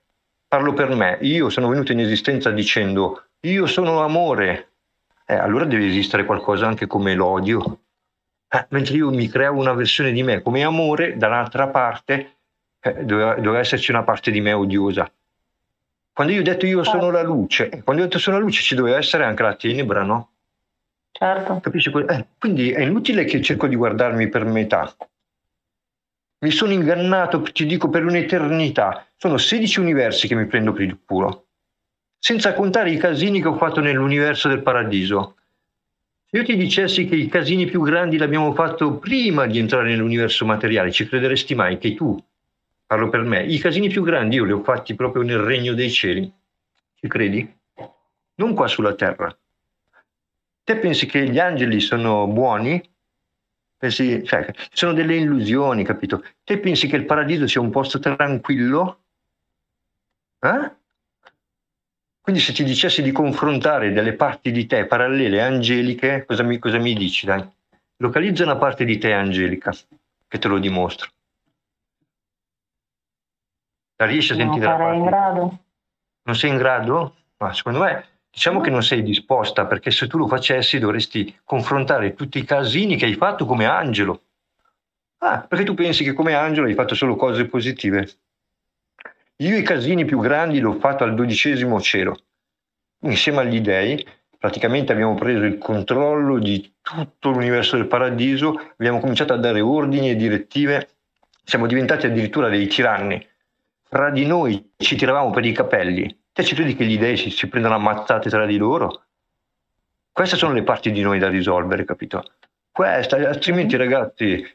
parlo per me, io sono venuto in esistenza dicendo io sono amore, eh, allora deve esistere qualcosa anche come l'odio. Eh, mentre io mi creo una versione di me come amore, dall'altra parte eh, doveva, doveva, esserci una parte di me odiosa. Quando io ho detto io sono la luce, eh, quando ho detto sono la luce ci doveva essere anche la tenebra, no? Certo. Capisci? Eh, quindi è inutile che cerco di guardarmi per metà. Mi sono ingannato, ti dico, per un'eternità. Sono 16 universi che mi prendo per il culo. Senza contare i casini che ho fatto nell'universo del paradiso. Se io ti dicessi che i casini più grandi l'abbiamo fatto prima di entrare nell'universo materiale, ci crederesti mai che tu, parlo per me, i casini più grandi io li ho fatti proprio nel regno dei cieli. Ci credi? Non qua sulla terra. Te pensi che gli angeli sono buoni? Pensi, cioè, sono delle illusioni, capito? Te pensi che il paradiso sia un posto tranquillo? Eh? Quindi se ti dicessi di confrontare delle parti di te parallele angeliche, cosa mi, cosa mi dici? Dai? Localizza una parte di te angelica, che te lo dimostro. La riesci a sentire? Non sarei in grado. Non sei in grado? Ma secondo me Diciamo che non sei disposta perché se tu lo facessi dovresti confrontare tutti i casini che hai fatto come angelo. Ah, perché tu pensi che come angelo hai fatto solo cose positive. Io i casini più grandi l'ho fatto al dodicesimo cielo. Insieme agli dei, praticamente abbiamo preso il controllo di tutto l'universo del paradiso, abbiamo cominciato a dare ordini e direttive, siamo diventati addirittura dei tiranni. Fra di noi ci tiravamo per i capelli, Te ci credi che gli dei si, si prendono ammazzate tra di loro? Queste sono le parti di noi da risolvere, capito? Questa, altrimenti ragazzi,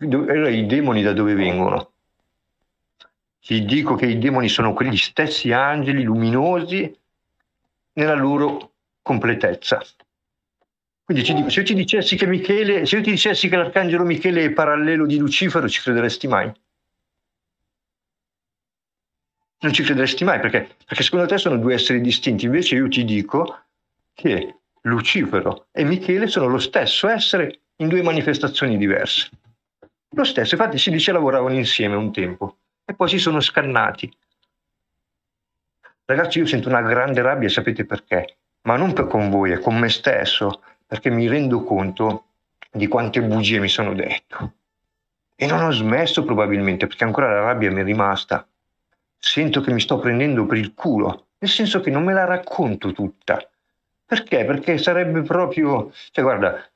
i demoni da dove vengono? Ti dico che i demoni sono quegli stessi angeli luminosi nella loro completezza. Quindi dico, se io ti dicessi che Michele, se io ti dicessi che l'arcangelo Michele è parallelo di Lucifero, ci crederesti mai? Non ci crederesti mai perché, perché secondo te sono due esseri distinti. Invece io ti dico che Lucifero e Michele sono lo stesso essere in due manifestazioni diverse. Lo stesso, infatti si dice lavoravano insieme un tempo e poi si sono scannati. Ragazzi, io sento una grande rabbia, sapete perché? Ma non per con voi, è con me stesso, perché mi rendo conto di quante bugie mi sono detto. E non ho smesso probabilmente, perché ancora la rabbia mi è rimasta sento che mi sto prendendo per il culo, nel senso che non me la racconto tutta. Perché? Perché sarebbe proprio, cioè guarda,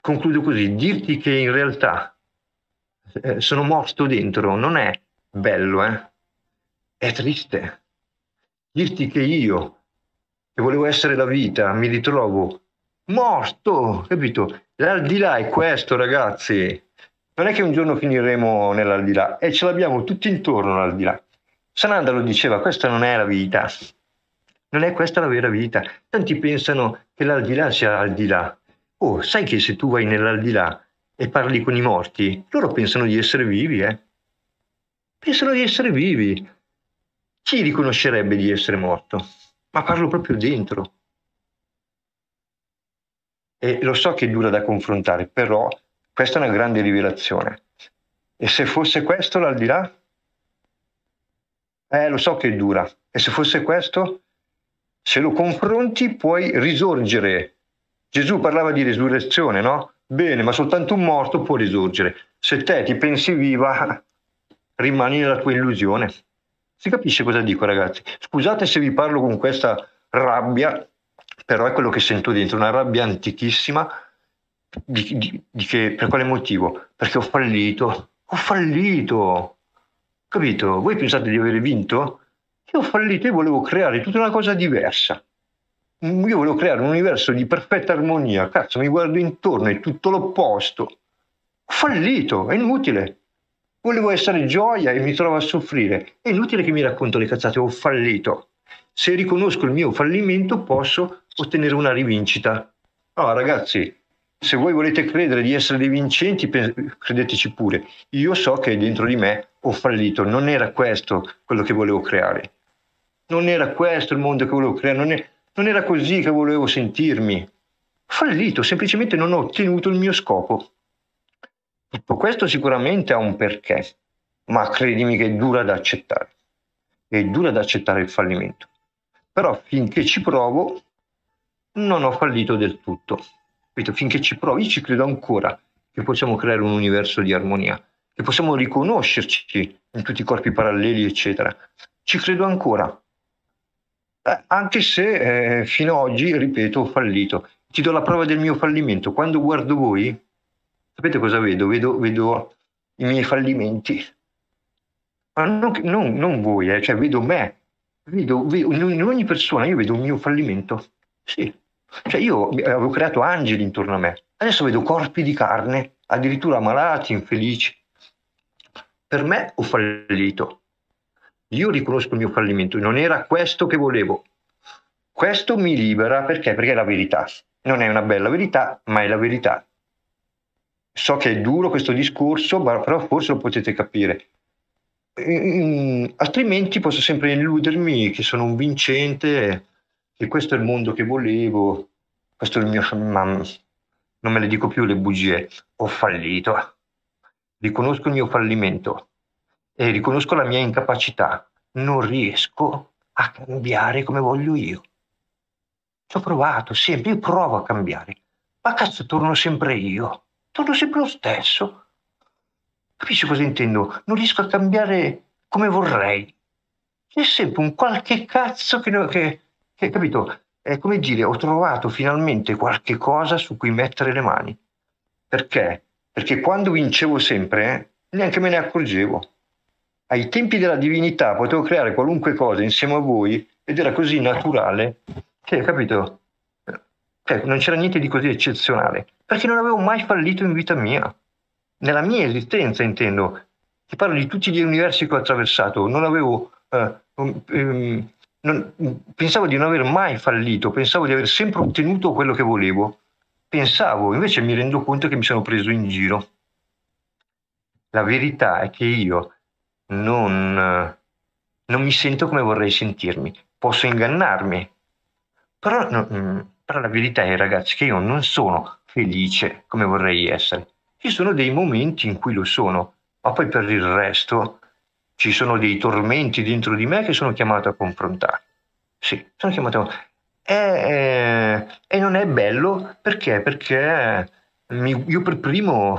concludo così, dirti che in realtà eh, sono morto dentro non è bello, eh? è triste. Dirti che io, che volevo essere la vita, mi ritrovo morto, capito? L'aldilà è questo, ragazzi. Non è che un giorno finiremo nell'aldilà e ce l'abbiamo tutti intorno all'aldilà. Sananda lo diceva, questa non è la vita, non è questa la vera vita. Tanti pensano che l'aldilà sia al di là. Oh, sai che se tu vai nell'aldilà e parli con i morti, loro pensano di essere vivi, eh? Pensano di essere vivi. Chi riconoscerebbe di essere morto? ma parlo proprio dentro. E lo so che è dura da confrontare, però questa è una grande rivelazione. E se fosse questo l'aldilà? Eh, lo so che dura. E se fosse questo? Se lo confronti puoi risorgere. Gesù parlava di risurrezione, no? Bene, ma soltanto un morto può risorgere. Se te ti pensi viva, rimani nella tua illusione. Si capisce cosa dico, ragazzi? Scusate se vi parlo con questa rabbia, però è quello che sento dentro, una rabbia antichissima. Di, di, di che, per quale motivo? Perché ho fallito. Ho fallito. Capito? Voi pensate di aver vinto? Io ho fallito, io volevo creare tutta una cosa diversa. Io volevo creare un universo di perfetta armonia. Cazzo, mi guardo intorno, è tutto l'opposto. Ho fallito, è inutile. Volevo essere gioia e mi trovo a soffrire. È inutile che mi racconto le cazzate, ho fallito. Se riconosco il mio fallimento posso ottenere una rivincita. No, ragazzi, se voi volete credere di essere dei vincenti, credeteci pure. Io so che dentro di me ho fallito, non era questo quello che volevo creare. Non era questo il mondo che volevo creare, non, è, non era così che volevo sentirmi. Ho fallito, semplicemente non ho ottenuto il mio scopo. Tutto questo sicuramente ha un perché, ma credimi che è dura da accettare. È dura da accettare il fallimento. Però finché ci provo, non ho fallito del tutto. Finché ci provo, io ci credo ancora che possiamo creare un universo di armonia, che possiamo riconoscerci in tutti i corpi paralleli, eccetera. Ci credo ancora. Eh, anche se eh, fino ad oggi, ripeto, ho fallito. Ti do la prova del mio fallimento. Quando guardo voi, Sapete cosa vedo? Vedo, vedo i miei fallimenti. Ma non, non, non voi, eh, cioè vedo me. Vedo, vedo, in ogni persona io vedo un mio fallimento. Sì. Cioè io avevo creato angeli intorno a me. Adesso vedo corpi di carne, addirittura malati, infelici. Per me ho fallito. Io riconosco il mio fallimento. Non era questo che volevo. Questo mi libera perché? Perché è la verità. Non è una bella verità, ma è la verità. So che è duro questo discorso, però forse lo potete capire. Mm, altrimenti posso sempre illudermi che sono un vincente, che questo è il mondo che volevo, questo è il mio... Ma non me le dico più le bugie, ho fallito. Riconosco il mio fallimento e riconosco la mia incapacità. Non riesco a cambiare come voglio io. Ci ho provato sempre, io provo a cambiare, ma cazzo torno sempre io torno sempre lo stesso. Capisci cosa intendo? Non riesco a cambiare come vorrei. C'è sempre un qualche cazzo che, che, che capito? È come dire, ho trovato finalmente qualche cosa su cui mettere le mani. Perché? Perché quando vincevo sempre, neanche me ne accorgevo. Ai tempi della divinità potevo creare qualunque cosa insieme a voi ed era così naturale che, capito? Cioè, non c'era niente di così eccezionale perché non avevo mai fallito in vita mia, nella mia esistenza intendo. Ti parlo di tutti gli universi che ho attraversato, non avevo, eh, um, non, pensavo di non aver mai fallito, pensavo di aver sempre ottenuto quello che volevo. Pensavo, invece mi rendo conto che mi sono preso in giro. La verità è che io non, non mi sento come vorrei sentirmi. Posso ingannarmi, però, no, mm, però la verità è, ragazzi, che io non sono felice come vorrei essere. Ci sono dei momenti in cui lo sono, ma poi per il resto ci sono dei tormenti dentro di me che sono chiamato a confrontare. Sì, sono chiamato a... E, e, non è bello perché? Perché mi, io per primo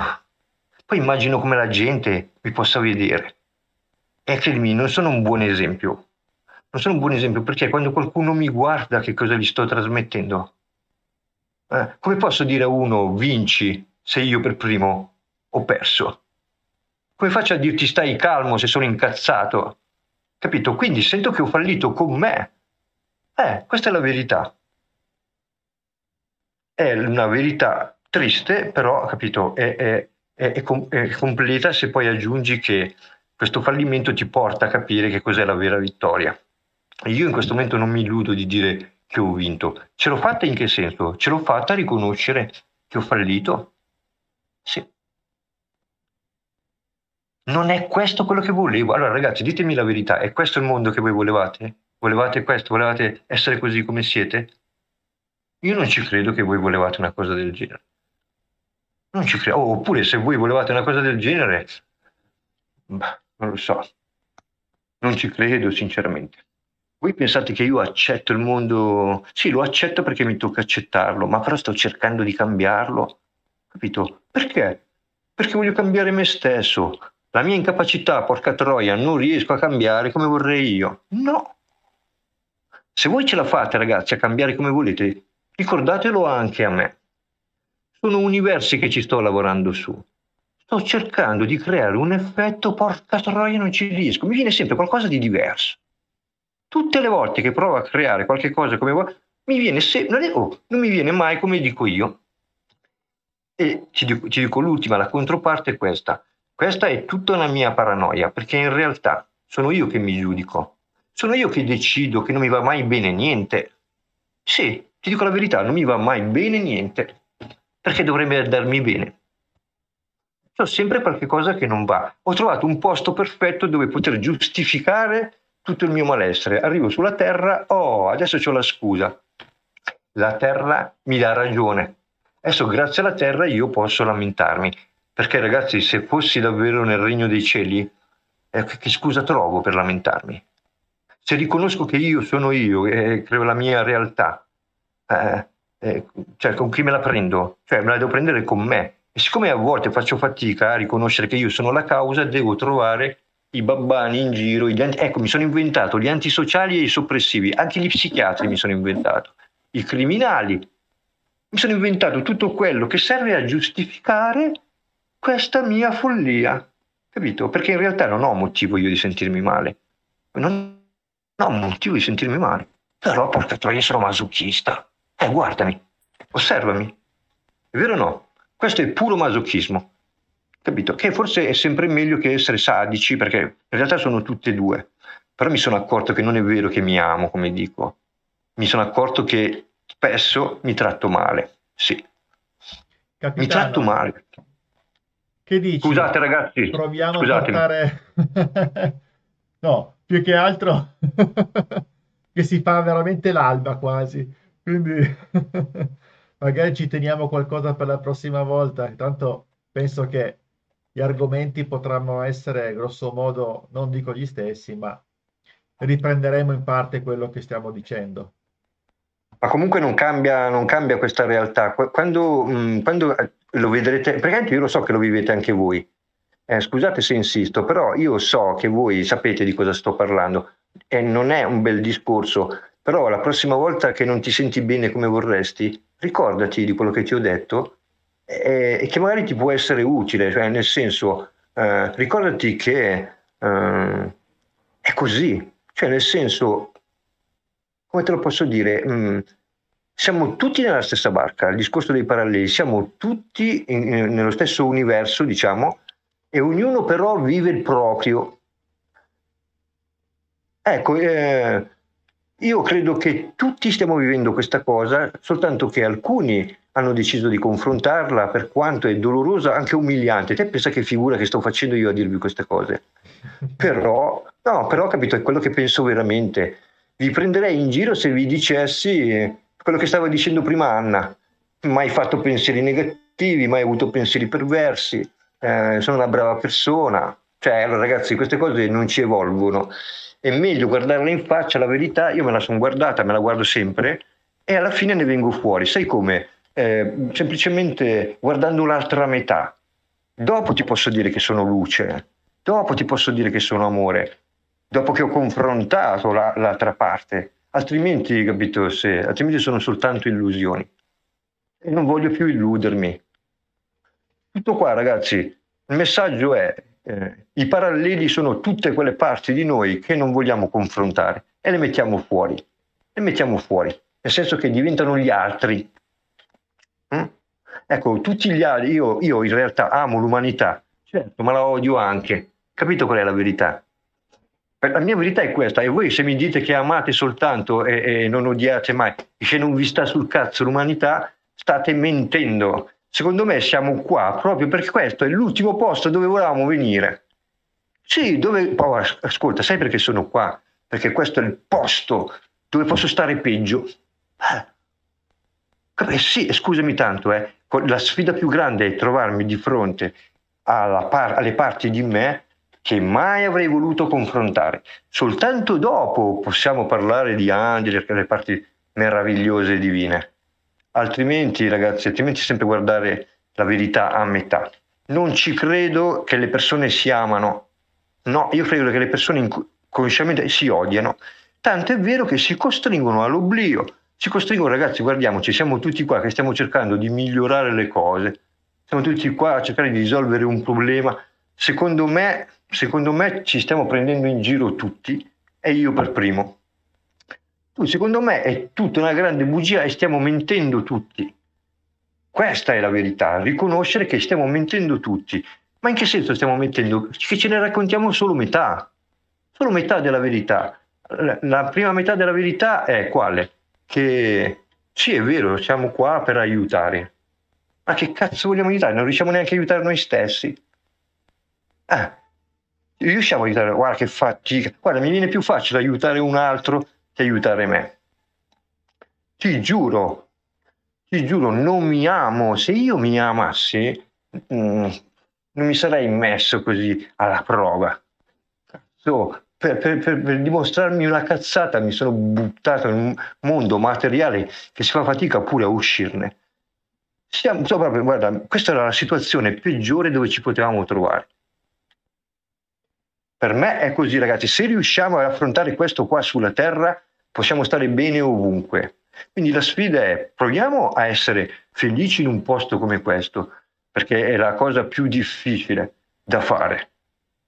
poi immagino come la gente mi possa vedere. E credimi, non sono un buon esempio. Non sono un buon esempio perché quando qualcuno mi guarda che cosa gli sto trasmettendo? Eh, come posso dire a uno vinci se io per primo ho perso? Come faccio a dirti stai calmo se sono incazzato? Capito? Quindi sento che ho fallito con me. Eh, questa è la verità. È una verità triste, però, capito, è, è, è, è completa se poi aggiungi che questo fallimento ti porta a capire che cos'è la vera vittoria. Io in questo momento non mi illudo di dire che ho vinto. Ce l'ho fatta in che senso? Ce l'ho fatta a riconoscere che ho fallito? Sì. Non è questo quello che volevo. Allora ragazzi, ditemi la verità, è questo il mondo che voi volevate? Volevate questo, volevate essere così come siete? Io non ci credo che voi volevate una cosa del genere. Non ci credo. Oh, oppure se voi volevate una cosa del genere, bah, non lo so. Non ci credo, sinceramente. Voi pensate che io accetto il mondo? Sì, lo accetto perché mi tocca accettarlo, ma però sto cercando di cambiarlo. Capito? Perché? Perché voglio cambiare me stesso. La mia incapacità, porca troia, non riesco a cambiare come vorrei io. No. Se voi ce la fate, ragazzi, a cambiare come volete, ricordatelo anche a me. Sono universi che ci sto lavorando su. Sto cercando di creare un effetto, porca troia, non ci riesco. Mi viene sempre qualcosa di diverso. Tutte le volte che provo a creare qualche cosa come vuoi, mi viene sempre, oh, non mi viene mai come dico io. E ci dico, ci dico l'ultima, la controparte è questa. Questa è tutta una mia paranoia, perché in realtà sono io che mi giudico. Sono io che decido che non mi va mai bene niente. Sì, ti dico la verità, non mi va mai bene niente. Perché dovrebbe andarmi bene? C'ho sempre qualche cosa che non va. Ho trovato un posto perfetto dove poter giustificare tutto il mio malessere. Arrivo sulla Terra, oh, adesso ho la scusa. La Terra mi dà ragione. Adesso grazie alla Terra io posso lamentarmi. Perché ragazzi, se fossi davvero nel regno dei cieli, eh, che scusa trovo per lamentarmi? Se riconosco che io sono io e creo la mia realtà, eh, eh, cioè con chi me la prendo? Cioè me la devo prendere con me. E siccome a volte faccio fatica a riconoscere che io sono la causa, devo trovare i babbani in giro. Anti- ecco, mi sono inventato gli antisociali e i soppressivi, anche gli psichiatri mi sono inventato, i criminali. Mi sono inventato tutto quello che serve a giustificare questa mia follia, capito? Perché in realtà non ho motivo io di sentirmi male, non ho motivo di sentirmi male, però porca troia sono masochista. Eh, guardami, osservami, è vero o no? Questo è puro masochismo, capito? Che forse è sempre meglio che essere sadici, perché in realtà sono tutte e due, però mi sono accorto che non è vero che mi amo, come dico, mi sono accorto che spesso mi tratto male, sì. Capitano, mi tratto male. Che dici? Scusate ragazzi, proviamo scusatemi. a portare... no, più che altro che si fa veramente l'alba quasi, quindi magari ci teniamo qualcosa per la prossima volta, tanto penso che gli argomenti potranno essere grosso modo, non dico gli stessi, ma riprenderemo in parte quello che stiamo dicendo. Ma comunque non cambia, non cambia questa realtà. Quando, mh, quando lo vedrete, perché io lo so che lo vivete anche voi. Eh, scusate se insisto, però io so che voi sapete di cosa sto parlando e non è un bel discorso, però la prossima volta che non ti senti bene come vorresti, ricordati di quello che ti ho detto e, e che magari ti può essere utile, cioè nel senso, eh, ricordati che eh, è così, cioè nel senso, come te lo posso dire? Mh, siamo tutti nella stessa barca, il discorso dei paralleli, siamo tutti in, in, nello stesso universo, diciamo, e ognuno però vive il proprio. Ecco, eh, io credo che tutti stiamo vivendo questa cosa, soltanto che alcuni hanno deciso di confrontarla per quanto è dolorosa, anche umiliante. Te pensa che figura che sto facendo io a dirvi queste cose? Però, no, però capito, è quello che penso veramente. Vi prenderei in giro se vi dicessi quello che stava dicendo prima Anna, mai fatto pensieri negativi, mai avuto pensieri perversi, eh, sono una brava persona. Cioè, allora ragazzi, queste cose non ci evolvono. È meglio guardarla in faccia, la verità, io me la sono guardata, me la guardo sempre e alla fine ne vengo fuori. Sai come? Eh, semplicemente guardando l'altra metà. Dopo ti posso dire che sono luce, dopo ti posso dire che sono amore, dopo che ho confrontato la, l'altra parte altrimenti, capito, se, altrimenti sono soltanto illusioni. E non voglio più illudermi. Tutto qua, ragazzi. Il messaggio è, eh, i paralleli sono tutte quelle parti di noi che non vogliamo confrontare e le mettiamo fuori. Le mettiamo fuori, nel senso che diventano gli altri. Mm? Ecco, tutti gli altri, io, io in realtà amo l'umanità, certo, ma la odio anche. Capito qual è la verità? La mia verità è questa, e voi se mi dite che amate soltanto e, e non odiate mai, e se non vi sta sul cazzo l'umanità, state mentendo. Secondo me siamo qua proprio perché questo è l'ultimo posto dove volevamo venire. Sì, dove... Oh, ascolta, sai perché sono qua? perché questo è il posto dove posso stare peggio. Eh, sì, scusami tanto, eh, la sfida più grande è trovarmi di fronte par- alle parti di me che mai avrei voluto confrontare. Soltanto dopo possiamo parlare di angeli, le parti meravigliose e divine. Altrimenti, ragazzi, altrimenti sempre guardare la verità a metà. Non ci credo che le persone si amano. No, io credo che le persone inconsciamente si odiano. Tanto è vero che si costringono all'oblio. Si costringono, ragazzi, guardiamoci, siamo tutti qua che stiamo cercando di migliorare le cose. Siamo tutti qua a cercare di risolvere un problema. Secondo me, secondo me ci stiamo prendendo in giro tutti e io per primo. Secondo me, è tutta una grande bugia e stiamo mentendo tutti. Questa è la verità, riconoscere che stiamo mentendo tutti. Ma in che senso stiamo mentendo? Che ce ne raccontiamo solo metà, solo metà della verità. La prima metà della verità è quale? Che sì, è vero, siamo qua per aiutare. Ma che cazzo vogliamo aiutare? Non riusciamo neanche a aiutare noi stessi. Eh, riusciamo a aiutare, guarda che fatica. Guarda, mi viene più facile aiutare un altro che aiutare me. Ti giuro, ti giuro, non mi amo. Se io mi amassi, mm, non mi sarei messo così alla prova. So, per, per, per, per, dimostrarmi una cazzata mi sono buttato in un mondo materiale che si fa fatica pure a uscirne. Siamo, so, proprio, guarda, questa era la situazione peggiore dove ci potevamo trovare. Per me è così, ragazzi. Se riusciamo ad affrontare questo qua sulla Terra, possiamo stare bene ovunque. Quindi la sfida è proviamo a essere felici in un posto come questo, perché è la cosa più difficile da fare.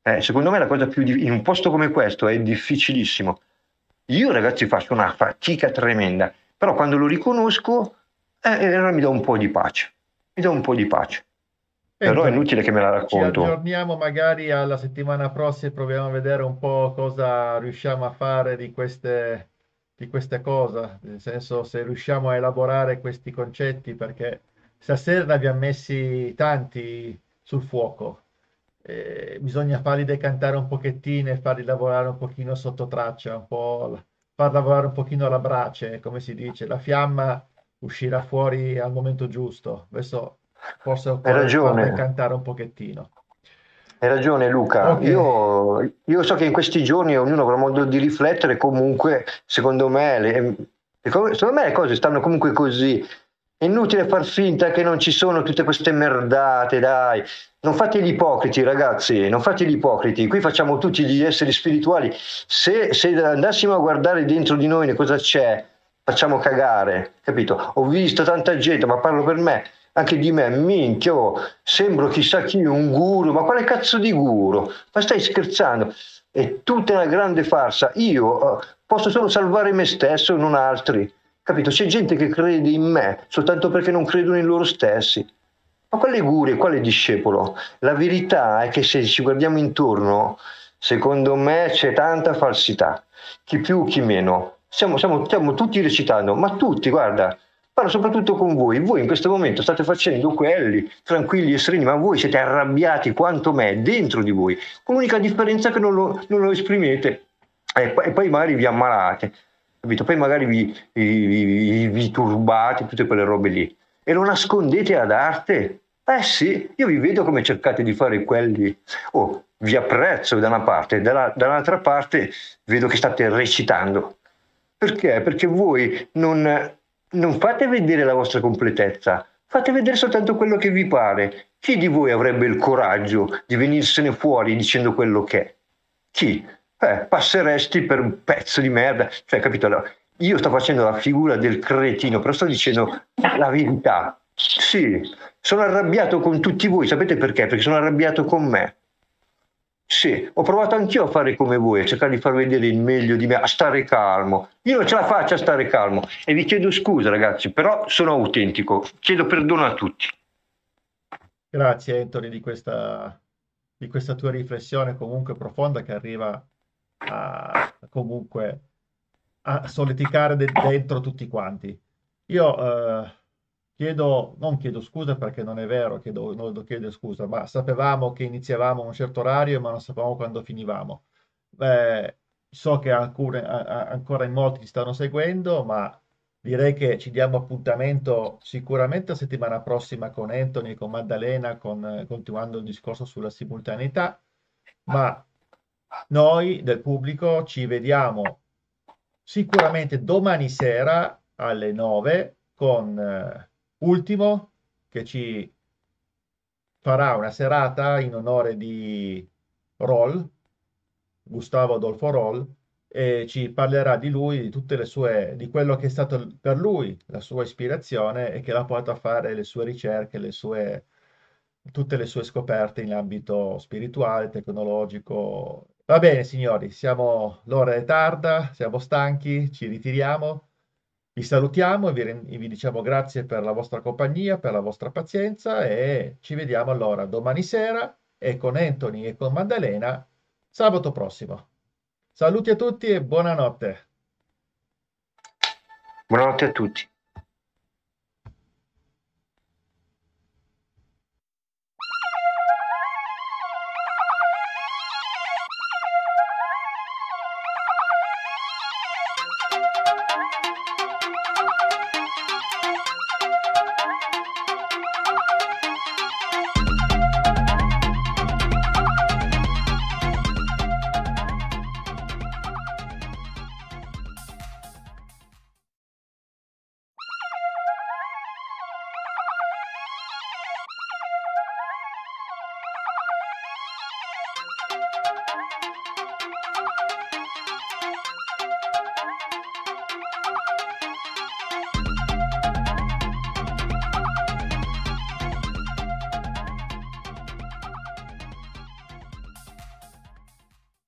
Eh, secondo me la cosa più di- in un posto come questo è difficilissimo. Io ragazzi faccio una fatica tremenda, però quando lo riconosco, eh, allora mi dà un po' di pace. Mi dà un po' di pace. Però è inutile che me la racconto. Ci aggiorniamo magari alla settimana prossima e proviamo a vedere un po' cosa riusciamo a fare di queste, di queste cose, nel senso se riusciamo a elaborare questi concetti, perché stasera ne abbiamo messi tanti sul fuoco. Eh, bisogna farli decantare un pochettino e farli lavorare un pochino sotto traccia, un po' far lavorare un pochino la brace, come si dice, la fiamma uscirà fuori al momento giusto. Adesso forse occorre farle cantare un pochettino. Hai ragione Luca, okay. io, io, so che in questi giorni ognuno avrà modo di riflettere, comunque secondo me, le, secondo me le cose stanno comunque così, è inutile far finta che non ci sono tutte queste merdate, dai, non fate gli ipocriti ragazzi, non fate gli ipocriti, qui facciamo tutti gli esseri spirituali, se, se andassimo a guardare dentro di noi cosa c'è, facciamo cagare, capito? Ho visto tanta gente, ma parlo per me, anche di me, minchia, oh, sembro chissà chi, un guru, ma quale cazzo di guru? Ma stai scherzando? È tutta una grande farsa. Io uh, posso solo salvare me stesso non altri. Capito? C'è gente che crede in me soltanto perché non credono in loro stessi. Ma quale guru e quale discepolo? La verità è che se ci guardiamo intorno, secondo me c'è tanta falsità. Chi più, chi meno. Stiamo, stiamo, stiamo tutti recitando, ma tutti, guarda, Parlo soprattutto con voi. Voi in questo momento state facendo quelli tranquilli e sereni, ma voi siete arrabbiati quanto me dentro di voi, con l'unica differenza che non lo, non lo esprimete e poi, magari vi ammalate, capito? Poi magari vi, vi, vi, vi turbate, tutte quelle robe lì e lo nascondete ad arte. Eh sì, io vi vedo come cercate di fare quelli. Oh, vi apprezzo da una parte, dalla, dall'altra parte vedo che state recitando. Perché? Perché voi non, non fate vedere la vostra completezza, fate vedere soltanto quello che vi pare. Chi di voi avrebbe il coraggio di venirsene fuori dicendo quello che è? Chi? Eh, passeresti per un pezzo di merda. Cioè, capito? Io sto facendo la figura del cretino, però sto dicendo la verità. Sì, sono arrabbiato con tutti voi, sapete perché? Perché sono arrabbiato con me. Sì, ho provato anch'io a fare come voi, a cercare di far vedere il meglio di me, a stare calmo. Io non ce la faccio a stare calmo e vi chiedo scusa ragazzi, però sono autentico, chiedo perdono a tutti. Grazie Anthony di questa, di questa tua riflessione comunque profonda che arriva a, comunque a solleticare dentro tutti quanti. Io... Eh, Chiedo, non chiedo scusa perché non è vero, chiedo, non devo chiedere scusa, ma sapevamo che iniziavamo a un certo orario ma non sapevamo quando finivamo. Eh, so che alcune, a, ancora in molti ci stanno seguendo, ma direi che ci diamo appuntamento sicuramente la settimana prossima con Anthony con Maddalena, con, continuando il discorso sulla simultaneità, ma noi del pubblico ci vediamo sicuramente domani sera alle 9 con eh, Ultimo che ci farà una serata in onore di Roll, Gustavo Adolfo Roll, e ci parlerà di lui, di tutte le sue, di quello che è stato per lui la sua ispirazione e che l'ha portato a fare le sue ricerche, le sue, tutte le sue scoperte in ambito spirituale, tecnologico. Va bene, signori, siamo l'ora è tarda, siamo stanchi, ci ritiriamo. Vi salutiamo e vi, vi diciamo grazie per la vostra compagnia, per la vostra pazienza e ci vediamo allora domani sera e con Anthony e con Maddalena sabato prossimo. Saluti a tutti e buonanotte. Buonanotte a tutti.